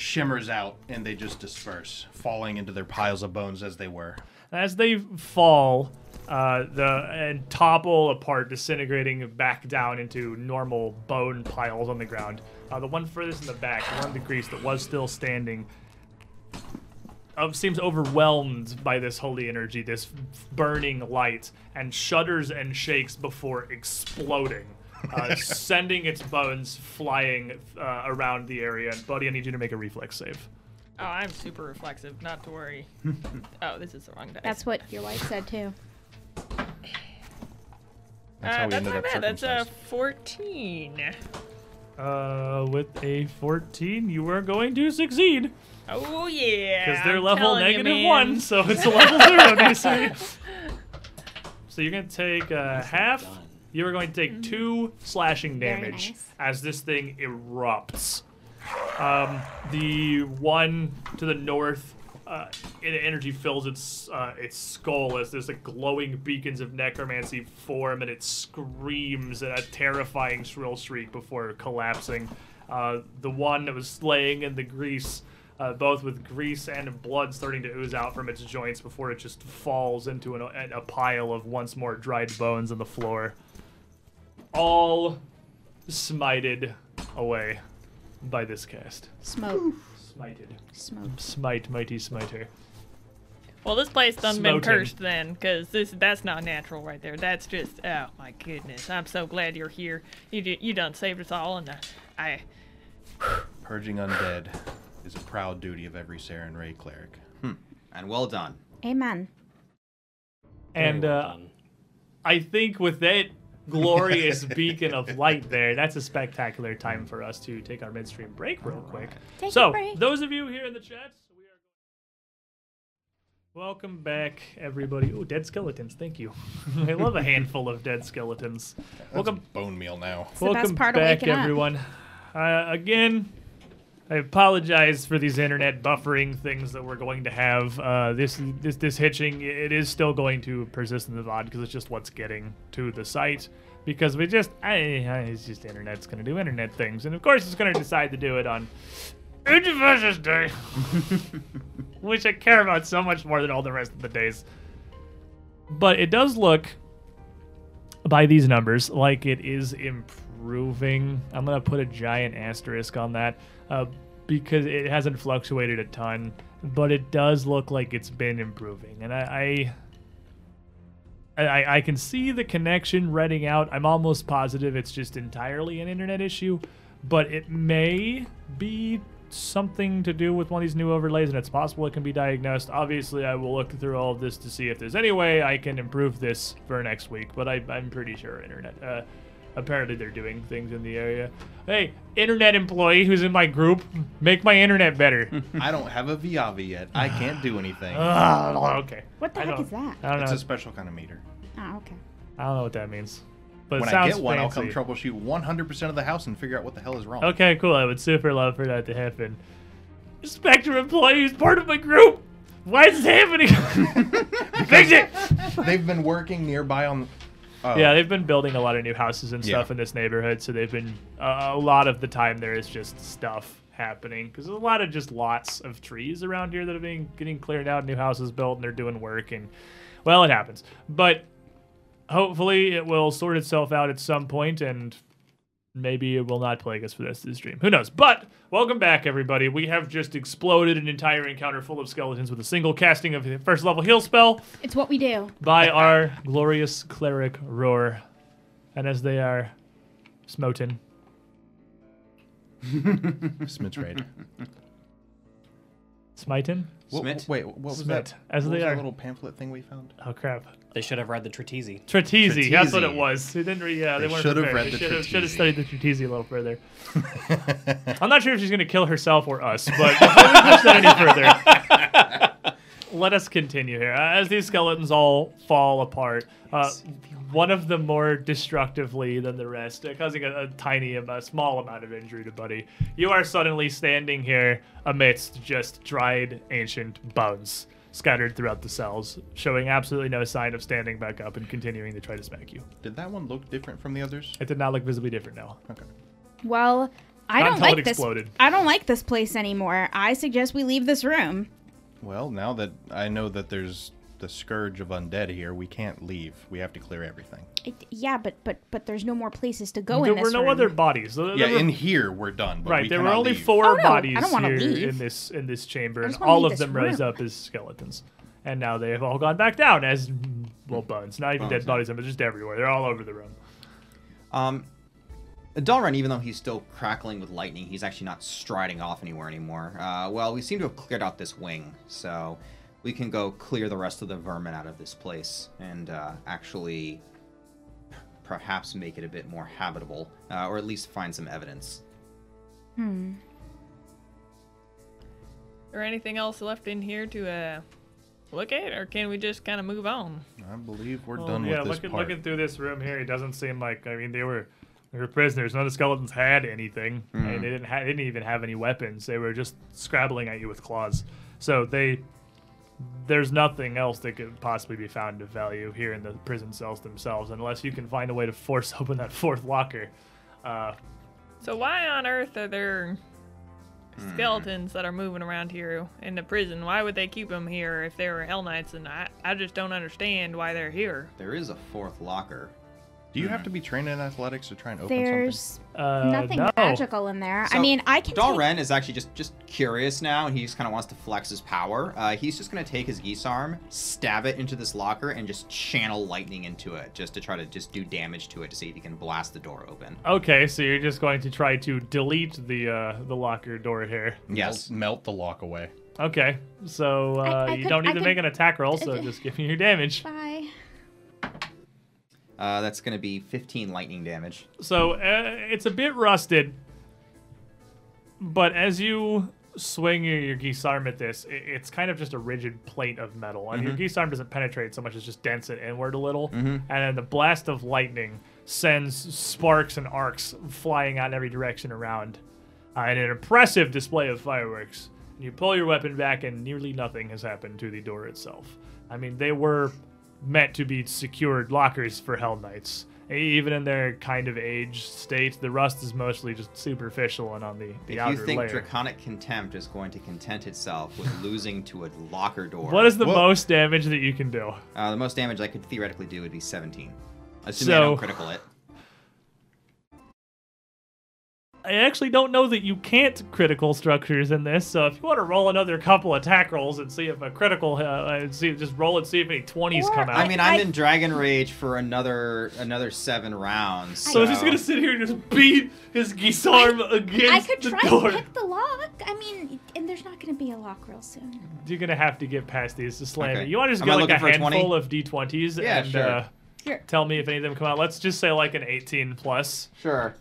shimmers out and they just disperse, falling into their piles of bones as they were. As they fall, uh, the and topple apart, disintegrating back down into normal bone piles on the ground. Uh, the one furthest in the back, the one grease that was still standing, seems overwhelmed by this holy energy, this burning light, and shudders and shakes before exploding, uh, sending its bones flying uh, around the area. And Buddy, I need you to make a reflex save. Oh, I'm super reflexive. Not to worry. oh, this is the wrong dice. That's what your wife said too. That's uh, how we that's ended not up bad. That's a circumcised. 14. Uh, with a 14, you are going to succeed. Oh yeah. Because they're I'm level telling you, negative man. one, so it's a level zero DC. So you're gonna take uh, half. You are going to take two slashing Mm-hmm. Very damage nice. as this thing erupts. Um, the one to the north, uh, energy fills its uh, its skull as there's like glowing beacons of necromancy form, and it screams a terrifying shrill shriek before collapsing. Uh, the one that was slaying in the grease, uh, both with grease and blood starting to ooze out from its joints before it just falls into an, a, a pile of once more dried bones on the floor. All smited away by this cast. Smoke. Smited. Smoke. Smite, mighty smiter. Well, this place done been cursed then, because this that's not natural right there. That's just oh my goodness. I'm so glad you're here. You do, you done saved us all, and uh, I Purging undead is a proud duty of every Sarenrae cleric. And well done. Amen. And uh. I think with that glorious beacon of light there, that's a spectacular time for us to take our midstream break real quick. Take so, a break. those of you here in the chat, we are welcome back, everybody. Oh, dead skeletons! Thank you. I love a handful of dead skeletons. Welcome, Bone meal now. the best welcome part of back, waking up. everyone. Uh, again, I apologize for these internet buffering things that we're going to have. Uh, this this this hitching it is still going to persist in the VOD because it's just what's getting to the site. Because we just I, I it's just internet's gonna do internet things, and of course it's gonna decide to do it on Indivisious Day, which I care about so much more than all the rest of the days. But it does look by these numbers like it is improving. I'm gonna put a giant asterisk on that uh, because it hasn't fluctuated a ton, but it does look like it's been improving, and I. I I, I can see the connection reading out. I'm almost positive it's just entirely an internet issue, but it may be something to do with one of these new overlays, and it's possible it can be diagnosed. Obviously, I will look through all of this to see if there's any way I can improve this for next week, but I, I'm pretty sure internet. Uh, apparently, they're doing things in the area. Hey, internet employee who's in my group, make my internet better. I don't have a Viavi yet. I can't do anything. Ah, okay. What the I heck don't- is that? I don't it's know. a special kind of meter. Oh, okay. I don't know what that means. But when I get one, I'll come troubleshoot 100% of the house and figure out what the hell is wrong. Okay, cool. I would super love for that to happen. Spectre employee who's part of my group. Why is this happening? Fix it. They've been working nearby on. Oh, Yeah, they've been building a lot of new houses and stuff Yeah. in this neighborhood, so they've been uh, a lot of the time there is just stuff happening because there's a lot of just lots of trees around here that are being getting cleared out, new houses built, and they're doing work, and well, it happens. But hopefully, it will sort itself out at some point, and maybe it will not plague us for the rest of this stream. Who knows? But welcome back, everybody. We have just exploded an entire encounter full of skeletons with a single casting of the first level heal spell It's what we do. by our glorious cleric Rur. And as they are smoten, Smith's raid. smiten? Smit? Wait, what was Smit, that? as what they was are. that little pamphlet thing we found? Oh crap. They should have read the Treatise. Tratizi, that's what it was. They didn't re- yeah, they, They weren't should have read They the should have, should have studied the Tratizi a little further. I'm not sure if she's going to kill herself or us, but before we push that any further, let us continue here. Uh, As these skeletons all fall apart, uh, one of them more destructively than the rest, uh, causing a, a tiny, a small amount of injury to Buddy. You are suddenly standing here amidst just dried ancient bones scattered throughout the cells, showing absolutely no sign of standing back up and continuing to try to smack you. Did that one look different from the others? It did not look visibly different now. Okay. Well, I Not don't until it like this. exploded. I don't like this place anymore. I suggest we leave this room. Well, now that I know that there's the scourge of undead here, we can't leave. We have to clear everything. It, yeah, but but but there's no more places to go there in this There were no room. other bodies. There- Yeah, there were- in here we're done. But right, we there were only leave. four Oh, no, bodies here leave. in this in this chamber, and all of this them rose up as skeletons. And now they have all gone back down as mm, well bones. Not even Bones, dead yeah. bodies, but just everywhere. They're all over the room. Um, Dalren, even though he's still crackling with lightning, he's actually not striding off anywhere anymore. Uh, well, we seem to have cleared out this wing, so we can go clear the rest of the vermin out of this place and uh, actually p- perhaps make it a bit more habitable, uh, or at least find some evidence. Hmm. Or anything else left in here to uh, look at, or can we just kind of move on? I believe we're Well, done yeah, with this looking, part. looking through this room here, it doesn't seem like. I mean, they were they were prisoners. None of the skeletons had anything, and they didn't ha- they didn't even have any weapons. They were just scrabbling at you with claws. So they there's nothing else that could possibly be found of value here in the prison cells themselves, unless you can find a way to force open that fourth locker. Uh, So why on earth are there skeletons that are moving around here in the prison? Why would they keep them here if they were Hellknights? And I, I just don't understand why they're here. There is a fourth locker. Do you have to be trained in athletics to try and open There's uh, nothing no. magical in there. I mean, I can. take- Dalren is actually just just curious now, and he just kind of wants to flex his power. Uh, he's just gonna take his guisarme, stab it into this locker, and just channel lightning into it, just to try to just do damage to it to see if he can blast the door open. Okay, so you're just going to try to delete the uh, the locker door here. Yes. Melt, melt the lock away. Okay, so uh, I you could- don't need I to could- make an attack roll, so just give me your damage. Bye. Uh, that's gonna be 15 lightning damage. So uh, it's a bit rusted, but as you swing your, guisarme at this, it's kind of just a rigid plate of metal, and your guisarme doesn't penetrate so much as just dents it inward a little, and then the blast of lightning sends sparks and arcs flying out in every direction around, uh, in an impressive display of fireworks. You pull your weapon back, and nearly nothing has happened to the door itself. I mean, they were meant to be secured lockers for Hellknights. Even in their kind of aged state, the rust is mostly just superficial and on the, the If outer you think layer. Draconic Contempt is going to content itself with losing to a locker door, what is the Well- most damage that you can do? uh, the most damage I could theoretically do would be 17. Assuming I So- don't critical it. I actually don't know that you can't critical structures in this. So if you want to roll another couple attack rolls and see if a critical, uh, uh, see just roll and see if any twenties come out. I mean, I'm I- in Dragon Rage for another another seven rounds. so he's just gonna sit here and just beat his guisarme I against the game? I could the try door. and pick the lock. I mean, and there's not going to be a lock real soon. You're gonna have to get past these to slam Okay. it. You want to just Am go I like a looking for a 20? handful of d20s Yeah, and sure. uh, Here. tell me if any of them come out. Let's just say like an 18 plus. Sure.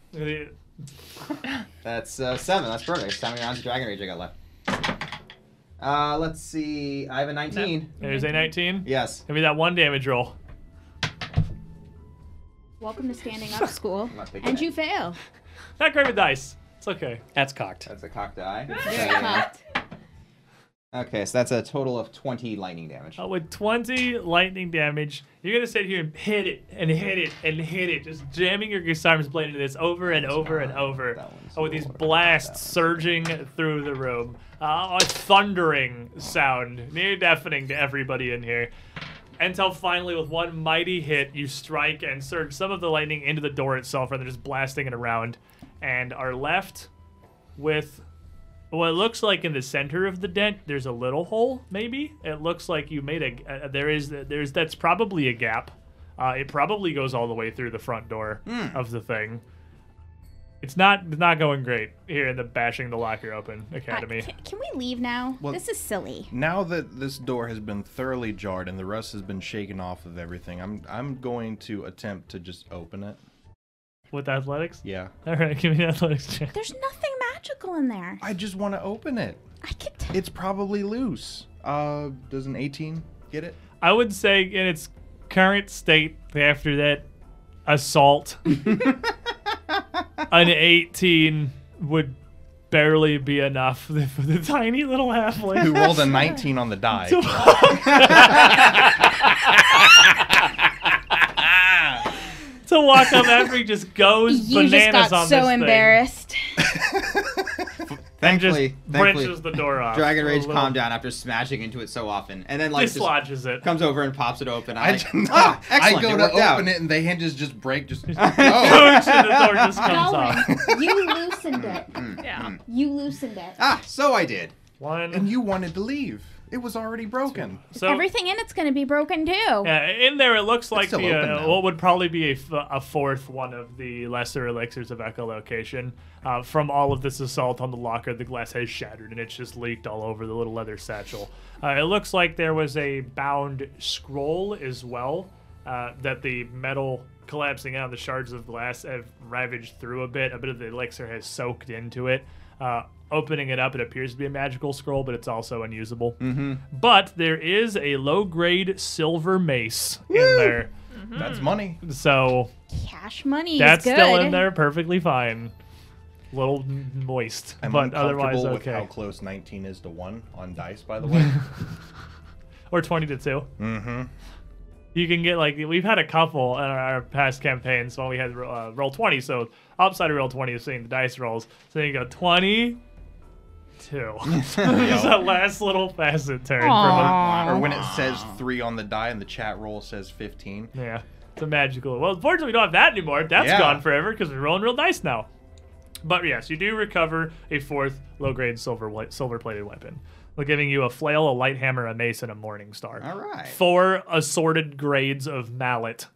That's uh, seven. That's perfect. How many rounds of Dragon Rage I got left? Uh, let's see. I have a 19. There's a 19. Yes. Give me that one damage roll. Welcome to standing up school. I'm not taking and that. you fail. Not great with dice. It's okay. That's cocked. That's a cocked eye. Very cocked. Okay, so that's a total of 20 lightning damage. Uh, with 20 lightning damage, you're gonna sit here and hit it and hit it and hit it, just jamming your guisarme's blade into this over and over and over. Oh, with these blasts surging through the room. Uh, a thundering sound, near deafening to everybody in here. Until finally, with one mighty hit, you strike and surge some of the lightning into the door itself, rather than just blasting it around, and are left with what looks like in the center of the dent. There's a little hole, maybe. It looks like you made a. Uh, there is. There's. That's probably a gap. Uh, it probably goes all the way through the front door of the thing. It's not it's not going great here in the bashing the locker open Uh, academy. can, can we leave now? Well- this is silly. Now that this door has been thoroughly jarred and the rust has been shaken off of everything, I'm I'm going to attempt to just open it. With athletics. Yeah. All right, give me an athletics check. There's nothing magical in there. I just want to open it. I could. It's probably loose. Uh, does an 18 get it? I would say in its current state, after that assault, an 18 would barely be enough for the tiny little halfling. Who rolled a 19 on the die? to walk up after he just goes You bananas just got on so this thing embarrassed. and just Thankfully, thankfully, wrenches the door off. Dragon Rage little- calmed down after smashing into it so often, and then like just dislodges it. comes over and pops it open. I'm I, like, just- ah, I go it to open out. it and the hinges just break. Just oh, Boom, and the door just comes off. You loosened it. Yeah. You loosened it. Ah, so I did. One. and you wanted to leave. It was already broken. so Everything in it's going to be broken too. Yeah, in there it looks like the, open uh, what would probably be a, f- a fourth one of the lesser elixirs of echolocation. Uh, from all of this assault on the locker, the glass has shattered and it's just leaked all over the little leather satchel. Uh, it looks like there was a bound scroll as well uh, that the metal collapsing out, of the shards of glass have ravaged through a bit. A bit of the elixir has soaked into it. Uh, opening it up, it appears to be a magical scroll, but it's also unusable. Mm-hmm. But there is a low grade silver mace in there. That's money. So Cash money that's good. still in there perfectly fine. A little moist, I'm but otherwise uncomfortable with okay. how close 19 is to 1 on dice, by the way. Or 20 to 2. mm-hmm. You can get like we've had a couple in our, our past campaigns when we had uh, roll 20. So upside of roll 20 is seeing the dice rolls. So you go 20 two. Just that last little facet turn from a, Or when it says 3 on the die and the chat roll says 15. Yeah, it's a magical. Well, unfortunately, we don't have that anymore. That's Yeah. gone forever because we're rolling real dice now. But yes, you do recover a fourth low-grade silver silver-plated weapon, We're giving you a flail, a light hammer, a mace, and a morning star. All right. Four assorted grades of mallet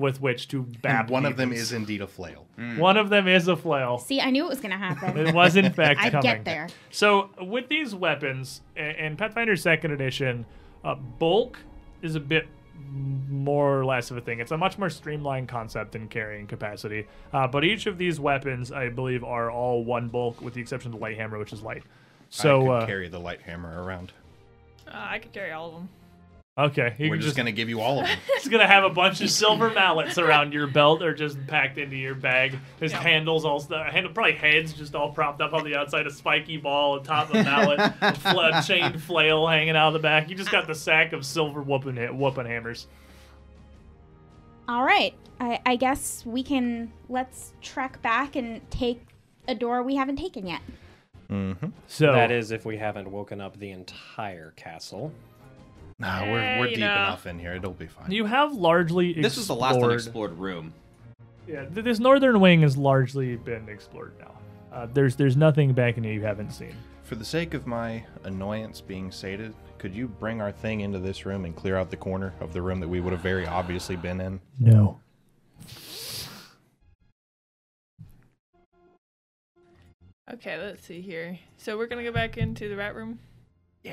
with which to bap. And one of them is indeed a flail. One of them is a flail. See, I knew it was going to happen. It was in fact I'd coming. get there. So with these weapons i- in Pathfinder Second Edition, uh, bulk is a bit more or less of a thing. It's a much more streamlined concept in carrying capacity. Uh, but each of these weapons, I believe, are all one bulk, with the exception of the light hammer, which is light. I So could uh, carry the light hammer around. Uh, I could carry all of them. Okay, you We're can just, just gonna give you all of them. It's gonna have a bunch of silver mallets around your belt, or just packed into your bag. His Yeah. handles all st- handle probably heads just all propped up on the outside, a spiky ball on top of a mallet, a fl- a chained flail hanging out of the back. You just got the sack of silver whooping ha- whooping hammers. All right. I, I guess we can let's trek back and take a door we haven't taken yet. mm-hmm. So That is if we haven't woken up the entire castle. Nah, we're, we're you deep know. enough in here. It'll be fine. you have largely This is the last unexplored room. Yeah, th- this northern wing has largely been explored now. Uh, there's there's nothing back in here you haven't seen. For the sake of my annoyance being sated, could you bring our thing into this room and clear out the corner of the room that we would have very obviously been in? No. Okay, let's see here. So we're gonna go back into the rat room.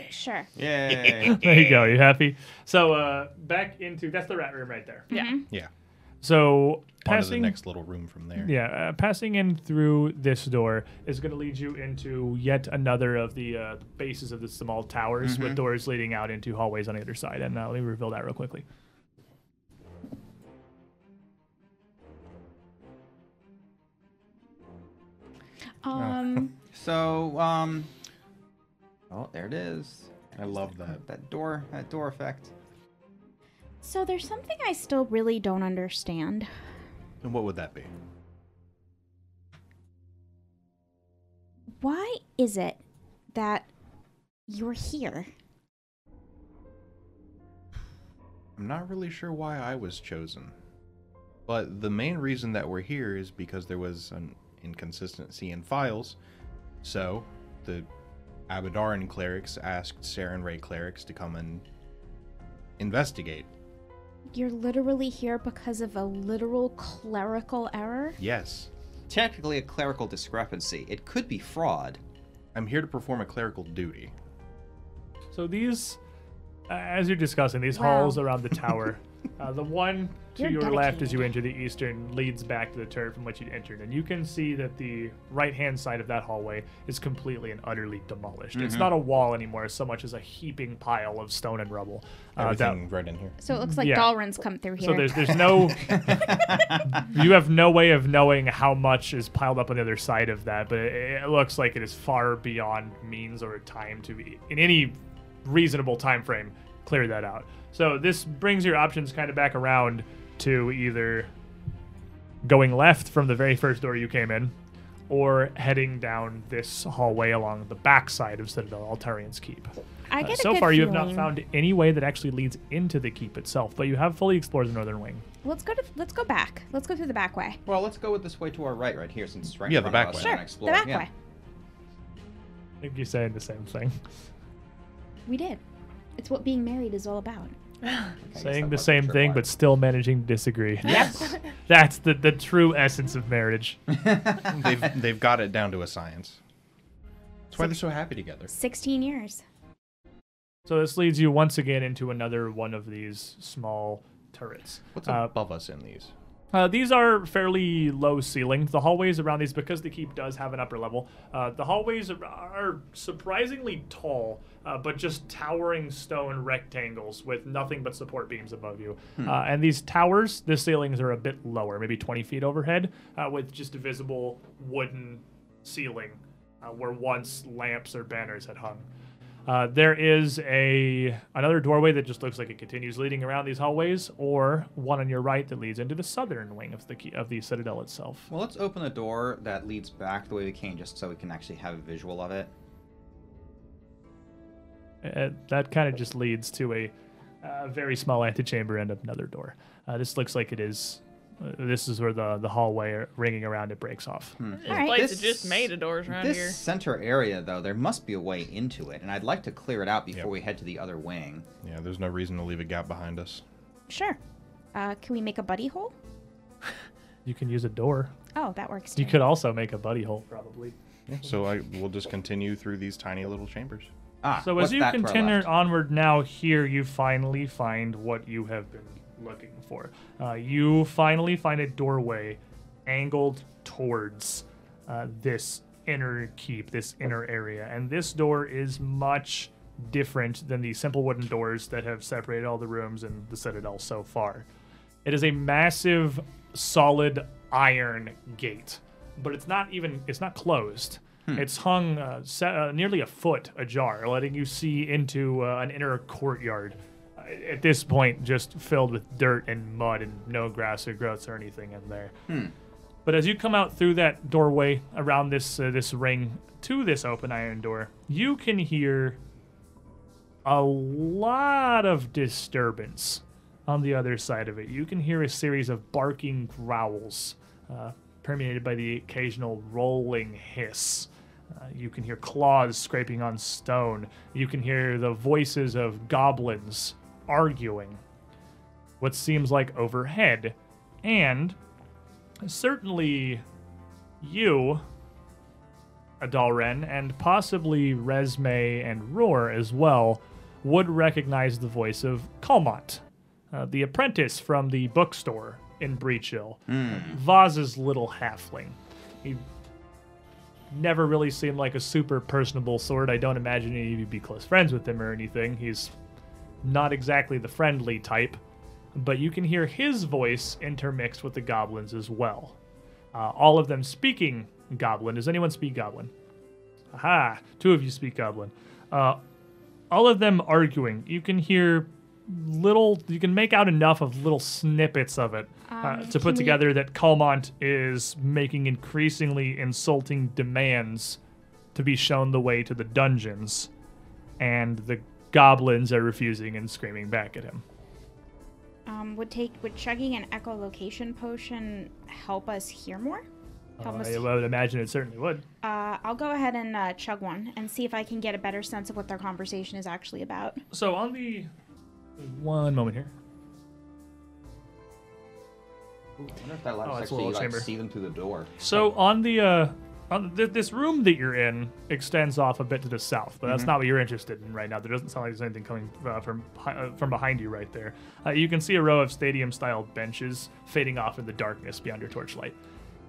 Sure. Yeah. There you go. You happy? So uh, back into that's the rat room right there. Yeah. Yeah. So On to the passing next little room from there. Yeah, uh, passing in through this door is going to lead you into yet another of the uh, bases of the small towers with doors leading out into hallways on the other side. And uh, let me reveal that real quickly. Um, So, um, oh, there it is. I love that. That door, that door effect. so there's something I still really don't understand. And what would that be? Why is it that you're here? I'm not really sure why I was chosen. But the main reason that we're here is because there was an inconsistency in files. So, the Abadaran clerics asked Sarenrae clerics to come and investigate. You're literally here because of a literal clerical error? Yes, Technically a clerical discrepancy. It could be fraud. I'm here to perform a clerical duty. So these, uh, as you're discussing, these Wow. halls around the tower, uh, the one to You're your left as you enter the eastern leads back to the turret from which you entered, and you can see that the right-hand side of that hallway is completely and utterly demolished. It's not a wall anymore, so much as a heaping pile of stone and rubble. Uh, that- Everything right in here. So it looks like Yeah. Dalrin's come through here. So there's there's no you have no way of knowing how much is piled up on the other side of that, but it, it looks like it is far beyond means or time to be in any reasonable time frame clear that out. So this brings your options kind of back around to either going left from the very first door you came in, or heading down this hallway along the back side of Citadel Altaerein's Keep. I Uh, get a so good far, you have not found any way that actually leads into the keep itself, but you have fully explored the northern wing. Let's go to let's go back. Let's go through the back way. Well, let's go with this way to our right, right here, since it's right Yeah, the back way. Sure, the back yeah. way. I think you're saying the same thing. We did. It's what being married is all about. Okay, I guess saying the same a thing, tripwire. but still managing to disagree. Yes. That's the, the true essence of marriage. they've they've got it down to a science. That's why they're so happy together. 16 years. So this leads you once again into another one of these small turrets. What's Uh, above us in these? Uh, these are fairly low ceilinged. The hallways around these, because the keep does have an upper level, uh, the hallways are, surprisingly tall, uh, but just towering stone rectangles with nothing but support beams above you. Uh, and these towers, the ceilings are a bit lower, maybe 20 feet overhead, uh, with just a visible wooden ceiling uh, where once lamps or banners had hung. Uh, there is a another doorway that just looks like it continues leading around these hallways, or one on your right that leads into the southern wing of the key, of the citadel itself. Well, let's open the door that leads back the way we came, just so we can actually have a visual of it. Uh, that kind of just leads to a uh, very small antechamber and another door. Uh, this looks like it is. Uh, this is where the the hallway ringing around it breaks off. This Alright. place This- is just made of doors around this here. center area, though, there must be a way into it, and I'd like to clear it out before Yep. we head to the other wing. Yeah, there's no reason to leave a gap behind us. Sure. Uh, can we make a buddy hole? You can use a door. Oh, that works too. You could also make a buddy hole, probably. Yeah, so I will just continue through these tiny little chambers. Ah, So as you that to our continue onward now, here you finally find what you have been looking for. Uh, you finally find a doorway angled towards uh, this inner keep, this inner area, and this door is much different than the simple wooden doors that have separated all the rooms in the citadel so far. It is a massive, solid iron gate, but it's not even it's not closed. It's hung uh, se- uh, nearly a foot ajar, letting you see into uh, an inner courtyard. Uh, at this point, just filled with dirt and mud and no grass or growths or anything in there. But as you come out through that doorway around this uh, this ring to this open iron door, you can hear a lot of disturbance on the other side of it. You can hear a series of barking growls, uh, permeated by the occasional rolling hiss. Uh, you can hear claws scraping on stone. You can hear the voices of goblins arguing. What seems like overhead. And certainly you, Adalren, and possibly Resme and Roar as well, would recognize the voice of Calmont, uh, the apprentice from the bookstore in Breach Hill. Voz's little halfling. He never really seemed like a super personable sort. I don't imagine any of you be close friends with him or anything. He's not exactly the friendly type, but you can hear his voice intermixed with the goblins as well. Uh, all of them speaking goblin. Does anyone speak goblin? Aha! Two of you speak goblin. Uh, all of them arguing. You can hear little. You can make out enough of little snippets of it uh, Um, to put we- together that Calmont is making increasingly insulting demands to be shown the way to the dungeons, and the goblins are refusing and screaming back at him. Um, would take would chugging an echolocation potion help us hear more? Help us. I would imagine it certainly would. Uh, I'll go ahead and uh, chug one and see if I can get a better sense of what their conversation is actually about. So on the one moment here. Ooh, I wonder if that allows Oh, it's a actually little like, chamber. see them through the door. So on the uh, on th- this room that you're in extends off a bit to the south, but that's not what you're interested in right now. There doesn't sound like there's anything coming uh, from uh, from behind you right there. Uh, you can see a row of stadium-style benches fading off in the darkness beyond your torchlight.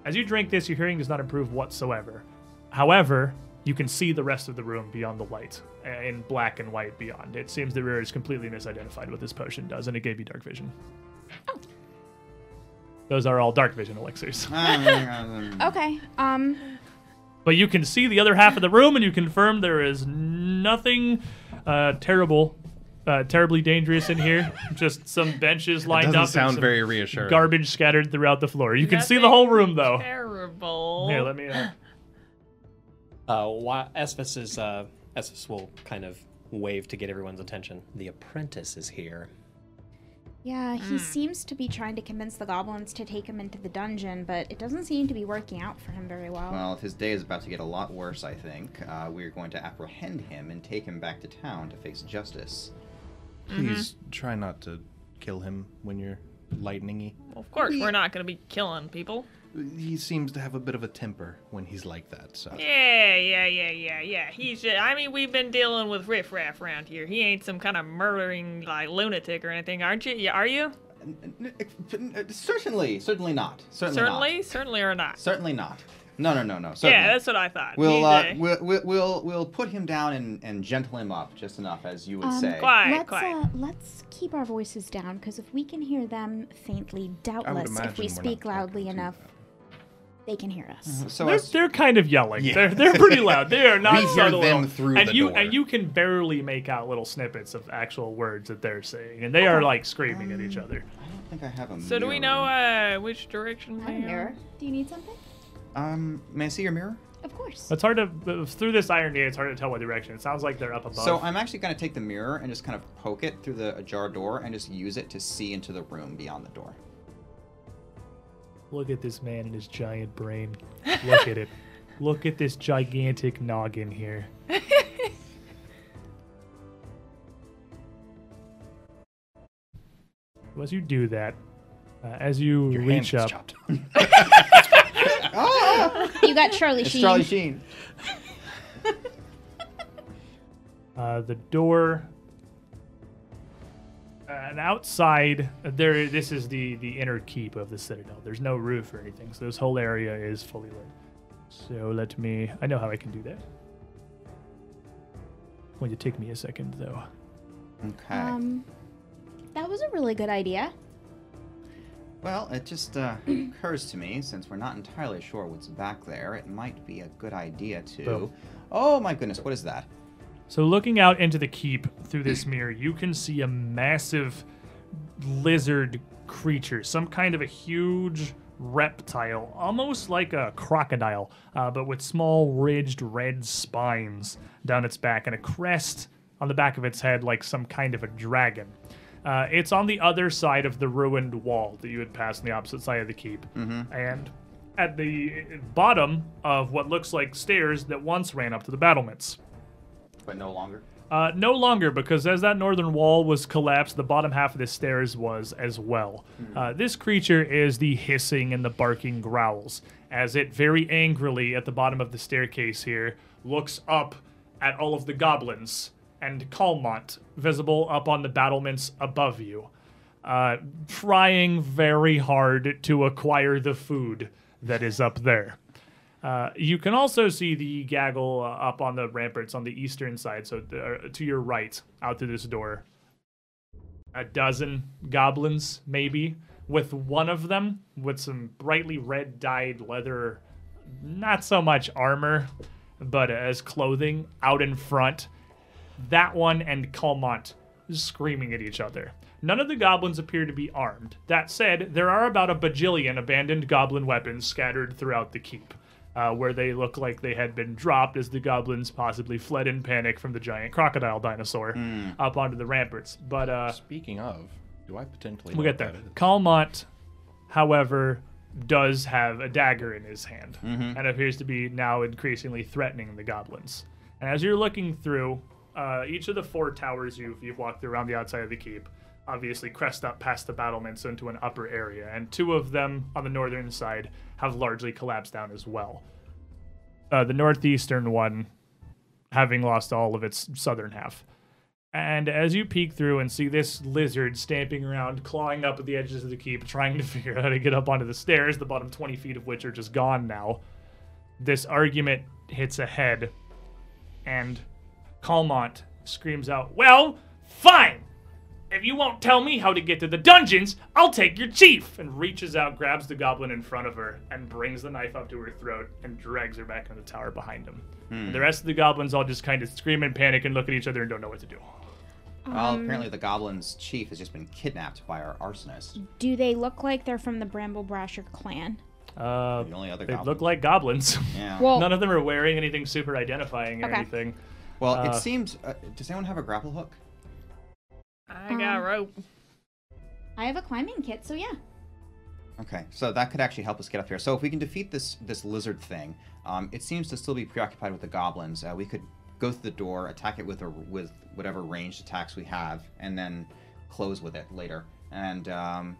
As you drink this, your hearing does not improve whatsoever. However, you can see the rest of the room beyond the light, uh, in black and white beyond. It seems the Rear is completely misidentified what this potion does, and it gave you dark vision. Those are all dark vision elixirs. Okay. Um. But you can see the other half of the room, and you confirm there is nothing uh, terrible, uh, terribly dangerous in here. Just some benches lined Doesn't up. and sound some very reassuring. Garbage scattered throughout the floor. You can see the whole room, though. Terrible. Here, let me. Uh, Uh, why Esphus is uh, Esphus will kind of wave to get everyone's attention. The apprentice is here. Yeah, he seems to be trying to convince the goblins to take him into the dungeon, but it doesn't seem to be working out for him very well. Well, his day is about to get a lot worse, I think. Uh, we're going to apprehend him and take him back to town to face justice. Please try not to kill him when you're lightningy. Of course, we're not going to be killing people. He seems to have a bit of a temper when he's like that. So Yeah, yeah, yeah, yeah, yeah. He's just, I mean, we've been dealing with riffraff around here. He ain't some kind of murdering, like, lunatic or anything, aren't you? Yeah, are you? N- Certainly, certainly not. Certainly, Certainly, not. certainly or not. Certainly not. No, no, no, no. Certainly. Yeah, that's what I thought. We'll, uh, uh, we'll, we'll, we'll, we'll put him down and, and gentle him up just enough, as you would Um, say. Quiet, let's quiet. Uh, let's keep our voices down because if we can hear them faintly, doubtless, if we speak loudly enough, them. They can hear us. So they're, as, they're kind of yelling. Yeah. They're, they're pretty loud. They are not We hear them all. through and the you door. and you can barely make out little snippets of actual words that they're saying, and they are like screaming at each other. I don't think I have a so do we know uh, which direction I have we a are? mirror. Do you need something? Um, may I see your mirror? Of course. It's hard to through this irony. It's hard to tell what direction. It sounds like they're up above. So I'm actually going to take the mirror and just kind of poke it through the ajar door and just use it to see into the room beyond the door. Look at this man and his giant brain. Look at it. Look at this gigantic noggin here. As you do that, uh, as you your reach gets up, chopped. you got Charlie It's Sheen. Charlie Sheen. uh, the door, uh, and outside there. This is the the inner keep of the citadel. There's no roof or anything, so this whole area is fully lit. So let me. I know how I can do that. Going to take me a second though. Okay. Um, that was a really good idea. well, it just uh, occurs to me, since we're not entirely sure what's back there, it might be a good idea to. Boom. Oh my goodness, what is that? So looking out into the keep through this mirror, you can see a massive lizard creature, some kind of a huge reptile, almost like a crocodile, uh, but with small ridged red spines down its back and a crest on the back of its head like some kind of a dragon. Uh, it's on the other side of the ruined wall that you had passed on the opposite side of the keep. And at the bottom of what looks like stairs that once ran up to the battlements. But no longer. Uh, no longer, because as that northern wall was collapsed, the bottom half of the stairs was as well. Uh, this creature is the hissing and the barking growls, as it very angrily at the bottom of the staircase here looks up at all of the goblins and Calmont visible up on the battlements above you, uh, trying very hard to acquire the food that is up there. Uh, you can also see the gaggle uh, up on the ramparts on the eastern side, so uh, to your right, out through this door. A dozen goblins, maybe, with one of them with some brightly red dyed leather, not so much armor, but as clothing out in front. That one and Calmont screaming at each other. None of the goblins appear to be armed. That said, there are about a bajillion abandoned goblin weapons scattered throughout the keep uh, where they look like they had been dropped as the goblins possibly fled in panic from the giant crocodile dinosaur up onto the ramparts. But uh, Speaking of, do I potentially? we'll get there. what that is? Calmont, however, does have a dagger in his hand and appears to be now increasingly threatening the goblins. And as you're looking through uh, each of the four towers you've, you've walked through around the outside of the keep, obviously crest up past the battlements into an upper area, and two of them on the northern side have largely collapsed down as well. Uh, the northeastern one having lost all of its southern half. And as you peek through and see this lizard stamping around, clawing up at the edges of the keep, trying to figure out how to get up onto the stairs, the bottom 20 feet of which are just gone now, this argument hits a head, and Calmont screams out, Well, fine! If you won't tell me how to get to the dungeons, I'll take your chief! And reaches out, grabs the goblin in front of her, and brings the knife up to her throat and drags her back into the tower behind him. And the rest of the goblins all just kind of scream in panic and look at each other and don't know what to do. Well, apparently the goblin's chief has just been kidnapped by our arsonist. Do they look like they're from the Bumblebrasher clan? Uh, The only other they goblin. look like goblins. Yeah. Well, None of them are wearing anything super identifying or Okay. anything. well, uh, it seems. Uh, does anyone have a grapple hook? I got Um, rope. I have a climbing kit, so yeah. Okay, so that could actually help us get up here. So if we can defeat this this lizard thing, um, it seems to still be preoccupied with the goblins. Uh, we could go through the door, attack it with a, with whatever ranged attacks we have, and then close with it later. And um,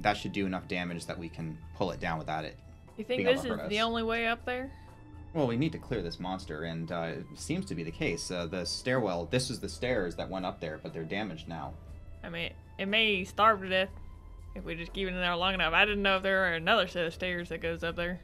that should do enough damage that we can pull it down without it. You think this is the only way up there? Well, we need to clear this monster, and uh, it seems to be the case. Uh, the stairwell. This is the stairs that went up there, but they're damaged now. I mean, it may starve to death if we just keep it in there long enough. I didn't know if there were another set of stairs that goes up there,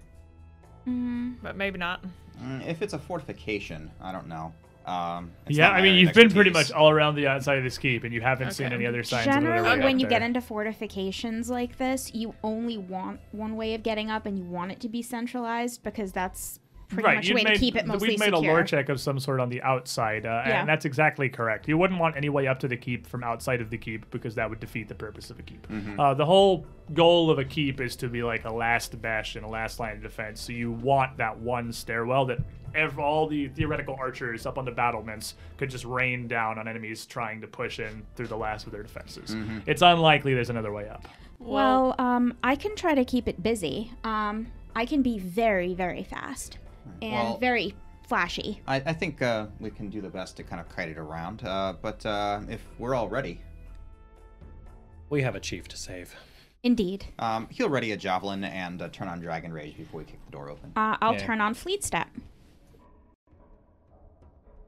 Mm, but maybe not. Mm, if it's a fortification, I don't know. Um, yeah, I mean, you've been pretty much all around the outside of this keep, and you haven't seen any other signs of another way Generally, up when you there. get into fortifications like this, you only want one way of getting up, and you want it to be centralized because that's pretty right, much a you've way made, to keep it mostly We've made secure. a lore check of some sort on the outside, uh, Yeah. and that's exactly correct. You wouldn't want any way up to the keep from outside of the keep because that would defeat the purpose of a keep. Mm-hmm. Uh, the whole goal of a keep is to be like a last bastion, a last line of defense. So you want that one stairwell that ev- all the theoretical archers up on the battlements could just rain down on enemies trying to push in through the last of their defenses. Mm-hmm. It's unlikely there's another way up. Well, um, I can try to keep it busy. Um, I can be very, very fast and Well- very flashy. I, I think uh, we can do the best to kind of kite it around. Uh, but uh, if we're all ready, We have a chief to save. Indeed. um, he'll ready a javelin and uh, turn on Dragon Rage before we kick the door open. Uh, I'll Yeah. turn on Fleet Step.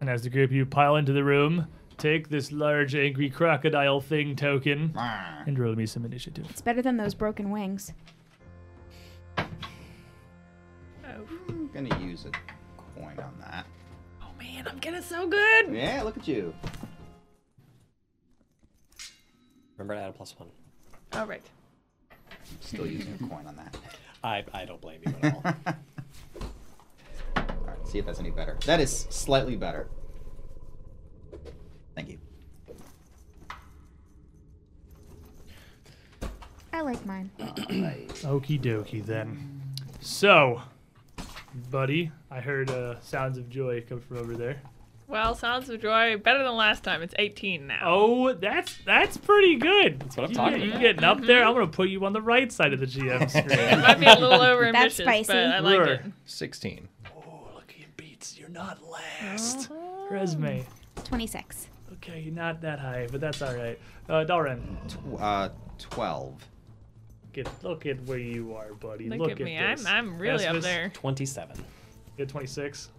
And as the group you pile into the room, take this large angry crocodile thing token and roll me some initiative. It's better than those broken wings. Gonna use a coin on that. oh man, I'm getting so good. Yeah, look at you. Remember to add a plus one. All right. I'm still using a coin on that. I, I don't blame you at all. All right, see if that's any better. That is slightly better. Thank you. I like mine. Okie dokie then. So, buddy, I heard uh, sounds of joy come from over there. Well, Sounds of Joy, better than last time. It's 18 now. Oh, that's that's pretty good. That's what I'm talking you about. You getting up there. I'm gonna put you on the right side of the GM screen. It might be a little over That's spicy. but I like Lure. it. 16. oh, look at your beats. You're not last. Resme. 26. Okay, not that high, but that's all right. Uh, Dalren, Tw- uh, 12. Get look at where you are, buddy. Look, Look, at me. this. I'm I'm really up there. 27. Get 26.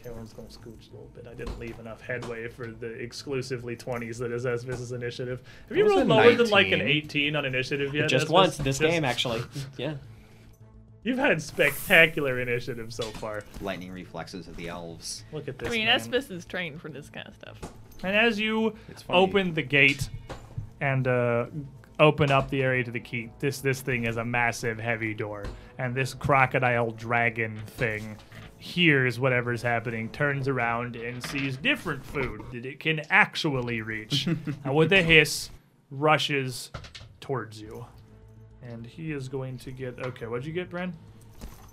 Okay, we're just gonna scooch a little bit. I didn't leave enough headway for the exclusively 20s that is Esvis's initiative. Have you rolled a lower than like an 18 on initiative yet? Just Esvis? once this Just- game, actually. Yeah. You've had spectacular initiative so far. Lightning reflexes of the elves. Look at this. I mean, man. Espis is trained for this kind of stuff. And as you open the gate and uh, open up the area to the keep, this this thing is a massive, heavy door, and this crocodile dragon thing hears whatever's happening, turns around and sees different food that it can actually reach, and with a hiss, rushes towards you. And he is going to get okay. What'd you get, Bren?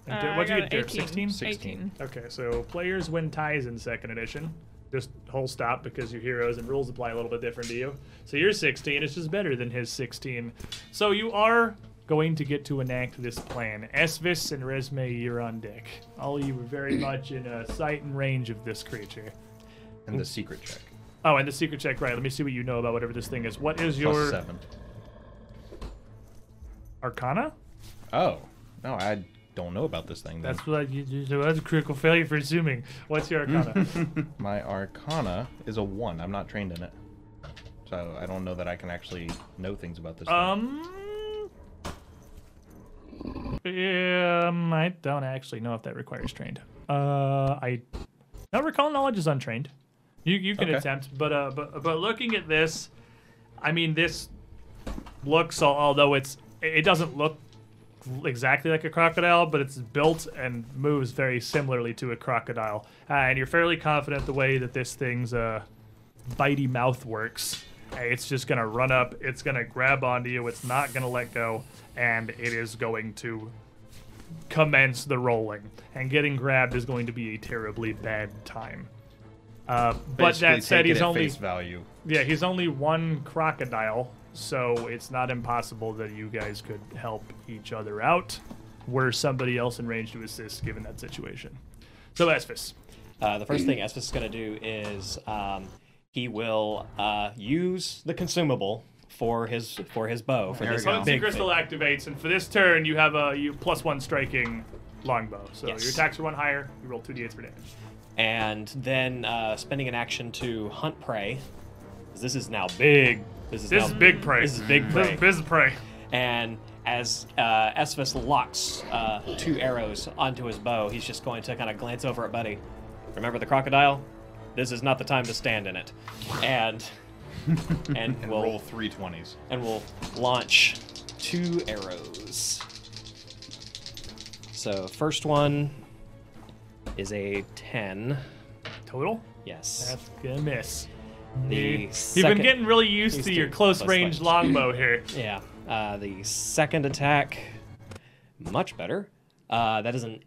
Uh, What'd I you got get, an Dirk? 18. 16? 16. Okay, so players win ties in second edition. Just whole stop because you're heroes and rules apply a little bit different to you. So your 16 is just better than his 16. So you are going to get to enact this plan. Esvis and Resme, you're on deck. All of you are very much in uh, sight and range of this creature. And the secret check. Oh, and the secret check, right? Let me see what you know about whatever this thing is. What is Plus your 7. Arcana? Oh. No, I don't know about this thing then. That's what you, you, that's a critical failure for assuming. What's your Arcana? My Arcana is a 1. I'm not trained in it. So I don't know that I can actually know things about this thing. Um. Um, I don't actually know if that requires trained. Uh, I. now recall knowledge is untrained. You you can Okay. attempt, but uh, but but looking at this, I mean, this looks although it's it doesn't look exactly like a crocodile, but it's built and moves very similarly to a crocodile, uh, and you're fairly confident the way that this thing's uh bitey mouth works. It's just gonna run up. It's gonna grab onto you. It's not gonna let go, and it is going to commence the rolling. And getting grabbed is going to be a terribly bad time. Uh, but that said, he's only yeah, he's only one crocodile, so it's not impossible that you guys could help each other out. Were somebody else in range to assist, given that situation. So Esphus, Uh, the first thing Esphus is going to do is um, he will uh, use the consumable for his for his bow for There this we go. Potency big Crystal thing. activates, and for this turn, you have a you plus one striking longbow. So Yes. your attacks are one higher. You roll two d8s for damage. and then uh, spending an action to hunt prey This is now big. This is This now, is big prey. This is big This, prey. this is prey. And as uh, Esphus locks uh, two arrows onto his bow, he's just going to kind of glance over at Buddy. Remember the crocodile? This is not the time to stand in it. And and And we'll roll three twenties. and we'll launch two arrows. So first one is a ten. Total. Yes. That's gonna miss. The You- You've been getting really used Used to to your close close range range. longbow here. Yeah. Uh, the second attack, much better. Uh, that is an.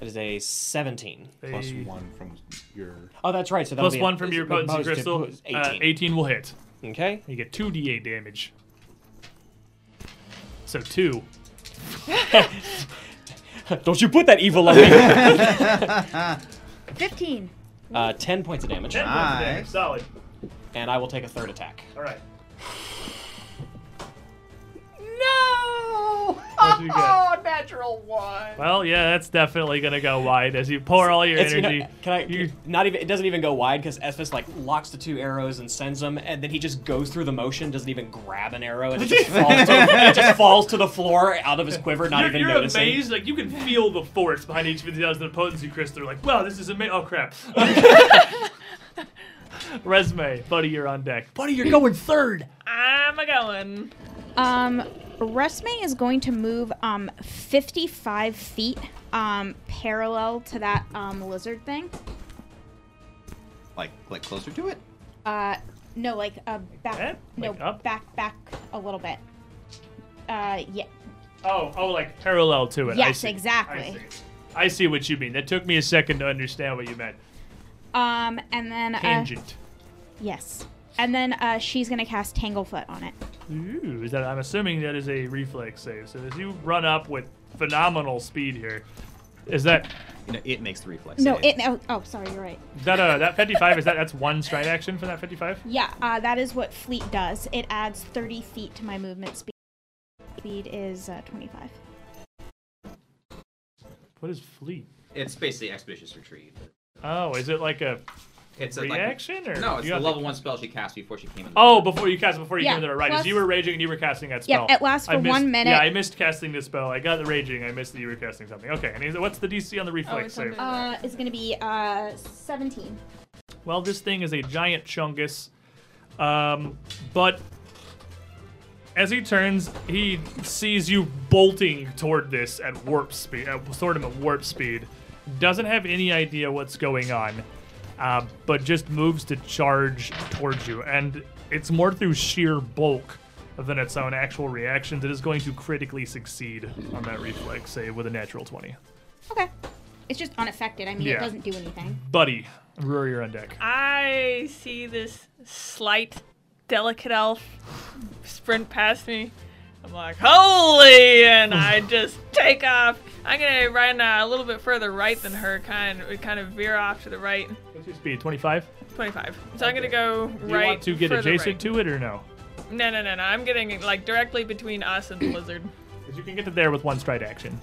That is a 17. A- 1 from your. Oh, that's right. So that'll Plus be a- one from your potency most- crystal. it's Uh, 18. 18 will hit. Okay. You get two d8 damage. So two. Don't you put that evil on me. 15. Uh, 10 points of damage. Ten points of damage. Nice. Solid. And I will take a third attack. All right. No! What'd you get? Oh, natural one. Well, yeah, that's definitely gonna go wide as you pour all your It's, you know, energy. can I? You- not even. It doesn't even go wide because Esphus like locks the two arrows and sends them, and then he just goes through the motion, doesn't even grab an arrow, and it just falls. To, it just falls to the floor out of his quiver, not you're even you're noticing. amazed, like you can feel the force behind each of the others. The potency crystal. They're like, wow, this is amazing. Oh crap. Resme, buddy, you're on deck. Buddy, you're going third. I'm a going. Um, Resme is going to move um 55 feet um parallel to that um lizard thing. Like, like closer to it? Uh, no, like uh back. Eh? no, Like up? back back a little bit. Uh, yeah. Oh, oh, like parallel to it. I Yes, see. exactly. I see. I see what you mean. That took me a second to understand what you meant. Um, and then uh, Tangent. yes, and then uh, she's gonna cast Tanglefoot on it. Ooh, is that? I'm assuming that is a reflex save. So as you run up with phenomenal speed here, is that You know, it makes the reflex. Save. No, save. it. Oh, oh, sorry, you're right. is that uh that 55? Is that that's one stride action for that 55? Yeah, uh, that is what Fleet does. It adds 30 feet to my movement speed. Speed is uh, 25. What is fleet? It's basically expeditious retreat. Oh, is it like a It's a, reaction like, or no, it's you the have to- level one spell she cast before she came in. Oh, before you cast, before you Yeah, came into the right, plus- you were raging and you were casting that spell. Yeah, spell. it lasts I for missed- one minute. Yeah, I missed casting this spell. I got the raging. I missed that you were casting something. Okay, and is, what's the DC on the reflex it's save? Uh, it's gonna be uh 17. Well, this thing is a giant chungus, um, but as he turns, he sees you bolting toward this at warp speed, uh, sort of at warp speed. Doesn't have any idea what's going on, uh, but just moves to charge towards you, and it's more through sheer bulk than its own actual reactions. It is going to critically succeed on that reflex save with a natural 20. Okay. It's just unaffected. I mean, Yeah. it doesn't do anything. Buddy, Roar, you're on deck. I see this slight, delicate elf sprint past me. I'm like, holy! And I just take off. I'm gonna run uh, a little bit further right than her, kind of, kind of veer off to the right. What's your speed? 25? 25. So I'm gonna go Do you right. want to get adjacent right. to it or no? No, no, no, no. I'm getting like directly between us and the lizard. Because you can get to there with one stride action.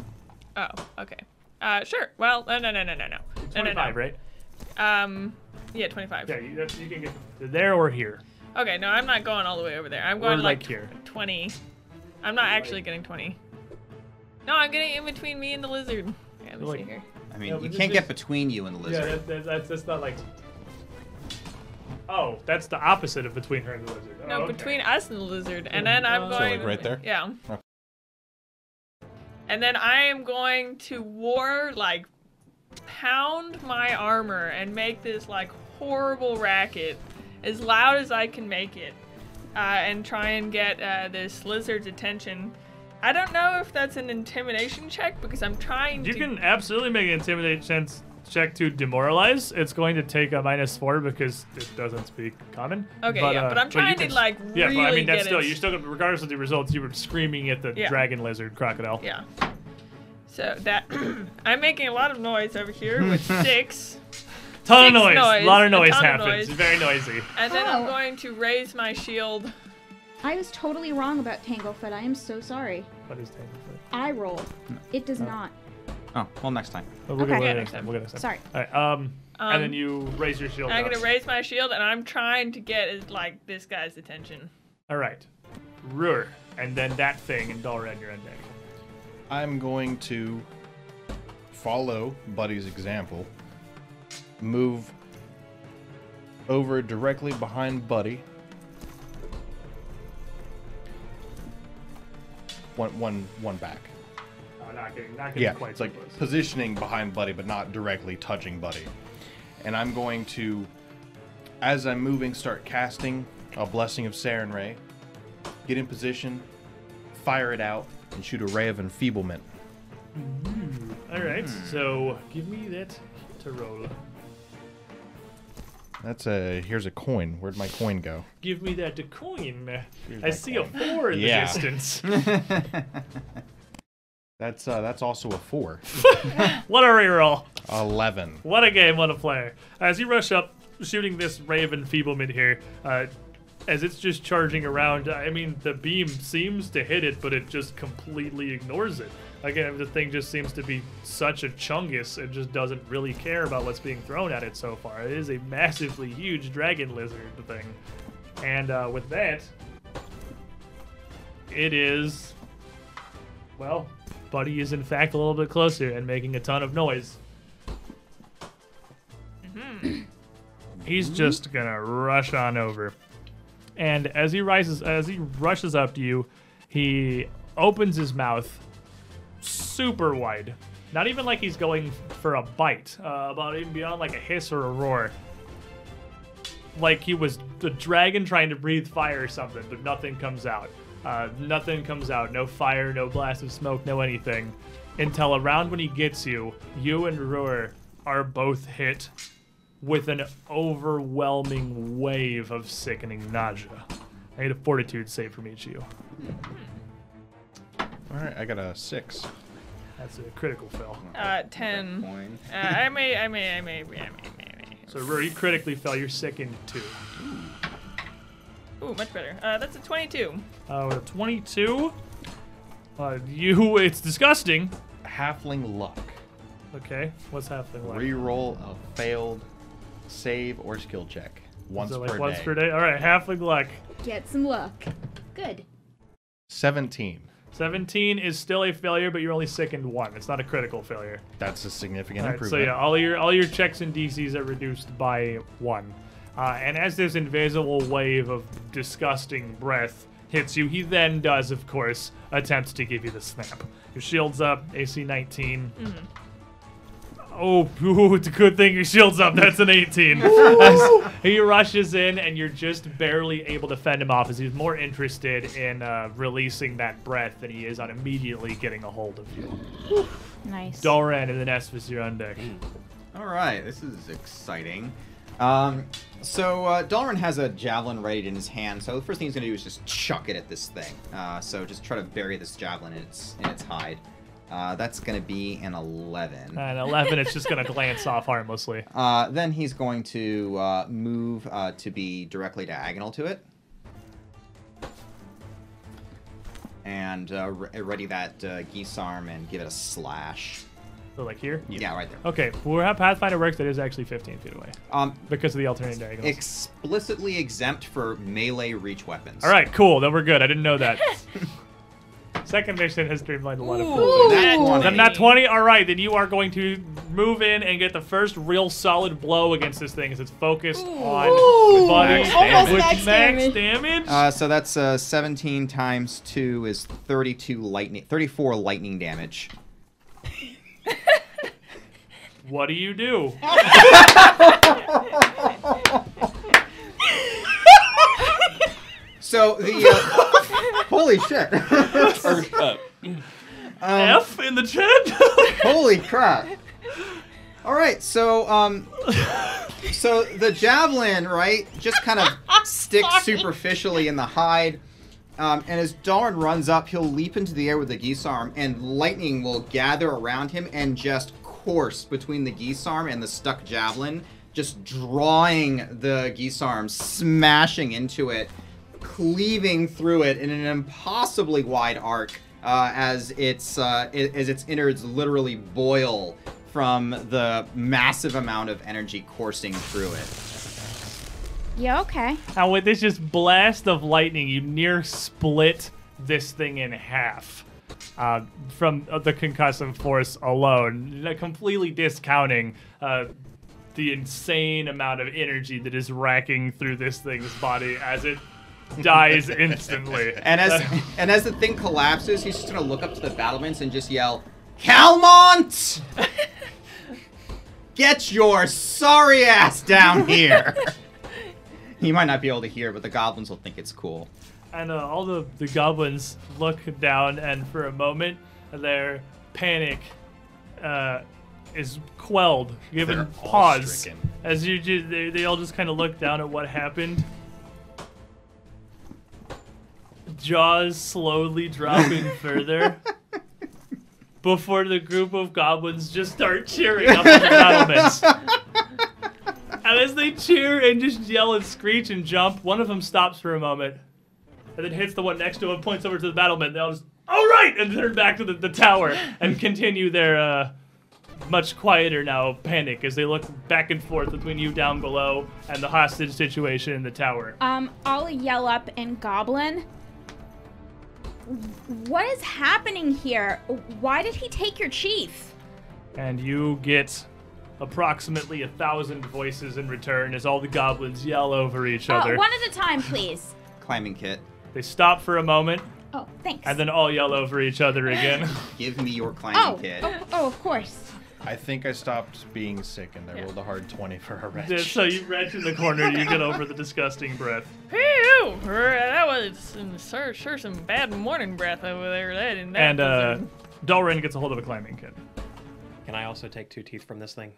Oh, okay. Uh, sure. Well, no, no, no, no, no, no. No, no, 25, no. right? Um, yeah, 25. Yeah, you, you can get to there or here. Okay, no, I'm not going all the way over there. I'm Or going like like, here. 20. I'm not actually getting 20. No, I'm getting in between me and the lizard. Yeah, let me Like- see here. I mean, No, you but can't this get is- between you and the Yeah, lizard. that, that, that's, that's not like. Oh, that's the opposite of between her and the lizard. No, oh, okay. between us and the lizard, and then I'm So, going. like, right there? Yeah. Okay. And then I am going to war like pound my armor and make this like horrible racket as loud as I can make it, uh, and try and get uh, this lizard's attention. I don't know if that's an intimidation check because I'm trying to You to. can absolutely make an intimidation check to demoralize. It's going to take a minus four because it doesn't speak common. Okay, yeah, but I'm trying to, can- like, Yeah, but I mean that's still it. you're still gonna, regardless of the results, you were screaming at the Yeah. dragon lizard crocodile. Yeah. So that I'm making a lot of noise over here with six, Ton of noise. noise, A lot of noise ton of happens. noise. Very noisy. and then I'm Oh. going to raise my shield. I was totally wrong about Tanglefoot. I am so sorry. What is Tanglefoot? I roll. It does not. Oh, well, next time. Oh, we'll Okay. get Yeah, next next time. time. We'll get next time. Sorry. All right. Um, and then Um, you raise your shield. I'm up. gonna raise my shield, and I'm trying to get is like this guy's attention. All right. Rur, and then that thing, and Dalren, you're on. I'm going to follow Buddy's example, move over directly behind Buddy. One, one, one back. Oh, not getting, not getting Yeah, quite it's so like close. positioning behind Buddy, but not directly touching Buddy. And I'm going to, as I'm moving, start casting a Blessing of Sarenrae. Get in position, fire it out, and shoot a ray of enfeeblement. Hmm, all right. Hmm. So give me that to roll. That's a here's a coin. Where'd my coin go? Give me that to coin. I my see a four in Yeah. the distance. That's uh, that's also a four. what a reroll. Eleven. What a game, what a player. As you rush up, shooting this Raven of here, uh, as it's just charging around, I mean, the beam seems to hit it, but it just completely ignores it. Again, the thing just seems to be such a chungus, it just doesn't really care about what's being thrown at it so far. It is a massively huge dragon lizard thing. And uh, with that, it is. Well, Buddy is in fact a little bit closer and making a ton of noise. He's just gonna rush on over. And as he rises as he rushes up to you, he opens his mouth super wide. Not even like he's going for a bite, uh, about even beyond like a hiss or a roar. Like he was the dragon trying to breathe fire or something, but nothing comes out. Uh, nothing comes out. No fire, no blast of smoke, no anything. Until around when he gets you, you and Roar are both hit with an overwhelming wave of sickening nausea. I need a fortitude save from each of you. All right, I got a six. That's a critical fail. Uh, ten. Coin. Uh, I may, I may, I may, I may, I may, I may. So Roar, you critically fell. You're sickened too. Ooh, much better. Uh, that's a 22. Uh, with a 22. Uh, you, it's disgusting. Halfling luck. Okay, what's happening? Like? Reroll a failed save or skill check once Is it like per once day. Once per day? All right, halfling luck. Get some luck. Good. Seventeen. 17 is still a failure, but you're only sickened one. It's not a critical failure. That's a significant improvement. so yeah, all your all your checks and DCs are reduced by one. Uh, and as this invisible wave of disgusting breath hits you, he then does, of course, attempt to give you the snap. Your shield's up, AC 19. Oh, ooh, it's a good thing your shield's up. That's an 18. As he rushes in, and you're just barely able to fend him off as he's more interested in uh, releasing that breath than he is on immediately getting a hold of you. Nice. Doran and the Nesvis, you're on deck. All right, this is exciting. Um, so uh, Dalrin has a javelin ready in his hand. So the first thing he's gonna do is just chuck it at this thing. Uh, so just try to bury this javelin in its in its hide. Uh, that's gonna be an 11. An 11, it's just going to glance off harmlessly. Uh, then he's going to uh, move uh, to be directly diagonal to it. And uh, re- ready that uh, guisarme and give it a slash. So, like here? Yeah, right there. Okay, well, how Pathfinder works, that is actually 15 feet away Um, because of the alternating diagonals. explicitly exempt for melee reach weapons. All right, cool. Then we're good. I didn't know that. Second mission has streamlined a lot of Ooh, cool things. Nat 20. Then not 20. All right, then you are going to move in and get the first real solid blow against this thing as it's focused on Ooh. Buddy Max Almost max max damage. damage. Uh, so that's uh, 17 times 2 is 32 lightning, 34 lightning damage. what do you do? So the uh, holy shit, Or, uh, F in the chat? holy crap! All right, so um, so the javelin, right, just kind of sticks superficially in the hide. Um, and as Darn runs up, he'll leap into the air with the guisarme, and lightning will gather around him and just course between the guisarme and the stuck javelin, just drawing the guisarme, smashing into it, cleaving through it in an impossibly wide arc uh, as its uh, as its innards literally boil from the massive amount of energy coursing through it. Yeah, okay. And with this just blast of lightning, you near split this thing in half uh, from uh, the concussive force alone, completely discounting uh, the insane amount of energy that is racking through this thing's body as it dies instantly. And as and as the thing collapses, he's just gonna look up to the battlements and just yell, "Calmont, get your sorry ass down here." he might not be able to hear, but the goblins will think it's cool. And uh, all the, the goblins look down, and for a moment, their panic uh, is quelled, given They're pause. stricken. As you just, they, they all just kind of look down at what happened. Jaws slowly dropping further before the group of goblins just start cheering up on the battlements. And as they cheer and just yell and screech and jump, one of them stops for a moment and then hits the one next to him, points over to the battlement. They all just, all right, and turn back to the, the tower and continue their uh, much quieter now panic as they look back and forth between you down below and the hostage situation in the tower. Um, I'll yell up in Goblin. What is happening here? Why did he take your chief? And you get approximately a thousand voices in return as all the goblins yell over each Uh, other. one at a time, please. Climbing kit, They stop for a moment Oh, thanks. and then all yell over each other again. give me your climbing oh, kit. oh, oh, of course. I think I stopped being sick and I Yeah. rolled a hard 20 for a Yeah, wretch. So you retch in the corner, you get over the disgusting breath. Phew! That was some, sure, sure some bad morning breath over there. That and that And uh, was, Dalrin gets a hold of a climbing kit. Can I also take two teeth from this thing?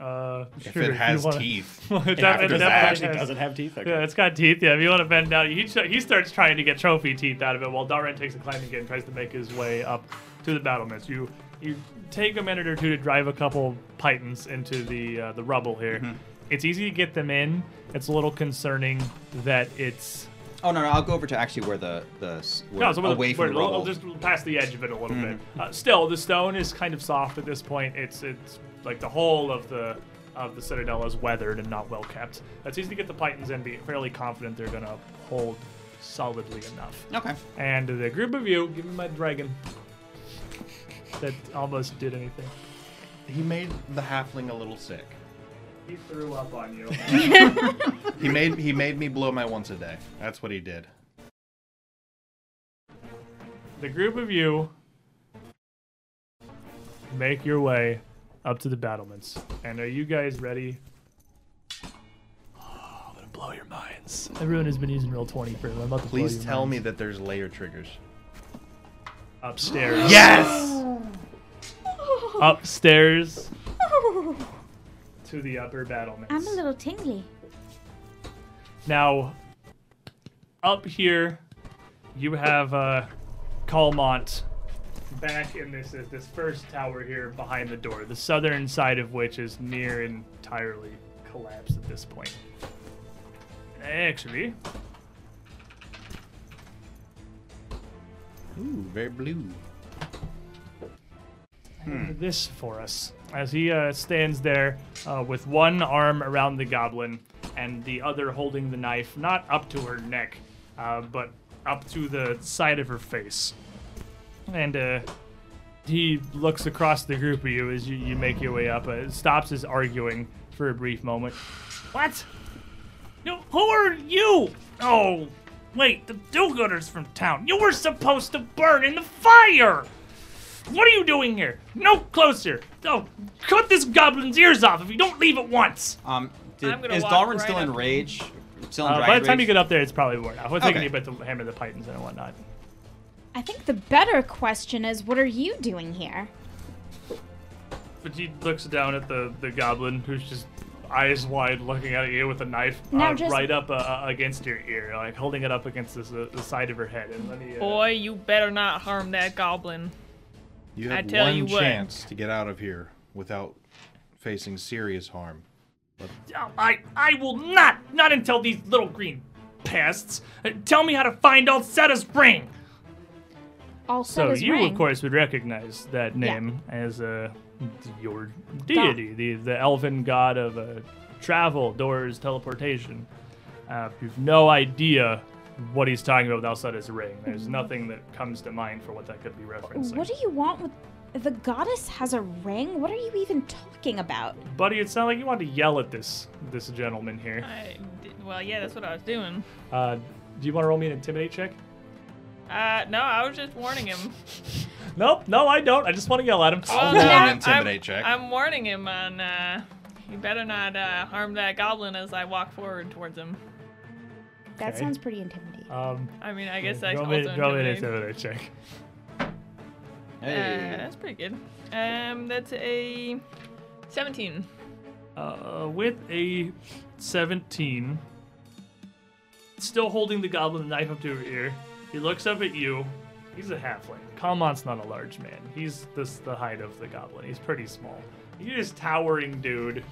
Uh, if sure, it has wanna- teeth. Well, it It it does, definitely actually has- doesn't have teeth. Okay. Yeah, it's got teeth. Yeah, if you want to bend down, he ch- he starts trying to get trophy teeth out of it, while Dalren takes a climbing kit and tries to make his way up to the battlements. You you take a minute or two to drive a couple pitons into the uh, the rubble here. It's easy to get them in. It's a little concerning that it's Oh no, no, I'll go over to actually where the the where, no, so away we're, from the rubble. just past the edge of it a little bit. Uh, still, the stone is kind of soft at this point. It's it's like the whole of the of the citadel is weathered and not well kept. It's easy to get the pitons in, be fairly confident they're gonna hold solidly enough. Okay. And the group of you, give me my dragon. That almost did anything. He made the halfling a little sick. He threw up on you. He made he made me blow my once a day. That's what he did. the group of you make your way up to the battlements. And are you guys ready? Oh, I'm gonna blow your minds. Everyone has been using roll 20 for it. I'm about to blow Please your tell minds. me that there's layer triggers. Upstairs. Yes. Upstairs to the upper battlements. I'm a little tingly. Now, up here, you have uh, Calmont back in this this first tower here behind the door, the southern side of which is near entirely collapsed at this point. Actually, Ooh, very blue. this for us as he uh, stands there uh, with one arm around the goblin and the other holding the knife, not up to her neck, uh, but up to the side of her face. And uh, he looks across the group of you as you, you make your way up. Uh, stops his arguing for a brief moment. What? No, who are you? Oh, wait, the do-gooders from town. You were supposed to burn in the fire. What are you doing here? No closer. Oh, cut this goblin's ears off if you don't leave at once. Um, did, is walk Dalrin right still in rage? Still in Uh, by the time you get up there, it's probably worn out. It's taking Okay. you a bit to hammer the pitons and whatnot. I think the better question is, what are you doing here? But he looks down at the, the goblin who's just eyes wide looking at you with a knife Now uh, just- right up uh, uh, against your ear, like holding it up against this, uh, the side of her head. And let me, uh, Boy, you better not harm that goblin. You I have tell one you what. chance to get out of here without facing serious harm. Oh, I I will not not until these little green pests uh, tell me how to find Alseta's ring. Also, So you, ring. of course, would recognize that Yeah. name as uh, your deity, the the elven god of uh, travel, doors, teleportation. Uh, you've no idea what he's talking about outside his ring. There's nothing that comes to mind for what that could be referencing. What do you want with the goddess has a ring? What are you even talking about? Buddy, it sounded like you wanted to yell at this this gentleman here. I did, well, yeah, that's what I was doing. Uh, do you want to roll me an intimidate check? Uh, no, I was just warning him. Nope, no, I don't. I just want to yell at him. Well, roll an intimidate I'm, check. I'm warning him on. Uh, you better not uh, harm that goblin as I walk forward towards him. That Okay. sounds pretty intimidating. Um, I mean, I guess I roll also me, roll me an intimidate. intimidate check. Uh, Hey. that's pretty good. Um, that's a 17. Uh, with a 17, still holding the goblin knife up to her ear, he looks up at you. He's a halfling. Calmont's not a large man. He's this the height of the goblin. He's pretty small. He's this towering dude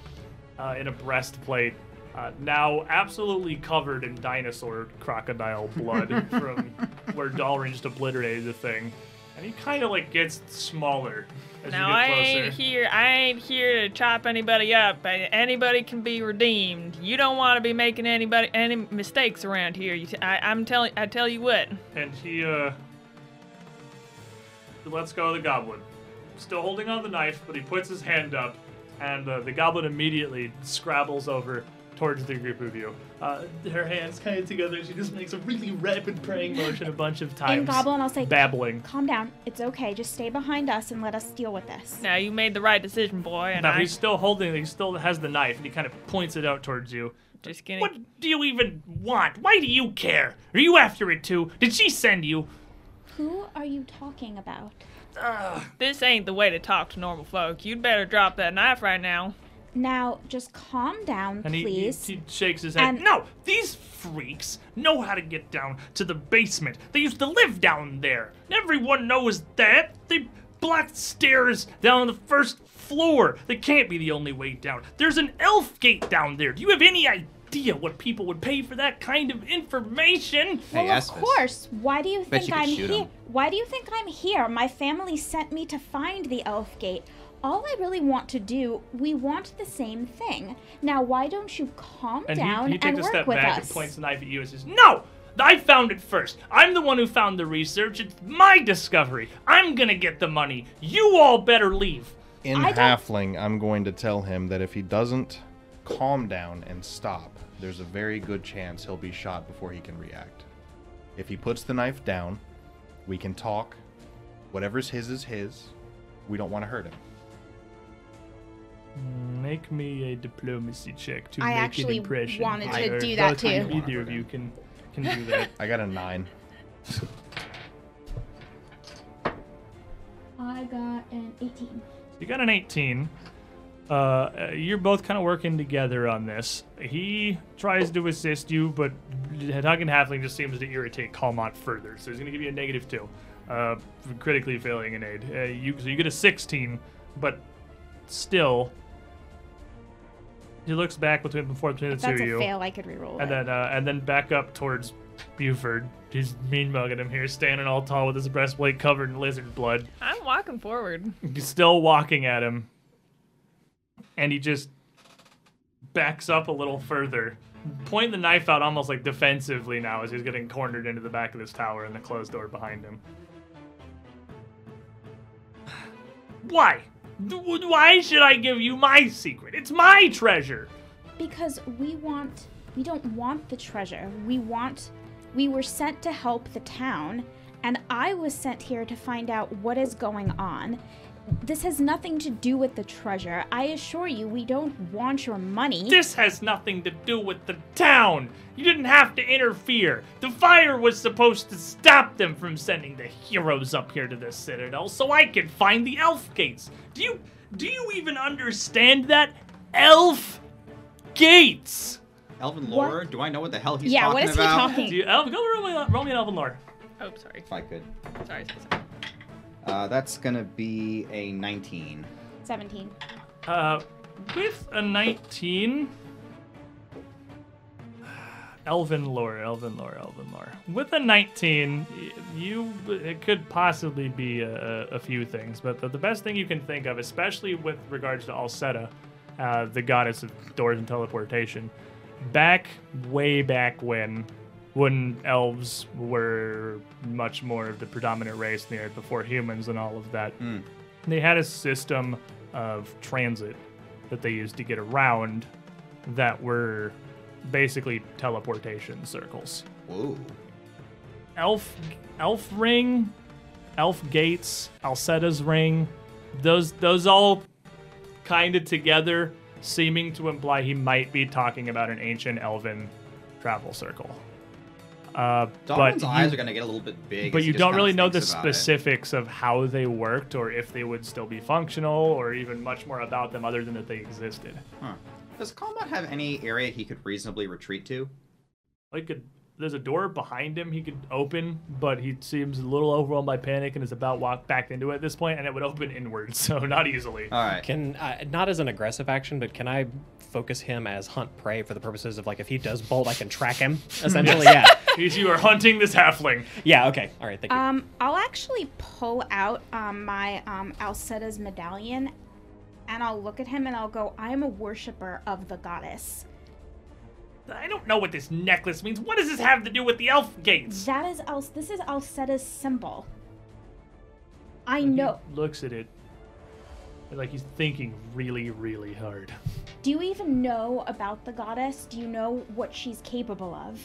uh, in a breastplate, uh, now absolutely covered in dinosaur crocodile blood from where Dalrin just obliterated the thing. And he kind of like gets smaller as Now you I get closer. ain't here. I ain't here to chop anybody up. Anybody can be redeemed. You don't want to be making anybody any mistakes around here. You t- I, I'm telling. I tell you what. and he uh lets go of the goblin still holding on the knife but he puts his hand up and uh, the goblin immediately scrabbles over towards the group of you. Uh, her hands kind of together. She just makes a really rapid praying motion a bunch of times. In Goblin, I'll say, babbling. calm down. It's okay. Just stay behind us and let us deal with this. Now you made the right decision, boy, and Now I he's still holding. He still has the knife, and he kind of points it out towards you. just gonna. What do you even want? Why do you care? Are you after it too? Did she send you? Who are you talking about? This ain't the way to talk to normal folk. You'd better drop that knife right now. Now, just calm down, And he, he, please. he shakes his head. And- no, these freaks know how to get down to the basement. They used to live down there. Everyone knows that. They blocked stairs down on the first floor. They can't be the only way down. There's an elf gate down there. Do you have any idea what people would pay for that kind of information? Hey, well, of Esphus. course. Why do you think you I'm here? Why do you think I'm here? My family sent me to find the elf gate. All I really want to do, we want the same thing. Now, why don't you calm And down he, he takes and a step back and points the knife at you and says, No! I found it first. I'm the one who found the research. It's my discovery. I'm gonna get the money. You all better leave. In I don't- Halfling, I'm going to tell him that if he doesn't calm down and stop, there's a very good chance he'll be shot before he can react. If he puts the knife down, we can talk. Whatever's his is his. We don't want to hurt him. Make me a diplomacy check to I make actually an impression. wanted to Either- do that both of you- too. Either of you can can do that. I got a nine. I got an 18. You got an 18. Uh, Uh, you're both kind of working together on this. He tries to assist you, but Hug and Halfling just seems to irritate Calmont further. So he's going to give you a negative two, uh, for critically failing an aid. Uh, you so you get a 16, but still, he looks back between before between the If two that's of a you. fail, I could reroll And it. then uh, and then back up towards Buford. He's mean mugging him here, standing all tall with his breastplate covered in lizard blood. I'm walking forward. He's still walking at him. And he just backs up a little further, pointing the knife out almost like defensively now as he's getting cornered into the back of this tower and the closed door behind him. Why? Why should I give you my secret? It's my treasure. Because we want, we don't want the treasure. We want, we were sent to help the town, and I was sent here to find out what is going on. This has nothing to do with the treasure. I assure you, we don't want your money. This has nothing to do with the town. You didn't have to interfere. The fire was supposed to stop them from sending the heroes up here to the citadel so I could find the elf gates. Do you do you even understand that? Elf gates. Elven What? Do I know what the hell he's yeah, talking about? Yeah, what is about? he talking? Do you, elf, go roll me, roll me an elven lore. Oh, sorry. If I could. Sorry. sorry, sorry. Uh, that's gonna be a 19. 17. Uh, with a 19. Elven lore, elven lore, elven lore. With a 19, you it could possibly be a, a few things, but the, the best thing you can think of, especially with regards to Alseta, uh, the goddess of doors and teleportation, back way back when, when elves were much more of the predominant race in the earth before humans and all of that, they had a system of transit that they used to get around that were basically teleportation circles. Whoa. Elf Elf Ring, Elf Gates, Alseta's Ring, those those all kind of together seeming to imply he might be talking about an ancient elven travel circle. Uh, but Darwin's you- are gonna get a little bit big. but you don't really know the about it. specifics of how they worked or if they would still be functional or even much more about them other than that they existed. Huh. Does Calmont have any area he could reasonably retreat to? Like a, there's a door behind him he could open, but he seems a little overwhelmed by panic and is about to walk back into it at this point, and it would open inward, so not easily. All right. Can uh, not as an aggressive action, but can I focus him as hunt prey for the purposes of like if he does bolt, I can track him. Essentially, yeah, Because you are hunting this halfling. yeah. Okay, all right. Thank you. Um, I'll actually pull out um, my um, Alseta's medallion and I'll look at him and I'll go, I am a worshiper of the goddess. I don't know what this necklace means. What does this have to do with the elf gates? That is Al- this is Alseta's symbol. I He know. looks at it. Like he's thinking really, really hard. Do you even know about the goddess? Do you know what she's capable of?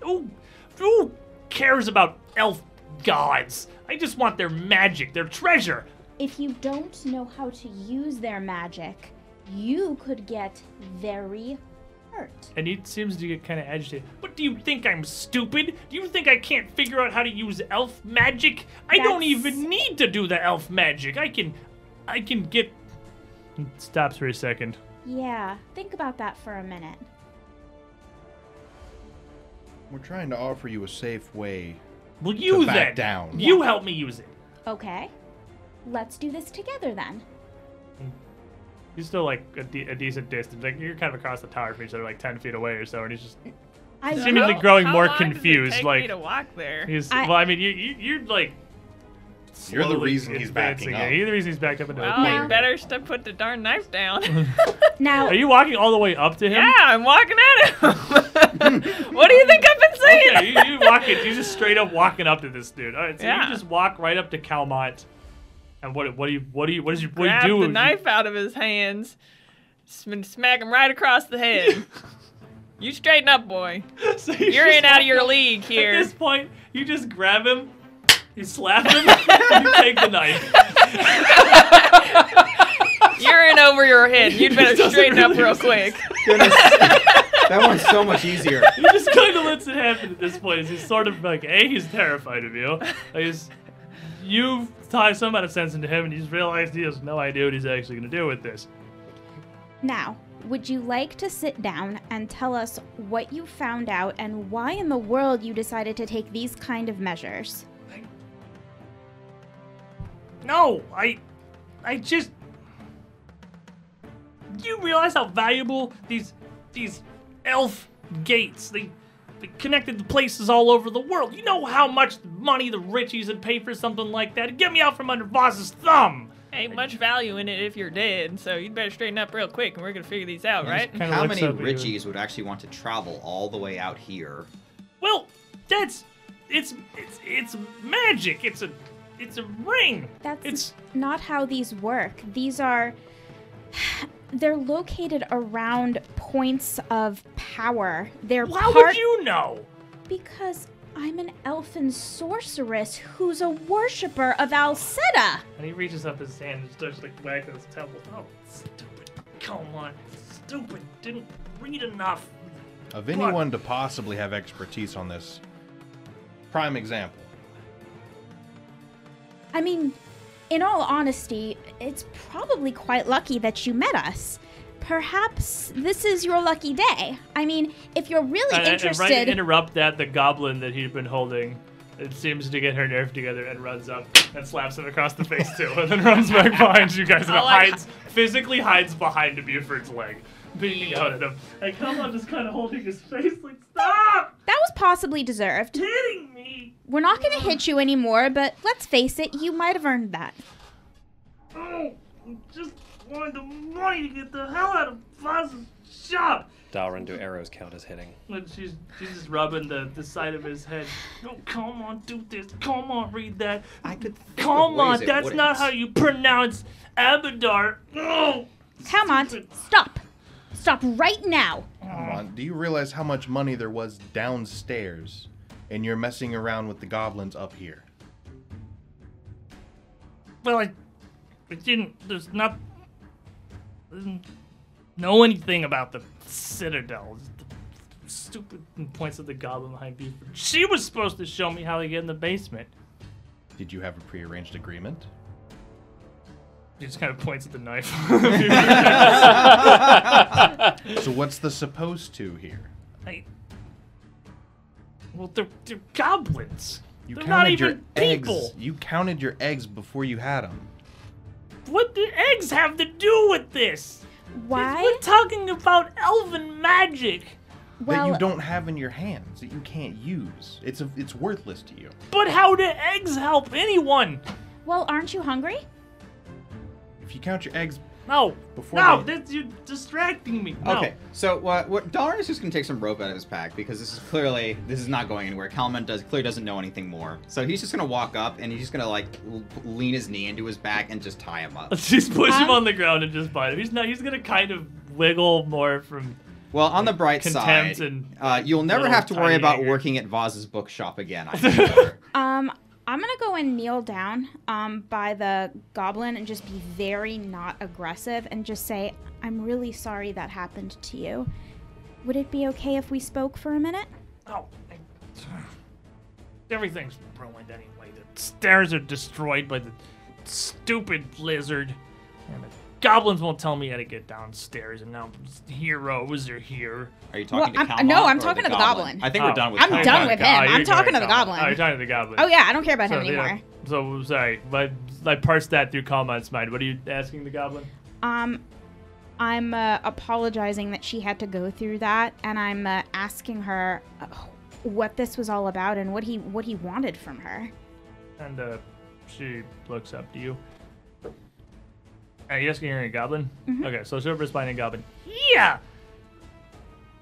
Who, who cares about elf gods? I just want their magic, their treasure. If you don't know how to use their magic, you could get very hurt. And he seems to get kind of agitated. What do you think? I'm stupid? Do you think I can't figure out how to use elf magic? I don't even need to do the elf magic. I can, I can get. Stops for a second. Yeah, think about that for a minute. We're trying to offer you a safe way. Well, you back then. down. You help me use it. Okay. Let's do this together then. Hmm. He's still like a, de- a decent distance. Like you're kind of across the tower from each other, like ten feet away or so, and he's just I Seemingly will- growing How more long does it confused, take like- me to walk there. he's. I- well, I mean, you, you you're like. You're the slowly reason he's backing up. it. You're the reason he's backed up into Well, a corner. you better st- put the darn knife down. Now, Are you walking all the way up to him? yeah, I'm walking at him. what do you think I've been saying? Okay, you, you walk it. You just straight up walking up to this dude. All right, so Yeah. you just walk right up to Calmont. And what what do you what do you what does you what Grab do you do? the knife out of his hands, sm- smack him right across the head. you straighten up, boy. So you You're in out of your league here. At this point, you just grab him, you slap him, and you take the knife. You're in over your head. You'd better Doesn't straighten up real make quick. That one's so much easier. He just kind of lets it happen at this point. He's sort of like, A, he's terrified of you. Like, he's, you've taught some amount of sense into him, and he's realized he has no idea what he's actually going to do with this. now, would you like to sit down and tell us what you found out and why in the world you decided to take these kind of measures? No, I, I just. Do you realize how valuable these these elf gates? They connected to places all over the world. You know how much money the richies would pay for something like that? Get me out from under Voz's thumb. Ain't much value in it if you're dead, so you'd better straighten up real quick, and we're gonna figure these out, right? How many up you. Richies would actually want to travel all the way out here? Well, that's it's it's it's magic. It's a it's a ring. That's It's not how these work. These are. They're located around points of power. They're how part would you know? because I'm an elfin sorceress who's a worshiper of Alseta. And he reaches up his hand and starts like whacking his temple. Oh, stupid! Come on, stupid! Didn't read enough. Of anyone to possibly have expertise on this, prime example. I mean, in all honesty, it's probably quite lucky that you met us. Perhaps this is your lucky day. I mean, if you're really And- and right to interrupt that, the goblin that he'd been holding, it seems to get her nerve together and runs up and slaps him across the face too, and then runs back behind you guys and oh, I like- hides, physically hides behind Buford's leg, beating out at him. And come on, just kind of holding his face like, stop that was possibly deserved. hitting me. We're not gonna hit you anymore, but let's face it, you might have earned that. Oh, I just wanted the money to get the hell out of Voz's shop. Dalrin, do arrows count as hitting? And she's she's just rubbing the, the side of his head. Oh, come on, do this. Come on, read that. I could. Come on, that's not wouldn't. how you pronounce Abadar. Oh, Come on, stupid. stop. Stop right now. Come on, do you realize how much money there was downstairs, and you're messing around with the goblins up here? Well, I, I didn't. There's not. I didn't know anything about the Citadel. The stupid points at the goblin behind Buford. She was supposed to show me how to get in the basement. Did you have a prearranged agreement? He just kind of points at the knife. So what's the supposed to here? I, well, they're, they're goblins. You they're counted not even your people. eggs. You counted your eggs before you had them. What do eggs have to do with this? Why? We're talking about elven magic. Well, that you don't have in your hands that you can't use. It's a, it's worthless to you. But how do eggs help anyone? well, aren't you hungry? If you count your eggs No. Before no, they- this, you're distracting me. No. Okay, so what? What? Dalrin is just gonna take some rope out of his pack because this is clearly this is not going anywhere. Calmont does clearly doesn't know anything more, so he's just gonna walk up and he's just gonna like l- lean his knee into his back and just tie him up. Let's just push him on the ground and just bite him. He's not. He's gonna kind of wiggle more from. Well, on the bright Contempt side, and uh, you'll never have to worry about anger. working at Voz's bookshop again. I'm sure. Um, I'm gonna go and kneel down um, by the goblin and just be very not aggressive and just say, I'm really sorry that happened to you. Would it be okay if we spoke for a minute? Oh, I, everything's ruined anyway. The stairs are destroyed by the stupid lizard, and the goblins won't tell me how to get downstairs. And now heroes are here. Are you talking Well, to I'm- no, I'm or talking to the goblin. I think Oh. we're done with. Him. I'm Calmont. done with him. Oh, I'm talking to the goblin. Oh, you're talking to the goblin. Oh yeah, I don't care about So, him yeah. anymore. So sorry, but I parsed that through Calmont's mind. What are you asking the goblin? Um, I'm uh, apologizing that she had to go through that, and I'm uh, asking her uh, what this was all about and what he what he wanted from her. And uh, she looks up to you. Are you asking her a goblin? Mm-hmm. Okay, so she'll respond in goblin. Yeah!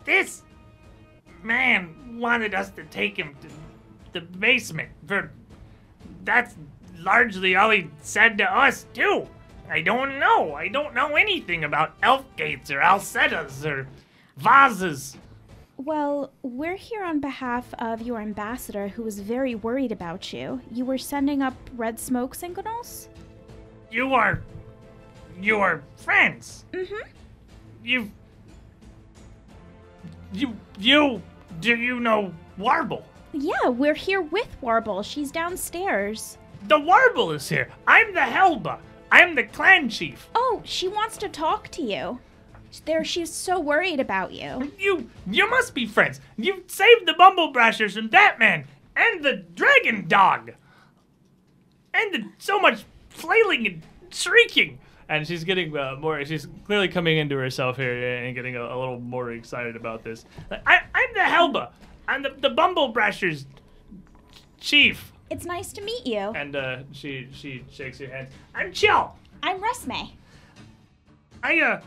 This man wanted us to take him to the basement for. That's largely all he said to us, too. I don't know. I don't know anything about elf gates or alcetas or vases. Well, we're here on behalf of your ambassador, who was very worried about you. You were sending up red smoke signals. You are. You are friends. Mm-hmm. You. You. You. Do you know Warbal? Yeah, we're here with Warbal. She's downstairs. The Warbal is here. I'm the Helba. I'm the clan chief. Oh, she wants to talk to you. There, she's so worried about you. You. You must be friends. You saved the Bumblebrashers from Batman and the Dragon Dog. And the, so much flailing and shrieking. And she's getting uh, more. She's clearly coming into herself here and getting a, a little more excited about this. I, I'm the Helba. I'm the, the Bumblebrashers chief. It's nice to meet you. And uh, she she shakes your hands. I'm chill. I'm Resme. I uh,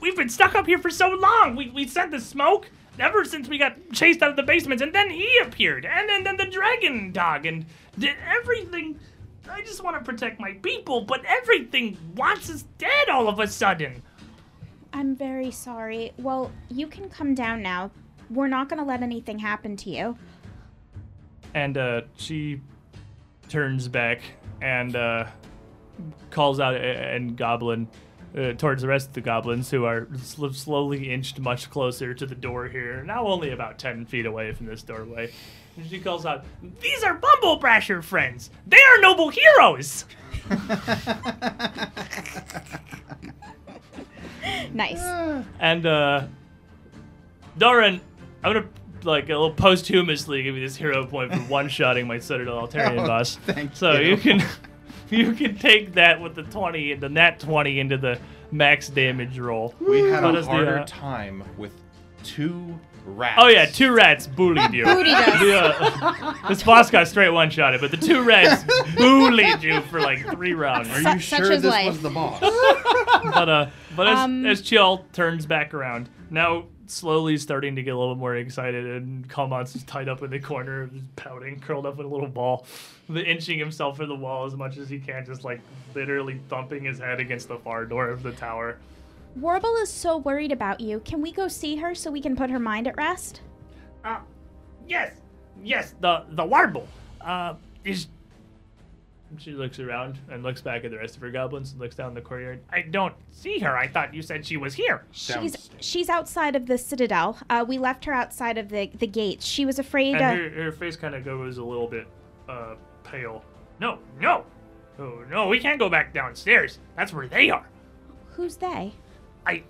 we've been stuck up here for so long. We we sent the smoke ever since we got chased out of the basements, and then he appeared, and then then the dragon dog, and did everything. I just want to protect my people, but everything wants us dead all of a sudden. I'm very sorry. Well, you can come down now. We're not going to let anything happen to you. And uh, she turns back and uh, calls out a- and goblin uh, towards the rest of the goblins who are sl- slowly inched much closer to the door here, now only about 10 feet away from this doorway. And she calls out, These are Bumblebrasher friends! They are noble heroes! Nice. And uh Doran, I'm gonna like a little posthumously give you this hero point for one shotting my Citadel Altaerein Oh, boss. thank so you. you can you can take that with the twenty the nat twenty into the max damage roll. We had What a is the, harder uh, time with two rats. Oh yeah, two rats bullied you. Booty does. The, uh, this boss got straight one shotted, but the two rats bullied you for like three rounds. Are you such sure this life. was the boss? but uh, but as, Um, as Chill turns back around, now slowly starting to get a little more excited, and Calmont's tied up in the corner, just pouting, curled up in a little ball, the inching himself for the wall as much as he can, just like literally thumping his head against the far door of the tower. Warbal is so worried about you. Can we go see her so we can put her mind at rest? Uh, yes, yes, the the Warbal. Uh, is. She looks around and looks back at the rest of her goblins and looks down the courtyard. I don't see her. I thought you said she was here. She's she's outside of the citadel. Uh, we left her outside of the the gates. She was afraid. And Uh, her, her face kind of goes a little bit uh, pale. No, no, oh, no, we can't go back downstairs. That's where they are. who's they? I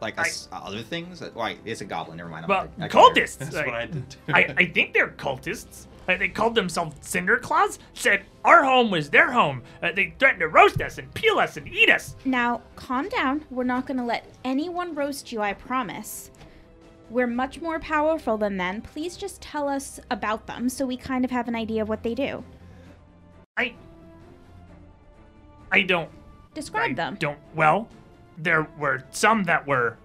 like I- us, other things. Wait, it's a goblin. Never mind. I'm well, not- I cultists. That's I, what I did. I, I think they're cultists. Uh, they called themselves Cinderclaws. Said our home was their home. Uh, they threatened to roast us and peel us and eat us. Now, calm down. We're not going to let anyone roast you, I promise. We're much more powerful than them. Please just tell us about them so we kind of have an idea of what they do. I. I don't. Describe I them. Don't. Well, there were some that were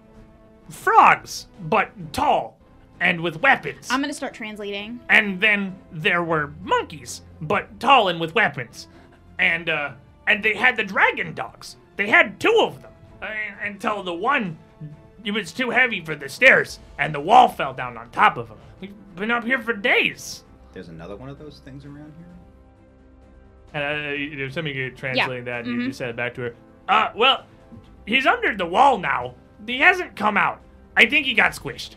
frogs, but tall and with weapons. I'm gonna start translating. and then there were monkeys, but tall and with weapons. And uh, and they had the dragon dogs. They had two of them uh, until the one it was too heavy for the stairs, and the wall fell down on top of him. We've been up here for days. There's another one of those things around here. And uh, you know, somebody could translate that. mhm. You just said it back to her. Uh, well, he's under the wall now. He hasn't come out. I think he got squished.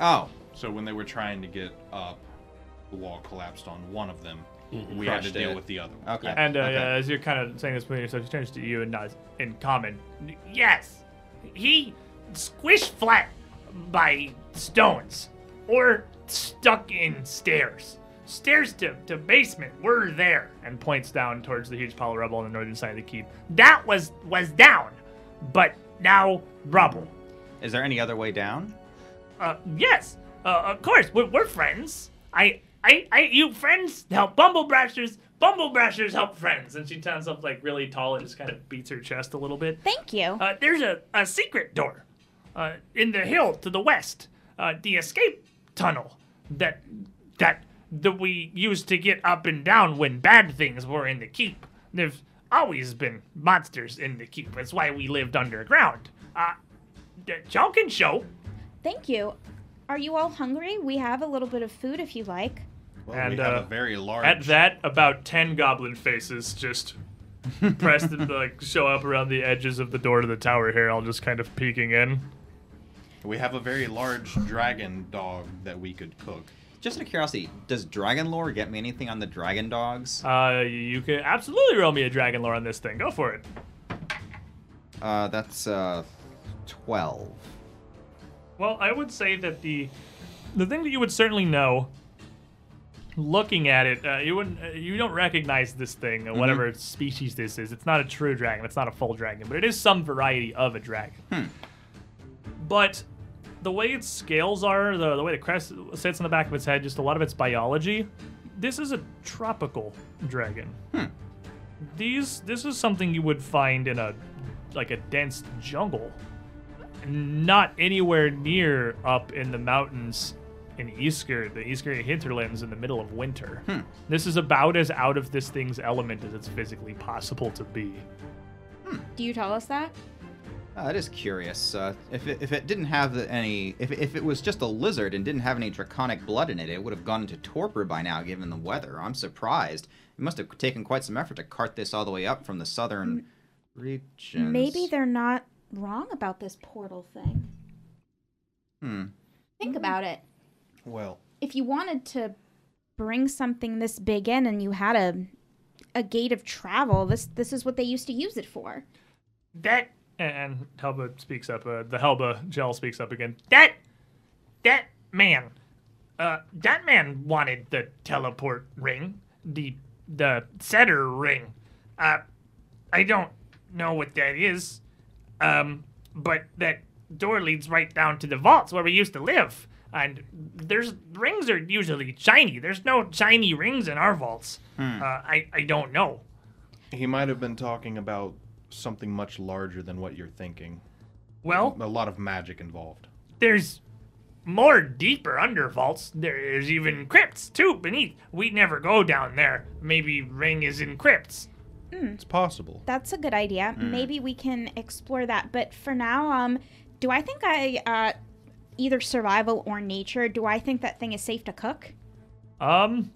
Oh, So when they were trying to get up, the wall collapsed on one of them. Mm-hmm. We had to deal it. with the other one. okay. And uh, okay. yeah, as you're kind of saying this between yourself, she turns to you and nods in common. Yes, he squished flat by stones or stuck in stairs. Stairs to, to basement were there, and points down towards the huge pile of rubble on the northern side of the keep. That was was down, but now rubble. Is there any other way down? Uh, yes, uh, of course, we're, we're friends. I, I, I, you friends help Bumblebrashers. Bumble Brashers help friends. And she turns up like really tall and just kind of beats her chest a little bit. Thank you. Uh, there's a, a secret door, uh, in the hill to the west. Uh, the escape tunnel that, that, that we used to get up and down when bad things were in the keep. There's always been monsters in the keep. That's why we lived underground. Uh, y'all can show. Thank you. Are you all hungry? We have a little bit of food if you like. Well, And, we have uh, a very large. At that, about ten goblin faces just pressed and like show up around the edges of the door to the tower here, all just kind of peeking in. We have a very large dragon dog that we could cook. Just out of curiosity, does Dragon Lore get me anything on the dragon dogs? Uh, you can absolutely roll me a dragon lore on this thing. Go for it. Uh, that's uh, twelve. Well, I would say that the the thing that you would certainly know, looking at it, uh, you wouldn't, uh, you don't recognize this thing, or whatever species this is. It's not a true dragon. It's not a full dragon, but it is some variety of a dragon. But the way its scales are, the, the way the crest sits on the back of its head, just a lot of its biology. This is a tropical dragon. These, this is something you would find in a like a dense jungle not anywhere near up in the mountains in Isger, the Isger hinterlands in the middle of winter. This is about as out of this thing's element as it's physically possible to be. Do you tell us that? Uh, that is curious. Uh, if it, if it didn't have any, if, if it was just a lizard and didn't have any draconic blood in it, it would have gone into torpor by now, given the weather. I'm surprised. It must have taken quite some effort to cart this all the way up from the southern regions. Maybe they're not wrong about this portal thing. Hmm. Think about it. Well, If you wanted to bring something this big in and you had a a gate of travel, this this is what they used to use it for. That and Helba speaks up. Uh, the Helba gel speaks up again. That that man, uh, that man wanted the teleport ring, the the setter ring. Uh, I don't know what that is, um, but that door leads right down to the vaults where we used to live. And there's rings are usually shiny. There's no shiny rings in our vaults. Uh, I I don't know. he might have been talking about something much larger than what you're thinking. Well, A lot of magic involved. there's more deeper under vaults. There's even crypts too beneath. We never go down there. Maybe ring is in crypts. It's possible. That's a good idea. Maybe we can explore that. But for now, um, do I think I uh, either survival or nature? Do I think that thing is safe to cook? Um,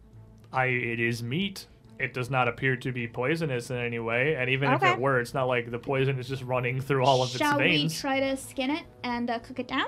I it is meat. It does not appear to be poisonous in any way, and even if it were, it's not like the poison is just running through all of Shall its we veins. try to skin it and uh, cook it down?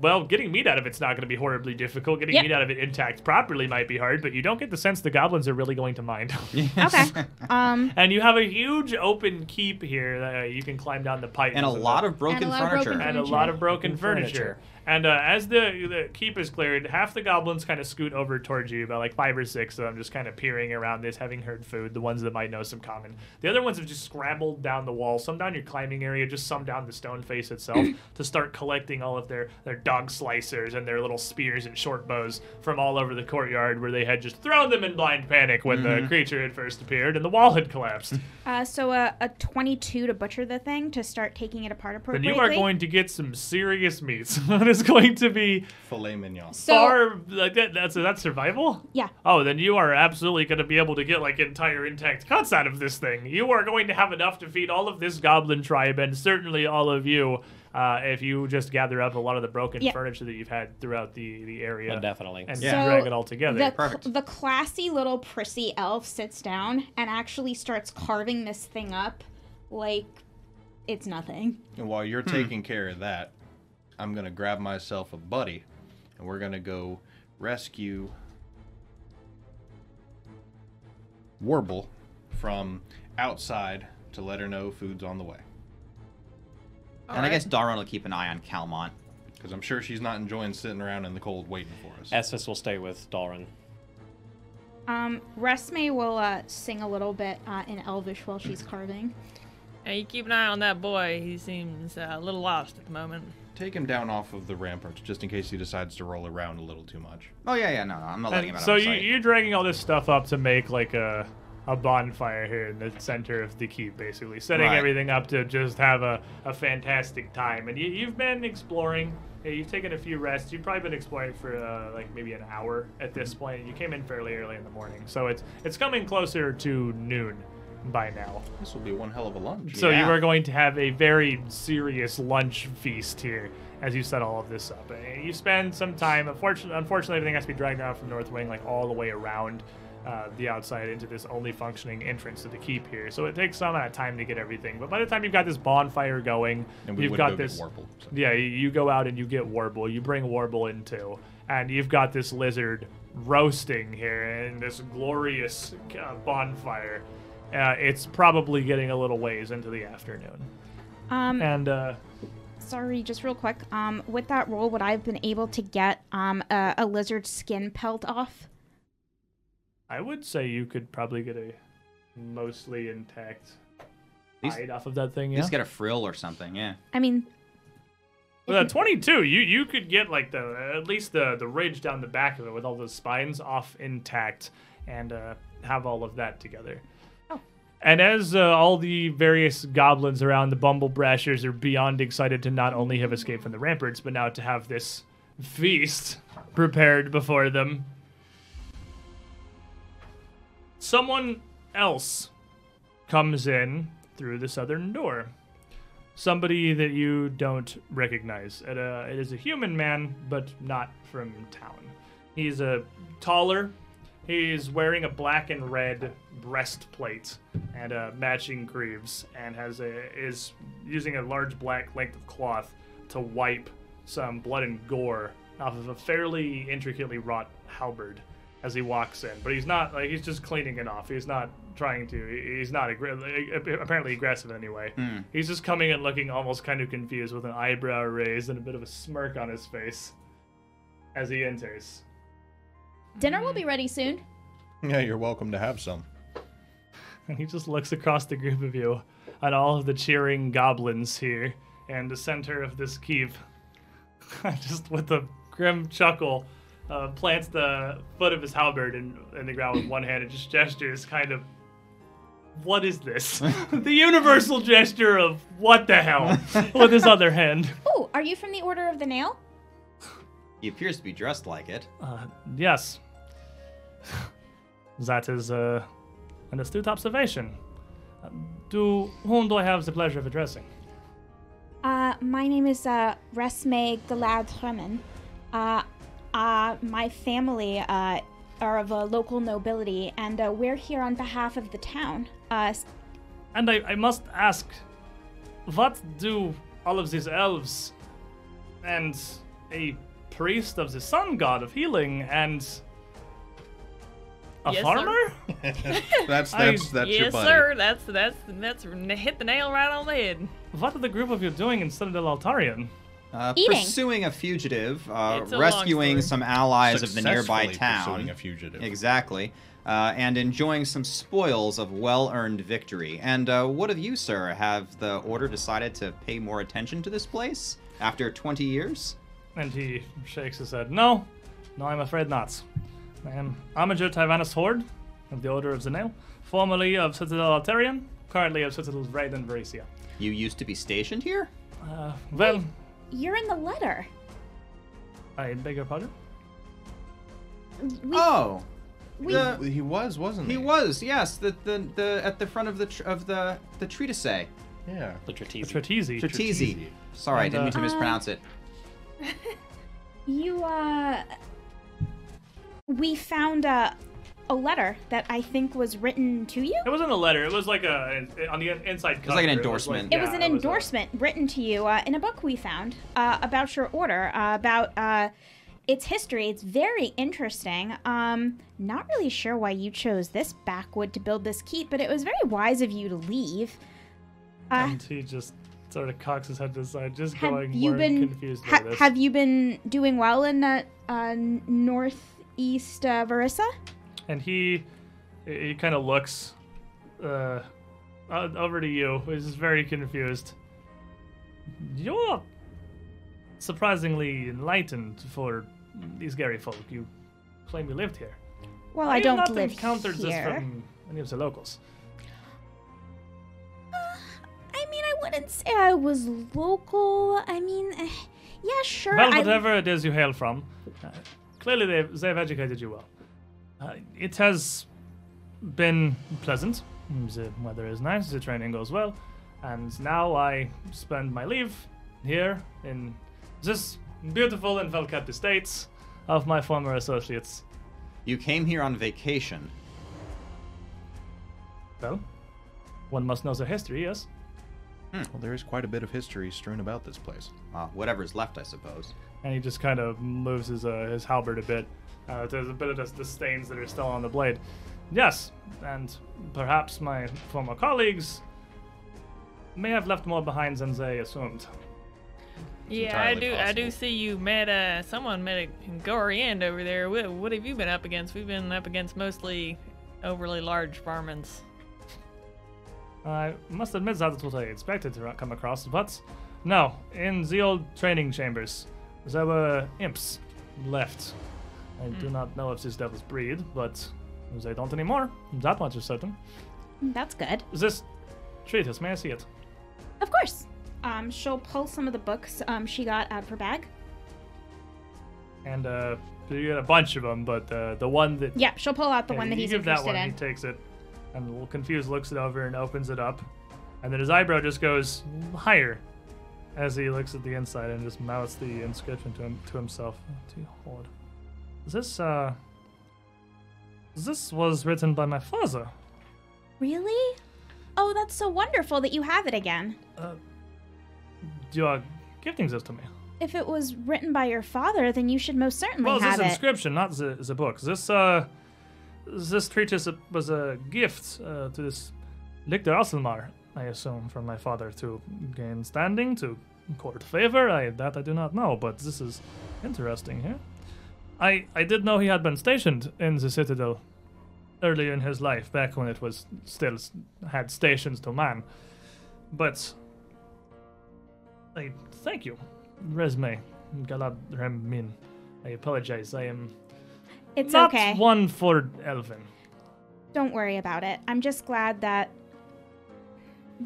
Well, getting meat out of it's not going to be horribly difficult. Getting Yep. meat out of it intact properly might be hard, but you don't get the sense the goblins are really going to mind. Okay. um, and you have a huge open keep here that uh, you can climb down the pipe. and a lot of broken And a lot of furniture. and a lot of broken furniture. And uh, as the, the keep is cleared, half the goblins kind of scoot over towards you, about like five or six of them, just kind of peering around this, having heard food. The ones that might know some common. The other ones have just scrambled down the wall, some down your climbing area, just some down the stone face itself, to start collecting all of their their dog slicers and their little spears and short bows from all over the courtyard, where they had just thrown them in blind panic when the creature had first appeared and the wall had collapsed. Uh, so a, a 22 to butcher the thing to start taking it apart appropriately. then you are going to get some serious meats. it is going to be Filet mignon. So far like that, that's that's survival. yeah, Oh, then you are absolutely going to be able to get like entire intact cuts out of this thing. You are going to have enough to feed all of this goblin tribe and certainly all of you uh, if you just gather up a lot of the broken Yeah. furniture that you've had throughout the, the area Uh, definitely. and Yeah. drag it all together. the Perfect. the classy little prissy elf sits down and actually starts carving this thing up like it's nothing. And while you're taking care of that, I'm gonna grab myself a buddy, and we're gonna go rescue Warbal from outside to let her know food's on the way. and I guess Darwin will keep an eye on Calmont. Because I'm sure she's not enjoying sitting around in the cold waiting for us. Estes will stay with Dalrin. Um, Resme will uh, sing a little bit uh, in Elvish while she's carving. Hey, you keep an eye on that boy. He seems uh, a little lost at the moment. Take him down off of the ramparts just in case he decides to roll around a little too much. Oh yeah, yeah, no, no, I'm not letting him out so you, you're dragging all this stuff up to make like a a bonfire here in the center of the keep, basically setting Right. everything up to just have a, a fantastic time. And you, you've been exploring. yeah, You've taken a few rests. You've probably been exploring for uh, like maybe an hour at this point. You came in fairly early in the morning, so it's it's coming closer to noon by now. This will be one hell of a lunch. So you are going to have a very serious lunch feast here as you set all of this up. And you spend some time. Unfortunately, unfortunately, everything has to be dragged out from North Wing, like all the way around uh, the outside into this only functioning entrance to the keep here. So it takes some amount of time to get everything. But by the time you've got this bonfire going, you've got go this. Warbal, so. Yeah, you- you go out and you get Warbal. You bring Warbal in too. And you've got this lizard roasting here in this glorious uh, bonfire. Uh, it's probably getting a little ways into the afternoon. Um, And uh, sorry, just real quick. Um, with that roll, would I have been able to get um a, a lizard skin pelt off? I would say you could probably get a mostly intact These- hide off of that thing. Yeah. Just get a frill or something, yeah. I mean, With a 22, you you could get like the at least the the ridge down the back of it with all those spines off intact and uh, have all of that together. And as uh, all the various goblins around the Bumblebrashers are beyond excited to not only have escaped from the ramparts, but now to have this feast prepared before them, someone else comes in through the southern door somebody that you don't recognize. It, uh, it is a human man, but not from town. He's a taller. He's wearing a black and red breastplate and uh, matching greaves, and has a is using a large black length of cloth to wipe some blood and gore off of a fairly intricately wrought halberd as he walks in. But he's not like he's just cleaning it off. He's not trying to. He's not aggr- apparently aggressive anyway. He's just coming in looking almost kind of confused with an eyebrow raised and a bit of a smirk on his face as he enters. Dinner will be ready soon. Yeah, you're welcome to have some. And he just looks across the group of you at all of the cheering goblins here and the center of this keep. just with a grim chuckle, uh, plants the foot of his halberd in, in the ground with one hand and just gestures kind of. What is this? the universal gesture of what the hell with his other hand. Oh, are you from the Order of the Nail? He appears to be dressed like it. Uh, yes. That is uh, an astute observation. Uh, To whom do I have the pleasure of addressing? Uh, my name is uh, Resme Galad Tremen. Uh, uh, my family uh, are of a local nobility, and uh, we're here on behalf of the town. Uh, And I, I must ask, what do all of these elves and a priest of the sun god of healing and a Yes, sir. farmer? That's I- that's that's your yes, buddy. sir. That's that's that's hit the nail right on the head. What are the group of you doing in Citadel Altaerein? Uh, pursuing a fugitive, uh, a rescuing some allies of the nearby Successfully town. pursuing a fugitive. Exactly. Uh, and enjoying some spoils of well earned victory. And uh, what of you, sir? Have the Order decided to pay more attention to this place after 20 years? And he shakes his head. No, no, I'm afraid not. I am Armiger Tyvanus Horde of the Order of the Nail, formerly of Citadel Altaerein, currently of Citadel Raid and Varisia. You used to be stationed here? Uh, well, You're in the letter. I beg your pardon? We, Oh, we, the- He was, wasn't he? he was. Yes, the the, the at the front of the tr- of the the treatise. Yeah. The Tratezi. Tratizi. Tratisi. Sorry, I didn't mean to uh, mispronounce it. you, uh. We found a, a letter that I think was written to you. It wasn't a letter. It was like a on the inside. Cover. It was like an endorsement. It was yeah, an a- endorsement written to you uh, in a book we found uh, about your order, uh, about uh, its history. It's very interesting. Um, not really sure why you chose this backwood to build this keep, but it was very wise of you to leave. Uh, and he just sort of cocks his head to the side, just have going you more been confused ha- have you been doing well in uh, uh, northeast uh, Varisia? and he he kind of looks uh, over to you. He's very confused. You're surprisingly enlightened for these Gary folk. You claim you lived here. Well, Why I don't not live encountered this from any of the locals. Mean, I wouldn't say I was local. I mean, eh, yeah, sure. Well, I- whatever it is you hail from, uh, clearly they've, they've educated you well. Uh, it has been pleasant. The weather is nice, the training goes well, and now I spend my leave here in this beautiful and well kept estates of my former associates. You came here on vacation. Well, one must know their history, yes? Well, there is quite a bit of history strewn about this place. Uh, whatever's left, I suppose. And he just kind of moves his uh, his halberd a bit. Uh, there's a bit of just the stains that are still on the blade. Yes, and perhaps my former colleagues may have left more behind than they assumed. Yeah, I entirely do. I do see you met uh someone met a gory end over there. What, what have you been up against? We've been up against mostly overly large varmints. I must admit that's what I expected to come across, but no, in the old training chambers, there were imps left. I do not know if these devils breed, but they don't anymore. That much is certain. That's good. This treatise, may I see it? Of course. Um, she'll pull some of the books um, she got out of her bag. And uh, you get a bunch of them, but uh, the one that Yeah, she'll pull out the yeah, one that he's give that interested one, in. he takes it, and a little confused looks it over and opens it up, and then his eyebrow just goes higher as he looks at the inside and just mouths the inscription to him to himself. To hold. This uh, this was written by my father. Really? Oh, that's so wonderful that you have it again. Uh, Do you are gifting this to me. If it was written by your father, then you should most certainly Well, have this inscription, not the, the book. This uh, this treatise was a gift uh, to this Lictor Aselmar, I assume, from my father to gain standing, to court favor. I that I do not know, but this is interesting here. I I did know he had been stationed in the citadel earlier in his life, back when it was still had stations to man. But I thank you, Resme Galad Remin. I apologize. I am it's not okay. one for Elvin. Don't worry about it. I'm just glad that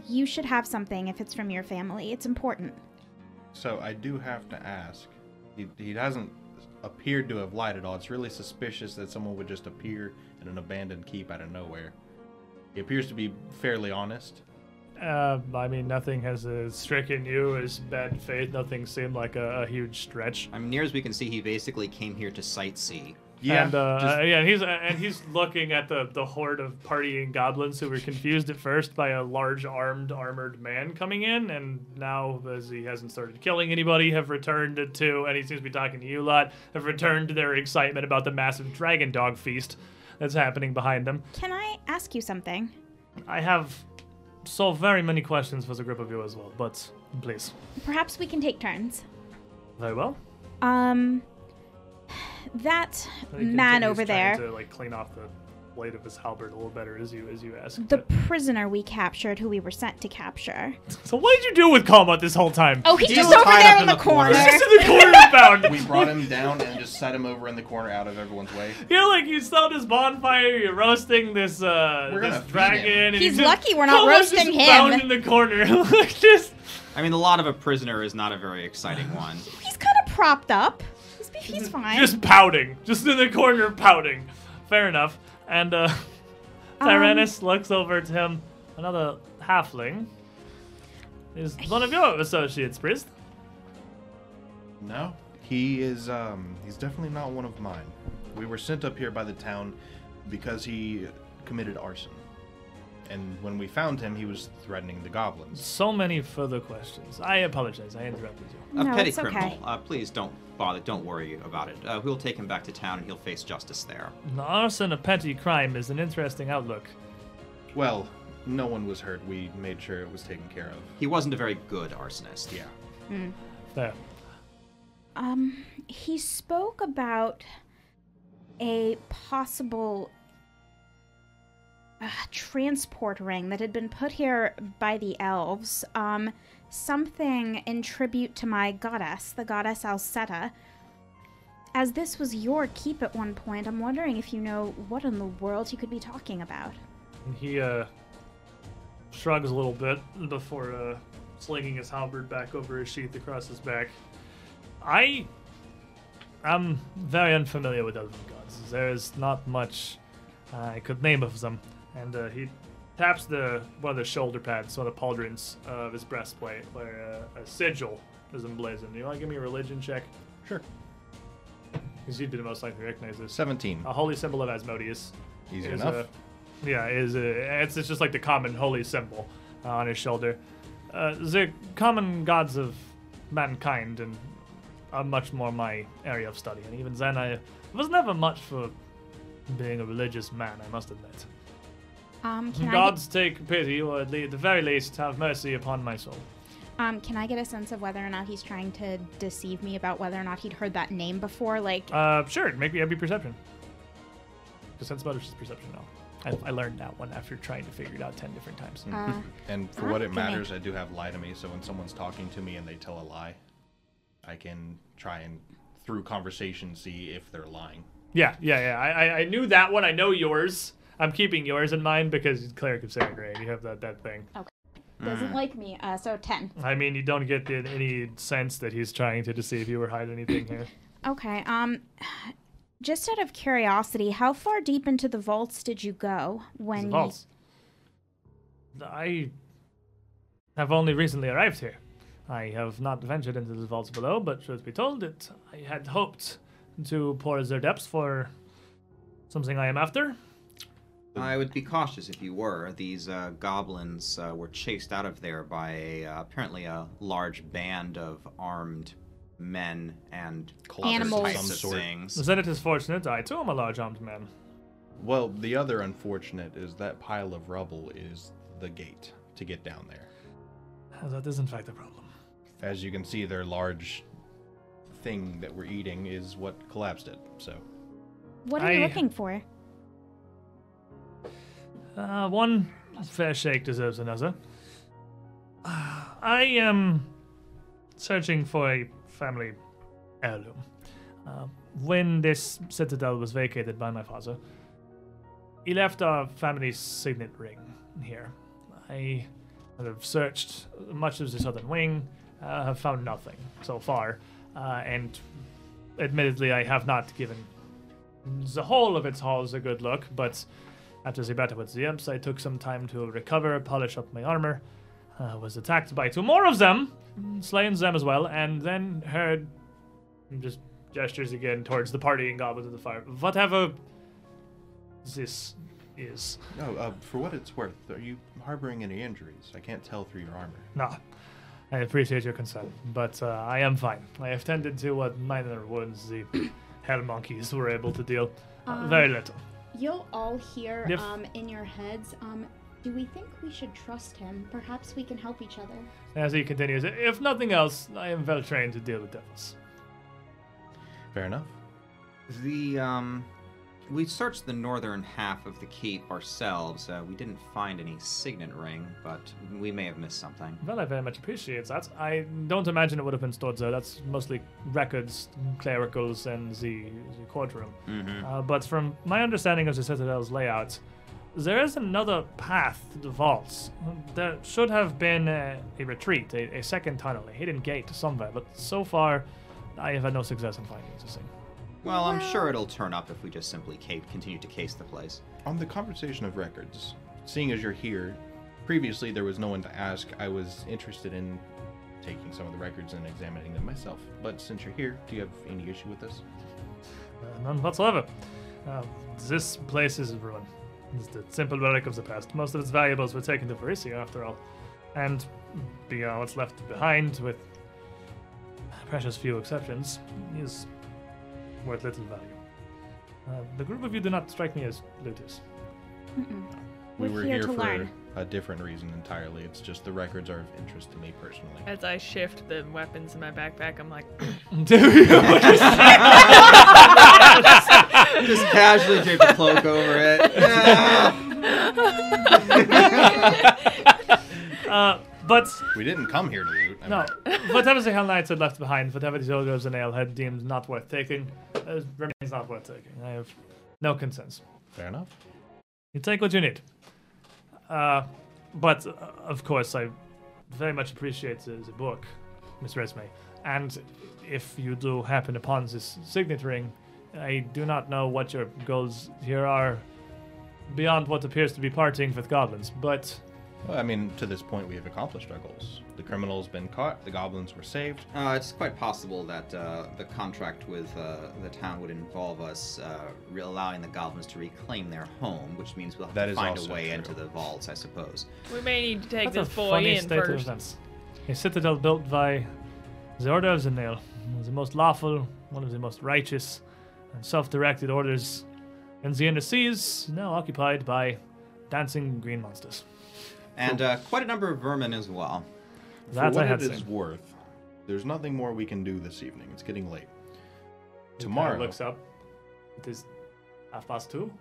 you should have something if it's from your family. It's important. So I do have to ask. He, he hasn't appeared to have lied at all. It's really suspicious that someone would just appear in an abandoned keep out of nowhere. He appears to be fairly honest. Uh, I mean, nothing has uh, stricken you as bad faith. Nothing seemed like a, a huge stretch. I mean, near as we can see, he basically came here to sightsee. Yeah, and uh, just- yeah, and he's and he's looking at the the horde of partying goblins who were confused at first by a large armed armored man coming in, and now as he hasn't started killing anybody, have returned to, and he seems to be talking to you a lot, have returned to their excitement about the massive dragon dog feast that's happening behind them. Can I ask you something? I have so very many questions for the group of you as well, but please. Perhaps we can take turns. Very well. Um, that he man continues over trying there, To like clean off the blade of his halberd a little better as you as you ask. the but- prisoner we captured, who we were sent to capture. So what did you do with Calmont this whole time? Oh, he's, He's just over tied there in in the the corner. corner. He's just in the corner bound. We brought him down and just set him over in the corner out of everyone's way. You're like you saw this bonfire. You're roasting this uh We're this gonna dragon. him. And He's just- lucky we're not Calmont's roasting just bound him. in the corner. like just I mean, the lot of a prisoner is not a very exciting one. He's kind of propped up. He's, he's fine. just pouting, just in the corner pouting. Fair enough. And uh, Um, Tyrannus looks over to him. Another halfling. Is one of your associates, priest? No, he is. Um, he's definitely not one of mine. We were sent up here by the town because he committed arson, and when we found him, he was threatening the goblins. So many further questions. I apologize. I interrupted you. A No, petty it's okay. criminal. Uh, please don't bother. Don't worry about it. Uh, we'll take him back to town and he'll face justice there. The arson, a petty crime, is an interesting outlook. Well, no one was hurt. We made sure it was taken care of. He wasn't a very good arsonist. Yeah. There. Um, he spoke about a possible uh, transport ring that had been put here by the elves. Um, something in tribute to my goddess, the goddess Alseta. As this was your keep at one point, I'm wondering if you know what in the world he could be talking about. He uh, shrugs a little bit before uh, slinging his halberd back over his sheath across his back. I am very unfamiliar with elven gods. There is not much I could name of them. And uh, he taps the one of the shoulder pads, one of the pauldrons of his breastplate, where uh, a sigil is emblazoned. You want to give me a religion check? Sure. Because you'd be the most likely to recognize this. Seventeen. A holy symbol of Asmodeus. Easy is enough. a- yeah, is a, it's, it's just like the common holy symbol uh, on his shoulder. Uh, the common gods of mankind and are much more my area of study. And even then, I was never much for being a religious man. I must admit. Um, can I Gods take pity, or at, le- at the very least, have mercy upon my soul. um, can I get a sense of whether or not he's trying to deceive me about whether or not he'd heard that name before? Like, Uh, sure. Make me every perception. Because sense motive is perception now. I, I learned that one after trying to figure it out ten different times. uh, And for what it Okay. matters, I do have lie to me. So when someone's talking to me and they tell a lie, I can try and through conversation see if they're lying. Yeah, yeah, yeah. I, I, I knew that one. I know yours. I'm keeping yours in mind because he's cleric of Sangre. You have that, that thing. Okay. Doesn't like me. Uh, so ten. I mean, you don't get the, any sense that he's trying to deceive you or hide anything here. Okay. Um, just out of curiosity, how far deep into the vaults did you go when The vaults. I have only recently arrived here. I have not ventured into the vaults below, but truth be told, it I had hoped to pour their depths for something I am after. I would be cautious if you were. These uh, goblins uh, were chased out of there by a, uh, apparently a large band of armed men and Cultists Animals. of types some of sort. things. Then it is fortunate I too am a large armed man. Well, the other unfortunate is that pile of rubble is the gate to get down there. Uh, That is in fact a problem. As you can see, their large thing that we're eating is what collapsed it. So what are you I- looking for? Uh, one fair shake deserves another. I am searching for a family heirloom. Uh, when this citadel was vacated by my father, he left our family signet ring here. I have searched much of the southern wing, uh, have found nothing so far, uh, and admittedly, I have not given the whole of its halls a good look, but after the battle with the imps, I took some time to recover, polish up my armor. Uh, was attacked by two more of them, slaying them as well, and then heard just gestures again towards the partying goblins of the fire. Whatever this is. Oh, uh, for what it's worth, are you harboring any injuries? I can't tell through your armor. No, I appreciate your concern, but uh, I am fine. I have tended to what minor wounds the hell monkeys were able to deal. Uh, very little. You'll all hear Yep. um, in your heads. Um, do we think we should trust him? Perhaps we can help each other. As he continues, if nothing else, I am well trained to deal with devils. Fair enough. The um, we searched the northern half of the keep ourselves. Uh, we didn't find any signet ring, but we may have missed something. Well, I very much appreciate that. I don't imagine it would have been stored there. That's mostly records, clericals, and the, the courtroom. Mm-hmm. Uh, but from my understanding of the Citadel's layout, there is another path to the vaults. There should have been a, a retreat, a, a second tunnel, a hidden gate somewhere, but so far I have had no success in finding this thing. Well, I'm sure it'll turn up if we just simply ca- continue to case the place. On the conversation of records, seeing as you're here, previously there was no one to ask. I was interested in taking some of the records and examining them myself. But since you're here, do you have any issue with this? Uh, none whatsoever. Uh, this place is a ruin. It's the simple relic of the past. Most of its valuables were taken to Varisia, after all. And beyond what's left behind, with precious few exceptions, is worth little value. Uh, the group of you do not strike me as looters. Mm-mm. We We're were here here to for learn. a different reason entirely. It's just the records are of interest to me personally. As I shift the weapons in my backpack, I'm like, do you? Just casually drape a cloak over it. uh, but We didn't come here to loot. I No, whatever the Hellknights had left behind, whatever the soldiers and ale had deemed not worth taking, uh, remains not worth taking. I have no concerns. fair enough. You take what you need. Uh, but, uh, of course, I very much appreciate the, the book, Miss Resme. And if you do happen upon this signet ring, I do not know what your goals here are beyond what appears to be partying with goblins, but Well, I mean, to this point, we have accomplished our goals. The criminal's been caught. The goblins were saved. Uh, it's quite possible that uh, the contract with uh, the town would involve us uh, re- allowing the goblins to reclaim their home, which means we'll have That to is find a also way true. into the vaults, I suppose. we may need to take That's this a boy funny in state of first. events. A citadel built by the Order of the Nail, one of the most lawful, one of the most righteous and self-directed orders in the inner seas, now occupied by dancing green monsters. And uh, quite a number of vermin as well. That For what had it is worth, there's nothing more we can do this evening. It's getting late. Tomorrow, kinda looks up. It is half past two.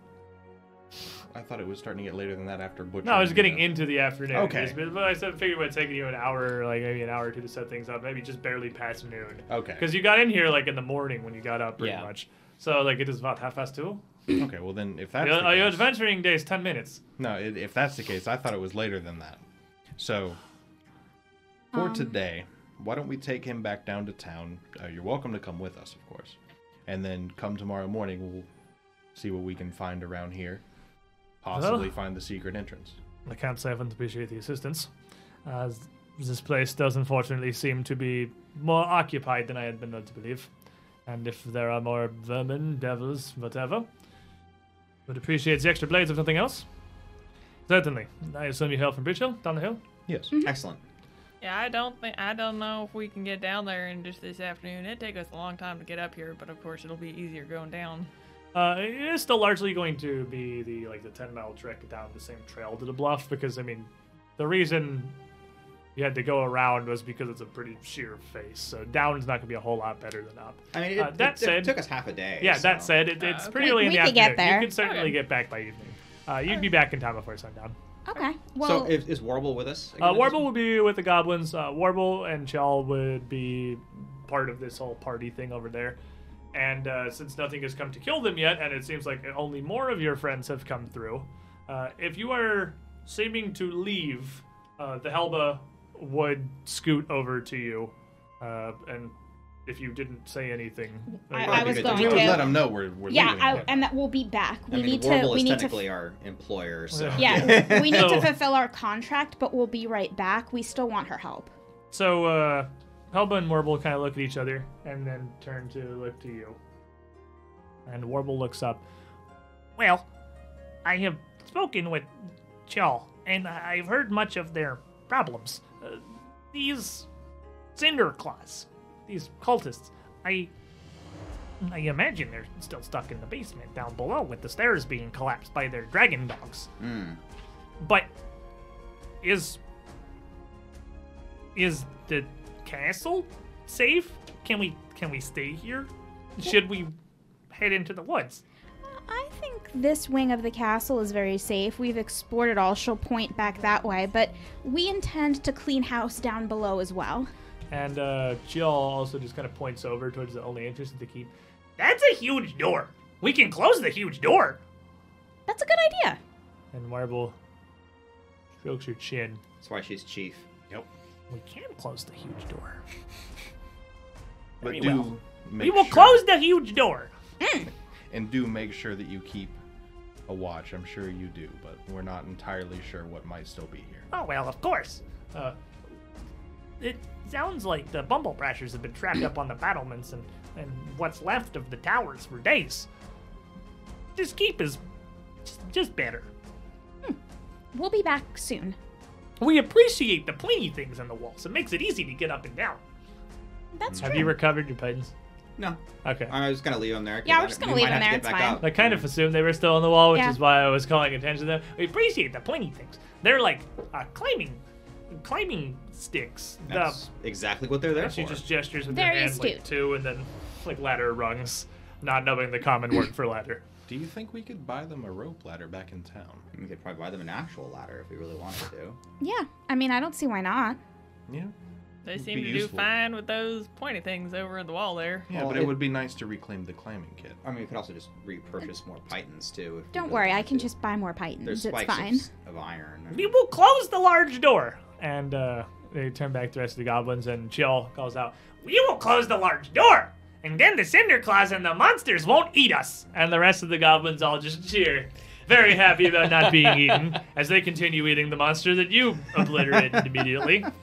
I thought it was starting to get later than that after Butcher. No, I was getting into the afternoon. Okay. It's But I said figured it would take you an hour, like maybe an hour or two to set things up. Maybe just barely past noon. Okay. Because you got in here like in the morning when you got up, pretty Yeah. much. So like it is about half past two. Okay. Well, then, if that's Your, the uh, your adventuring day is ten minutes. no, i if that's the case, I thought it was later than that. So, for Um, today, why don't we take him back down to town? Uh, you're welcome to come with us, of course, and then come tomorrow morning. We'll see what we can find around here. Possibly find the secret entrance. I can't say I don't appreciate the assistance, as this place does unfortunately seem to be more occupied than I had been led to believe. And if there are more vermin, devils, whatever, would appreciate the extra blades if nothing else. Certainly. I assume you hail from Breachill, down the hill? Yes. Excellent. Yeah, I don't think I don't know if we can get down there in just this afternoon. It'd take us a long time to get up here, but of course it'll be easier going down. Uh, it is still largely going to be the like the ten mile trek down the same trail to the bluff because I mean, the reason you had to go around was because it's a pretty sheer face. So down is not going to be a whole lot better than up. I mean, it, Uh, that it- it said- took us half a day. Yeah, so- that said, it, Uh, it's okay. pretty We- early in the could get there. You could certainly Okay. get back by evening. Uh, you'd be back in time before sundown. Okay. Well, so is, is Warbal with us? Uh, Warbal will be with the goblins. Uh, Warbal and Chell would be part of this whole party thing over there. And uh, since nothing has come to kill them yet, and it seems like only more of your friends have come through, uh, if you are seeming to leave, uh, the Helba would scoot over to you. Uh, and if you didn't say anything, I- I was We going We would to. let them know we're, we're yeah, leaving. I, and that we'll be back. We I mean, need Warbal to. We is need to. technically our employer, so Yeah, we need So- to fulfill our contract, but we'll be right back. We still want her help. So, uh, Helba and Warbal kind of look at each other and then turn to look to you. And Warbal looks up. Well, I have spoken with Chell, and I've heard much of their problems. Uh, these Cinderclaws, these cultists, I. I imagine they're still stuck in the basement down below with the stairs being collapsed by their dragon dogs. Mm. But is is the castle safe? Can we can we stay here? should we head into the woods? I think this wing of the castle is very safe. We've explored it all. She'll point back that way, but we intend to clean house down below as well. And uh, Jill also just kind of points over towards the only entrance to the keep. That's a huge door. We can close the huge door. That's a good idea. And Marble strokes her chin. That's why she's chief. Yep. We can close the huge door. But Very do well. make We will sure, close the huge door. And do make sure that you keep a watch. I'm sure you do, but we're not entirely sure what might still be here. Oh well, of course. Uh, It sounds like the Bumblebrashers have been trapped up on the battlements and, and what's left of the towers for days. This keep is just, just better. We'll be back soon. We appreciate the pointy things on the walls. It makes it easy to get up and down. That's have true. you recovered your pitons? No, Okay. I was just gonna leave him there. Yeah, we're just gonna we leave might him there, it's fine. out. I kind of assumed they were still on the wall, which Yeah. is why I was calling attention to them. We appreciate the pointy things. They're like uh, climbing, climbing sticks. The- That's exactly what they're there And she for. just gestures with Very her hand like two, and then like ladder rungs, not knowing the common word for ladder. Do you think we could buy them a rope ladder back in town? We could probably buy them an actual ladder if we really wanted to. Yeah, I mean, I don't see why not. Yeah. They seem to useful. do fine with those pointy things over at the wall there. Yeah, Well, but it, it- would be nice to reclaim the climbing kit. I mean, we could also just repurchase more pitons too. if we Don't really worry, I wanted can to. just buy more pitons. There's it's spikes fine. of, of iron. we will close the large door. And uh, they turn back to the rest of the goblins, and Chill calls out, We will close the large door, and then the Cinderclaws and the monsters won't eat us. and the rest of the goblins all just cheer, very happy about not being eaten, as they continue eating the monster that you obliterated immediately.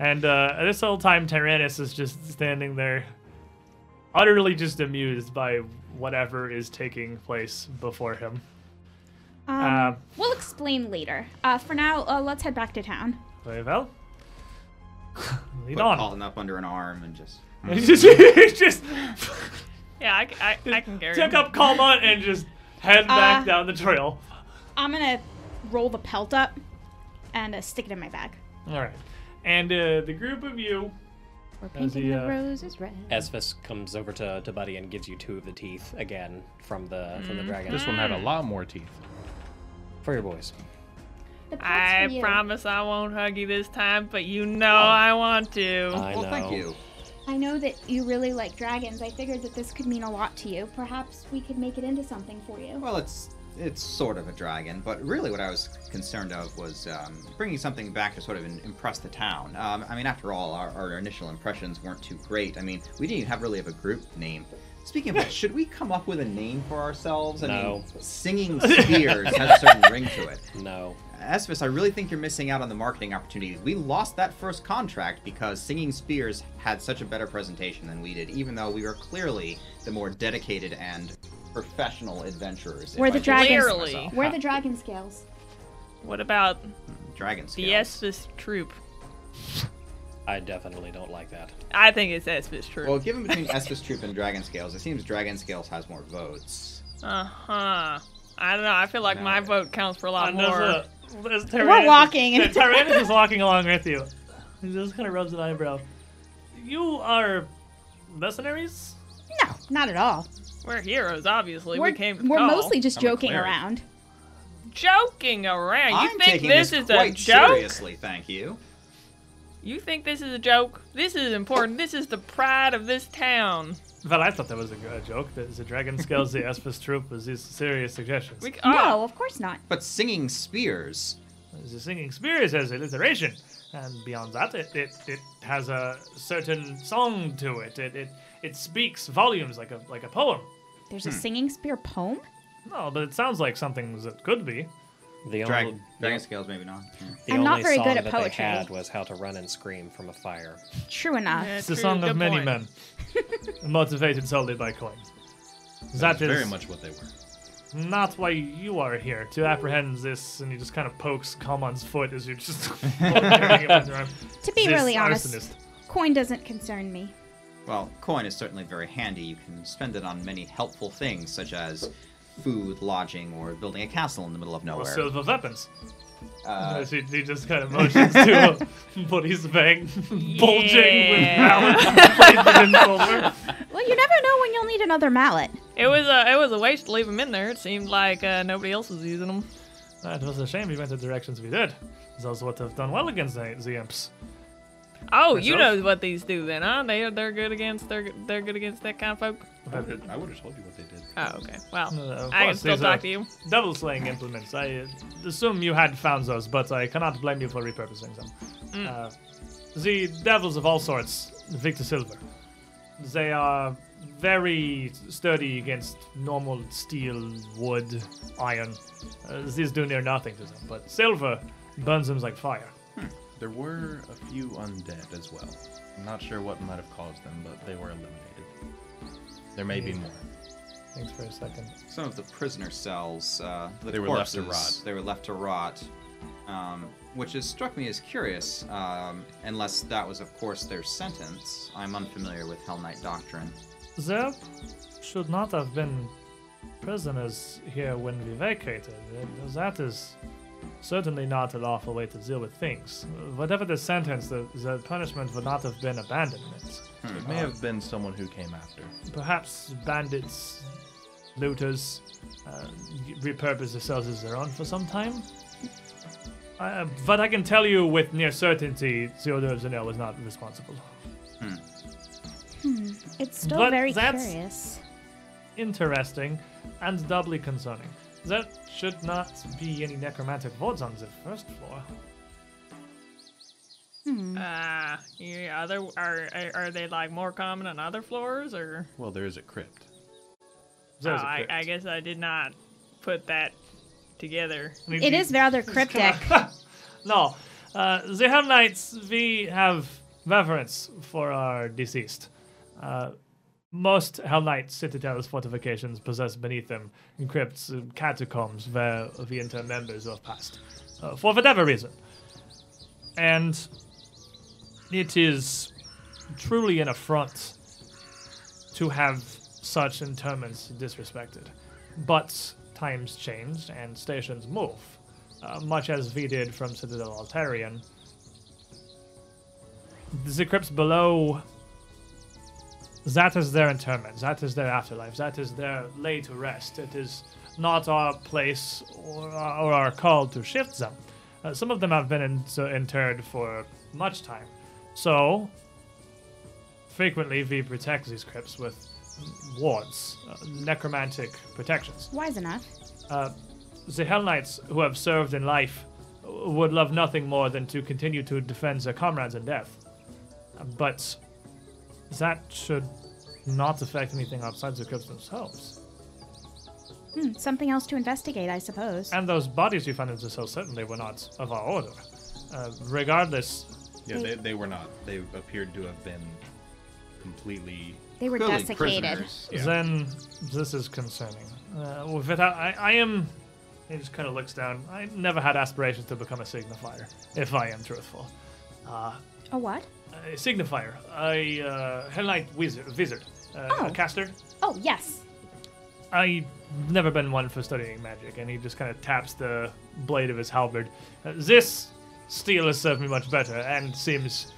And uh, at this whole time, Tyrannus is just standing there, utterly just amused by whatever is taking place before him. Um, Uh, we'll explain later. Uh, for now, uh, let's head back to town. Very well. Lead Put on. Colin up under an arm and just. It's just, it's just Yeah, I can carry took him. up Calmont and just head back Uh, down the trail. I'm gonna roll the pelt up and uh, stick it in my bag. All right. And uh, the group of you We're As painting he, the uh, roses red. Esvis comes over to, to Buddy and gives you two of the teeth again from the from the dragon. This one had a lot more teeth. for your boys. I you. promise I won't hug you this time, but you know I want to. I well, thank you. I know that you really like dragons. I figured that this could mean a lot to you. Perhaps we could make it into something for you. Well, it's it's sort of a dragon, but really what I was concerned of was um, bringing something back to sort of in, impress the town. Um, I mean, after all, our, our initial impressions weren't too great. I mean, we didn't even have really have a group name. Speaking of which, should we come up with a name for ourselves? I No. mean, Singing Spears has a certain ring to it. No. Esvis, I really think you're missing out on the marketing opportunities. We lost that first contract because Singing Spears had such a better presentation than we did, even though we were clearly the more dedicated and professional adventurers. if the do dragons. so Clearly. myself. Where the dragon scales? What about Dragon the scales. Esphis troop? I definitely don't like that. I think it's Esphis troop. Well, given between Esvis Troop and Dragon Scales, it seems Dragon Scales has more votes. Uh huh. I don't know. I feel like No. my vote counts for a lot And more. there's a- there's We're walking. Yeah, Tyrannus is walking along with you. He just kind of rubs an eyebrow. You are mercenaries? No, not at all. We're heroes, obviously. we're we came to we're call. mostly just I'm joking around. joking around. You I'm think this, this is a joke? seriously, thank you. You think this is a joke? This is important. This is the pride of this town. Well, I thought that was a, a joke. That the dragon scales the Espis troop was these serious suggestions. We, oh, No, ah. of course not. But Singing Spears, The singing spears has alliteration, and beyond that, it, it, it has a certain song to it. It, it it speaks volumes like a like a poem. There's Hmm. a singing spear poem. No, but it sounds like something that could be. The Drag- only, Dragon the, Scales, maybe not. Yeah. the I'm not only very song good at that poetry. they had was how to run and scream from a fire. True enough. Yeah, It's the true, song of many point. men, motivated solely by coins. That's That is very much what they were. not why you are here to apprehend this. And he just kind of pokes Calmont's foot as you're just carrying him under your arm. To be This really honest, arsonist. coin doesn't concern me. Well, coin is certainly very handy. You can spend it on many helpful things, such as food, lodging, or building a castle in the middle of Or nowhere. silver weapons. Uh, As he, he just kind of motions to a buddy's bag bulging with Yeah. balance plated. Well, you never know when you'll need another mallet. It was a it was a waste to leave them in there. It seemed like uh, nobody else was using them. It was a shame we went the directions we did. Those would have done well against the, the imps. Oh, you know what these do then, huh? They they're good against they're they're good against that kind of folk. I would have told you what they did. Oh, okay. Well, Uh, of I can still talk to you. Devil slaying implements. I uh, assume you had found those, but I cannot blame you for repurposing them. Mm. Uh, the devils of all sorts, Victor Silver. They are very sturdy against normal steel, wood, iron. Uh, these do near nothing to them, but silver burns them like fire. There were a few undead as well. I'm not sure what might have caused them, but they were eliminated. There may be more. Thanks for a second. Some of the prisoner cells, uh, the They were left to corpses, rot. They were left to rot, um, which has struck me as curious. Um, unless that was, of course, their sentence. I'm unfamiliar with Hellknight doctrine. There should not have been prisoners here when we vacated. That is certainly not a lawful way to deal with things. Uh, Whatever the sentence, the, the punishment would not have been abandonment. It may have been someone who came after. Perhaps bandits, looters, uh, repurpose themselves as their own for some time. Uh, but I can tell you with near certainty, Theodore Zanel was not responsible. It's still But very that's- curious. interesting and doubly concerning. There should not be any necromantic wards on the first floor. Uh, yeah, are there are are- are they like more common on other floors or? Well, there is a crypt. Oh, a I, crypt. I guess I did not put that together. I mean, It you- is rather cryptic. no, uh, the Hellknights, we have reverence for our deceased. Uh, most Hellknight citadels fortifications possess beneath them crypts, and catacombs where the inter members of past, uh, for whatever reason. And it is truly an affront to have such interments disrespected. But times change and stations move, uh, much as we did from Citadel Altaerein. The crypts below, that is their interment, that is their afterlife, that is their lay to rest. It is not our place or, or our call to shift them. Uh, some of them have been in, so interred for much time. So, frequently we protect these crypts with wards, uh, necromantic protections. Wise enough. Uh, the Hellknights who have served in life would love nothing more than to continue to defend their comrades in death. But that should not affect anything outside the crypts themselves. Hmm, something else to investigate, I suppose. And those bodies you found in the cell certainly were not of our order. Uh, regardless, Yeah, they, they were not. They appeared to have been completely. They were desiccated. Yeah. then this is concerning. Uh, without, I, I am. He just kind of looks down. I never had aspirations to become a signifier, if I am truthful. Uh, A what? A signifier, a uh, Hellknight wizard, wizard uh, Oh. a caster. Oh, yes. I've never been one for studying magic, and he just kind of taps the blade of his halberd. Uh, this steel has served me much better and seems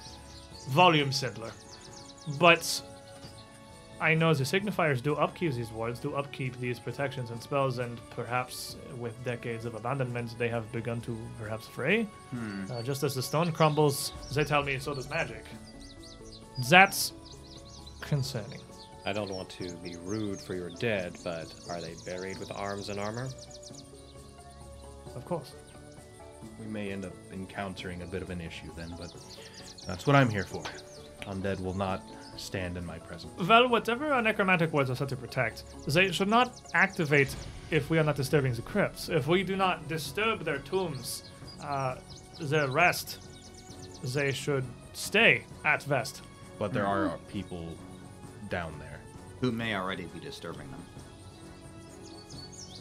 volume simpler. But I know the signifiers do upkeep these wards, do upkeep these protections and spells, and perhaps with decades of abandonment, they have begun to perhaps fray. Uh, just as the stone crumbles, they tell me so does magic. That's concerning. I don't want to be rude for your dead, but are they buried with arms and armor? Of course. We may end up encountering a bit of an issue then, but that's what I'm here for. Undead will not stand in my presence. Well, whatever our necromantic wards are set to protect, they should not activate if we are not disturbing the crypts. If we do not disturb their tombs, uh, their rest, they should stay at rest. But there are people down there. Who may already be disturbing them.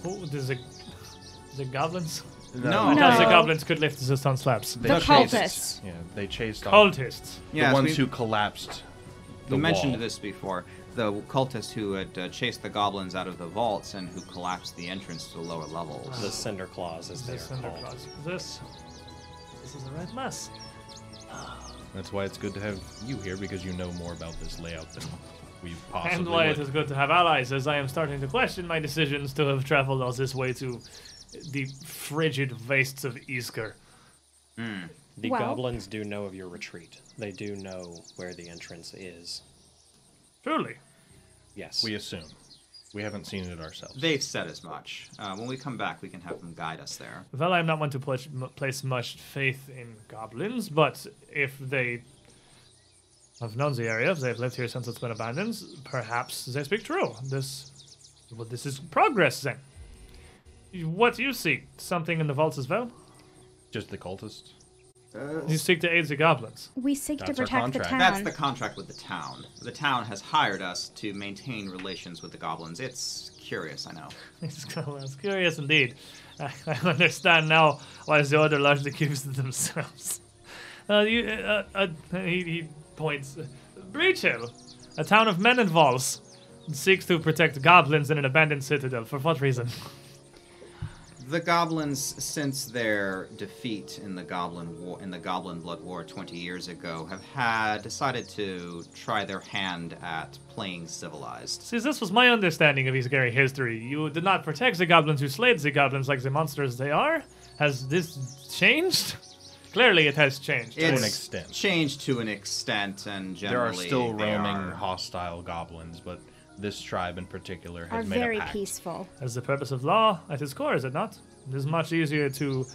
Who, does the, the goblins? No. Because the goblins could lift the stone slabs. They The chased- cultists. Yeah, they chased off Cultists. the Yes, ones we- who collapsed. The We mentioned wall. this before. The cultist who had uh, chased the goblins out of the vaults and who collapsed the entrance to the lower levels. The Cinder Claws, as they This, are under called. clause. this, this is a red mess. That's why it's good to have you here because you know more about this layout than we possibly And why would. it is good to have allies, as I am starting to question my decisions to have traveled all this way to the frigid wastes of Isger. The Well- goblins do know of your retreat. They do know where the entrance is. Truly. Yes. We assume. We haven't seen it ourselves. They've said as much. Uh, when we come back, we can have them guide us there. Well, I'm not one to pla- m- place much faith in goblins, but if they have known the area, if they've lived here since it's been abandoned, perhaps they speak true. This, well, this is progress then. What do you seek? Something in the vaults as well? Just the cultists. You seek to aid the goblins. We seek to That's our protect the contract. town. That's the contract with the town. The town has hired us to maintain relations with the goblins. It's curious, I know. It's curious indeed. I, I understand now why the order largely keeps to themselves. Uh, you, uh, uh, he, he points. Breachill, a town of men and walls, seeks to protect goblins in an abandoned citadel. For what reason? The goblins, since their defeat in the Goblin War, in the Goblin Blood War 20 years ago, have had decided to try their hand at playing civilized. See, this was my understanding of Isgeri history. You did not protect the goblins who slayed the goblins like the monsters they are. Has this changed? Clearly, it has changed. To an extent. changed to an extent, and generally There are still roaming are- hostile goblins, but this tribe in particular are made very a pact. peaceful. As the purpose of law at its core, is it not? It is much easier to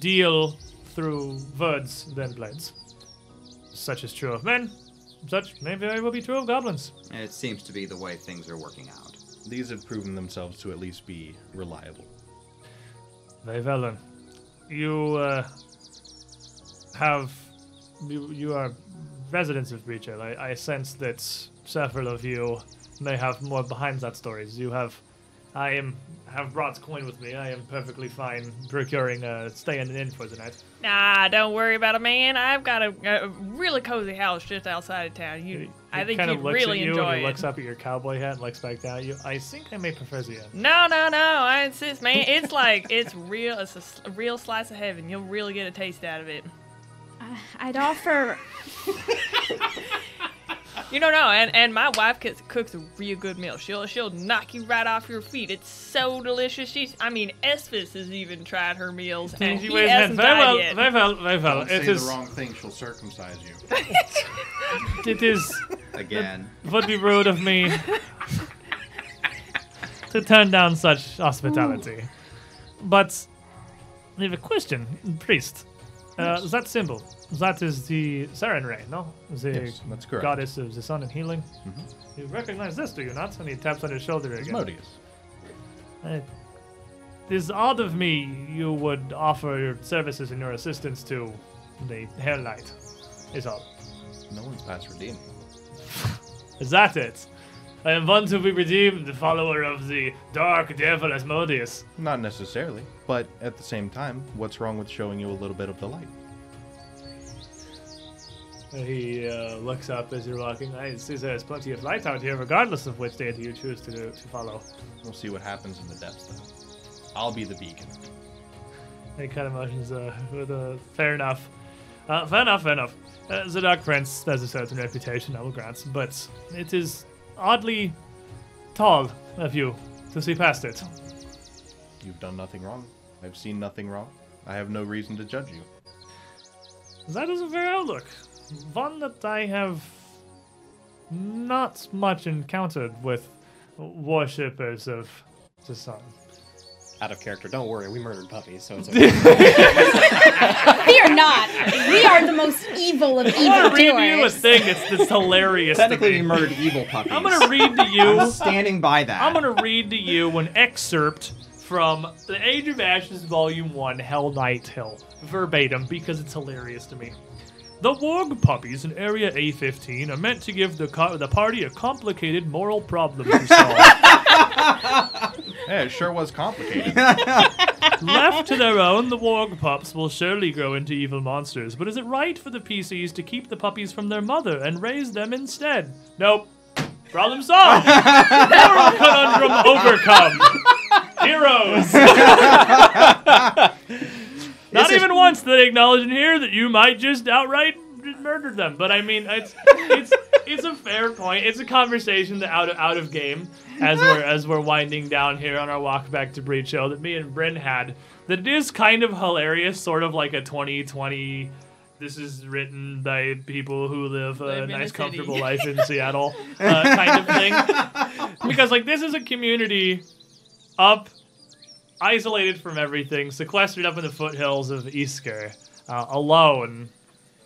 deal through words than blades. Such is true of men. Such may very well be true of goblins. It seems to be the way things are working out. These have proven themselves to at least be reliable. Very well then. You uh, have you, you are residents of Breachill. I, I sense that several of you may have more behind that stories. You have I am have brought coin with me. I am perfectly fine procuring a stay in an inn for the night. Nah, don't worry about it, man. I've got a, a really cozy house just outside of town. You, I think kind you'd of looks really at you enjoy and he it. looks up at your cowboy hat and looks back down at you. I think I may prefer the inn. No, no, no. I insist, man. It's like it's real. It's a real slice of heaven. You'll really get a taste out of it. Uh, I'd offer. You don't know, and and my wife cooks, cooks a real good meal. She'll she'll knock you right off your feet. It's so delicious. She's I mean, Esphus has even tried her meals, and She he hasn't Very died well, yet. very well, very well. Don't It say is, the wrong thing, she'll circumcise you. it is, Again, would be rude of me to turn down such hospitality. But I have a question, priest. Uh, that symbol, that is the Sarenrae, no? The Yes, that's correct. goddess of the sun and healing. You recognize this, do you not? And he taps on his shoulder again. Asmodeus. Uh, It is odd of me you would offer your services and your assistance to the Hellknight. Is all. No one's past redeeming. Is that it? I am one to be redeemed, the follower of the dark devil Asmodeus. Not necessarily, but at the same time, what's wrong with showing you a little bit of the light? He uh, looks up as you're walking. I see there's plenty of light out here, regardless of which deity you choose to, to follow. We'll see what happens in the depths, though. I'll be the beacon. He kind of motions uh, with a fair enough. Uh, fair enough, fair enough. Uh, the Dark Prince has a certain reputation, I will grant, but it is oddly tall of you to see past it. You've done nothing wrong. I've seen nothing wrong. I have no reason to judge you. That is a fair outlook. One that I have not much encountered with worshippers of the sun. Out of character. Don't worry, we murdered puppies, so it's okay. We are not. We are the most evil of evil. I'm gonna evil read you a thing. It's, it's hilarious. technically, we murdered evil puppies. I'm gonna read to you. I'm standing by that. I'm going to read to you an excerpt from The Age of Ashes, Volume 1, Hellknight Hill, verbatim, because it's hilarious to me. The warg puppies in Area A15 are meant to give the, co- the party a complicated moral problem to solve. Yeah, it sure was complicated. Left to their own, the warg pups will surely grow into evil monsters, but is it right for the PCs to keep the puppies from their mother and raise them instead? Nope. Problem solved! Moral conundrum overcome! Heroes! Not even once did they acknowledge in here that you might just outright murder them. But I mean, it's it's it's a fair point. It's a conversation that out of out of game as we're as we're winding down here on our walk back to Breach Show that me and Bryn had. That it is kind of hilarious, sort of like a 2020. This is written by people who live a Live in a nice, city. comfortable life in Seattle, uh, kind of thing. Because like this is a community up, isolated from everything, sequestered up in the foothills of Isger, uh, alone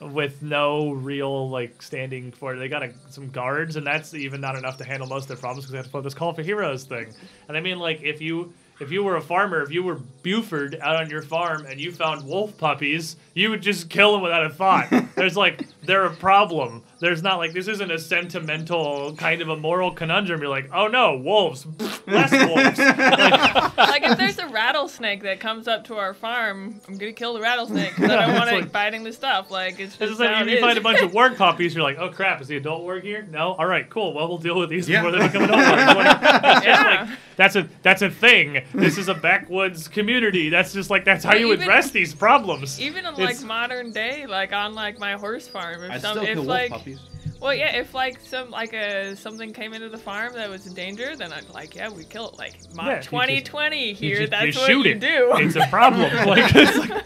with no real like standing for it. They got a, some guards, and that's even not enough to handle most of their problems because they have to put this call for heroes thing. And I mean, like if you if you were a farmer, if you were Buford out on your farm and you found wolf puppies, you would just kill them without a thought. There's like they're a problem. There's not like this isn't a sentimental kind of a moral conundrum. You're like, oh no, wolves, less wolves. like if there's a rattlesnake that comes up to our farm, I'm gonna kill the rattlesnake because I don't want It's it like- biting the stuff. Like it's It's just just like how if it you is. find a bunch of warg puppies, you're like, oh crap, is the adult warg here? No? All right, cool. Well, we'll deal with these Yeah. before they become adult wargs. Like, that's Yeah. like that's a that's a thing. This is a backwoods community. That's just like that's how But you even- address these problems. Even in It's- like modern day, like on like my horse farm, if I'd some, still if kill wolf like, puppies. well, yeah, if like some like a something came into the farm that was a danger, then I'd like, yeah, we kill it. Like mo- Yeah, you just- 2020 You here, just- that's you what shoot you it. do. It's a problem. like, it's like-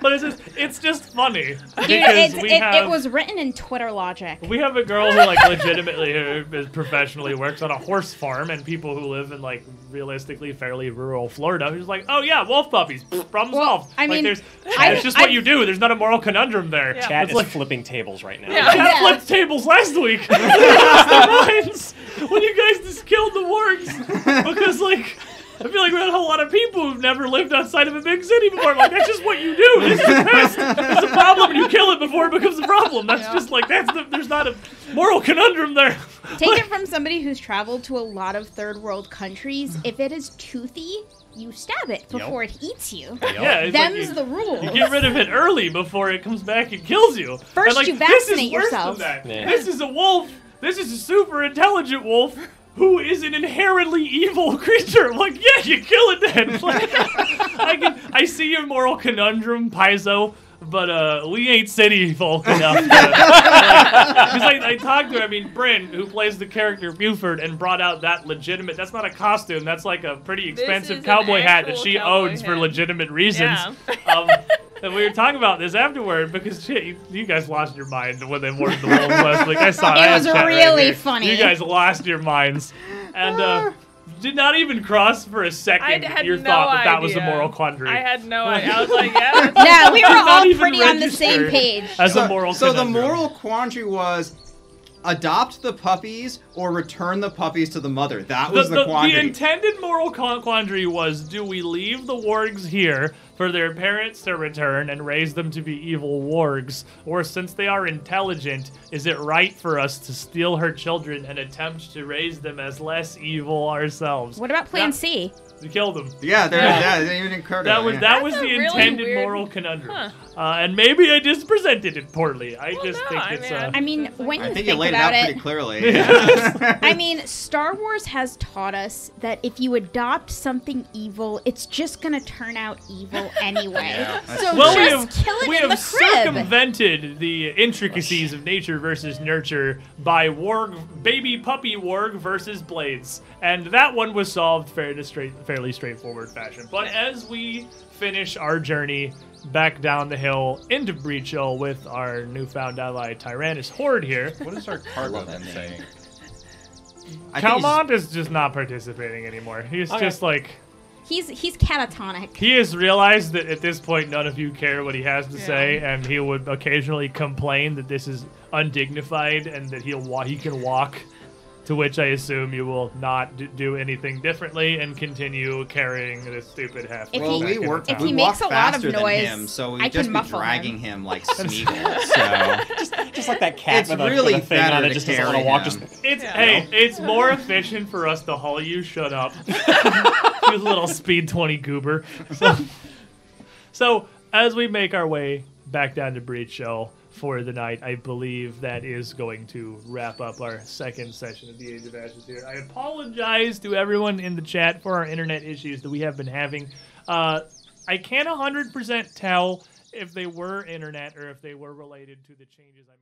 but it's just it's just funny because Dude, it's, we it, have it was written in Twitter logic. We have a girl who like legitimately who is professionally works on a horse farm, and people who live in like realistically fairly rural Florida who's like, oh yeah, wolf puppies, pfft, problem Well, solved. I like, mean, there's, I- it's just what I- you do. There's not a moral conundrum there. Yeah. Chat It's is like flipping tables right now. Yeah. Chat Yeah. flipped tables last week. They lost their minds when you guys just killed the wargs because like. I feel like we had a whole lot of people who've never lived outside of a big city before. I'm like, that's just what you do. This is a pest. It's a problem, and you kill it before it becomes a problem. That's just like that's the. There's not a moral conundrum there. Take it from somebody who's traveled to a lot of third world countries. If it is toothy, you stab it before it eats you. Yeah, it's like Them's you- the rules. You get rid of it early before it comes back and kills you. First And, like, you this is vaccinate worse yourself. Than that. Yeah. This is a wolf. This is a super intelligent wolf who is an inherently evil creature. Like, yeah, you kill it then. Like, I can, I see your moral conundrum, Paizo. But uh, we ain't city folk enough. Because I, I talked to, I mean, Bryn, who plays the character Buford, and brought out that legitimate. That's not a costume. That's like a pretty expensive cowboy hat that she owns for legitimate reasons. Yeah. Um, and we were talking about this afterward because shit, you, you guys lost your mind when they wore the wolves last week. I saw it. It I was chat right really funny. You guys lost your minds, and uh, did not even cross for a second your no thought that that was a moral quandary. I had no idea. I was like, yeah, Yeah, we were Not all even pretty on the same page. as so, a moral so the moral quandary was adopt the puppies or return the puppies to the mother. That was the, the, quandary. intended moral quandary was: Do we leave the wargs here for their parents to return and raise them to be evil wargs, or since they are intelligent, is it right for us to steal her children and attempt to raise them as less evil ourselves? What about Plan That- C? We killed them. yeah, there, Yeah. yeah, it didn't even occur to That me, was yeah. that That's was the really intended weird- moral conundrum, Huh. uh, and maybe I just presented it poorly. I Well, just no, think I it's. mean, uh, I mean, when I you think think you laid it about out pretty clearly. I mean, Star Wars has taught us that if you adopt something evil, it's just gonna turn out evil anyway. Yeah, so well, we just have, kill it we in have the crib. circumvented the intricacies oh, of nature versus nurture by warg, baby puppy warg versus blades, and that one was solved fairly straight, fairly straightforward fashion. But as we finish our journey back down the hill into Breachill with our newfound ally Tyrannus Horde here, What is our cargo love then saying? I Calmont is just not participating anymore. He's oh, Okay. just like. He's he's catatonic. He has realized that at this point none of you care what he has to Yeah. say, and he would occasionally complain that this is undignified and that he'll wa- he can walk. To which I assume you will not d- do anything differently and continue carrying this stupid half. If well, he- we work. town. If we he makes a lot of faster than noise, him, so we I just can be muffle him. dragging him, like Smeagol. so Just like that cat It's with, a, really with a thing on better it, just doesn't want to walk. Just It's Yeah. hey, it's more efficient for us to haul you. Shut up, you little speed twenty goober. So, so as we make our way back down to Breachill for the night, I believe that is going to wrap up our second session of the Age of Ashes here. I apologize to everyone in the chat for our internet issues that we have been having. Uh, I can't hundred percent tell if they were internet or if they were related to the changes I.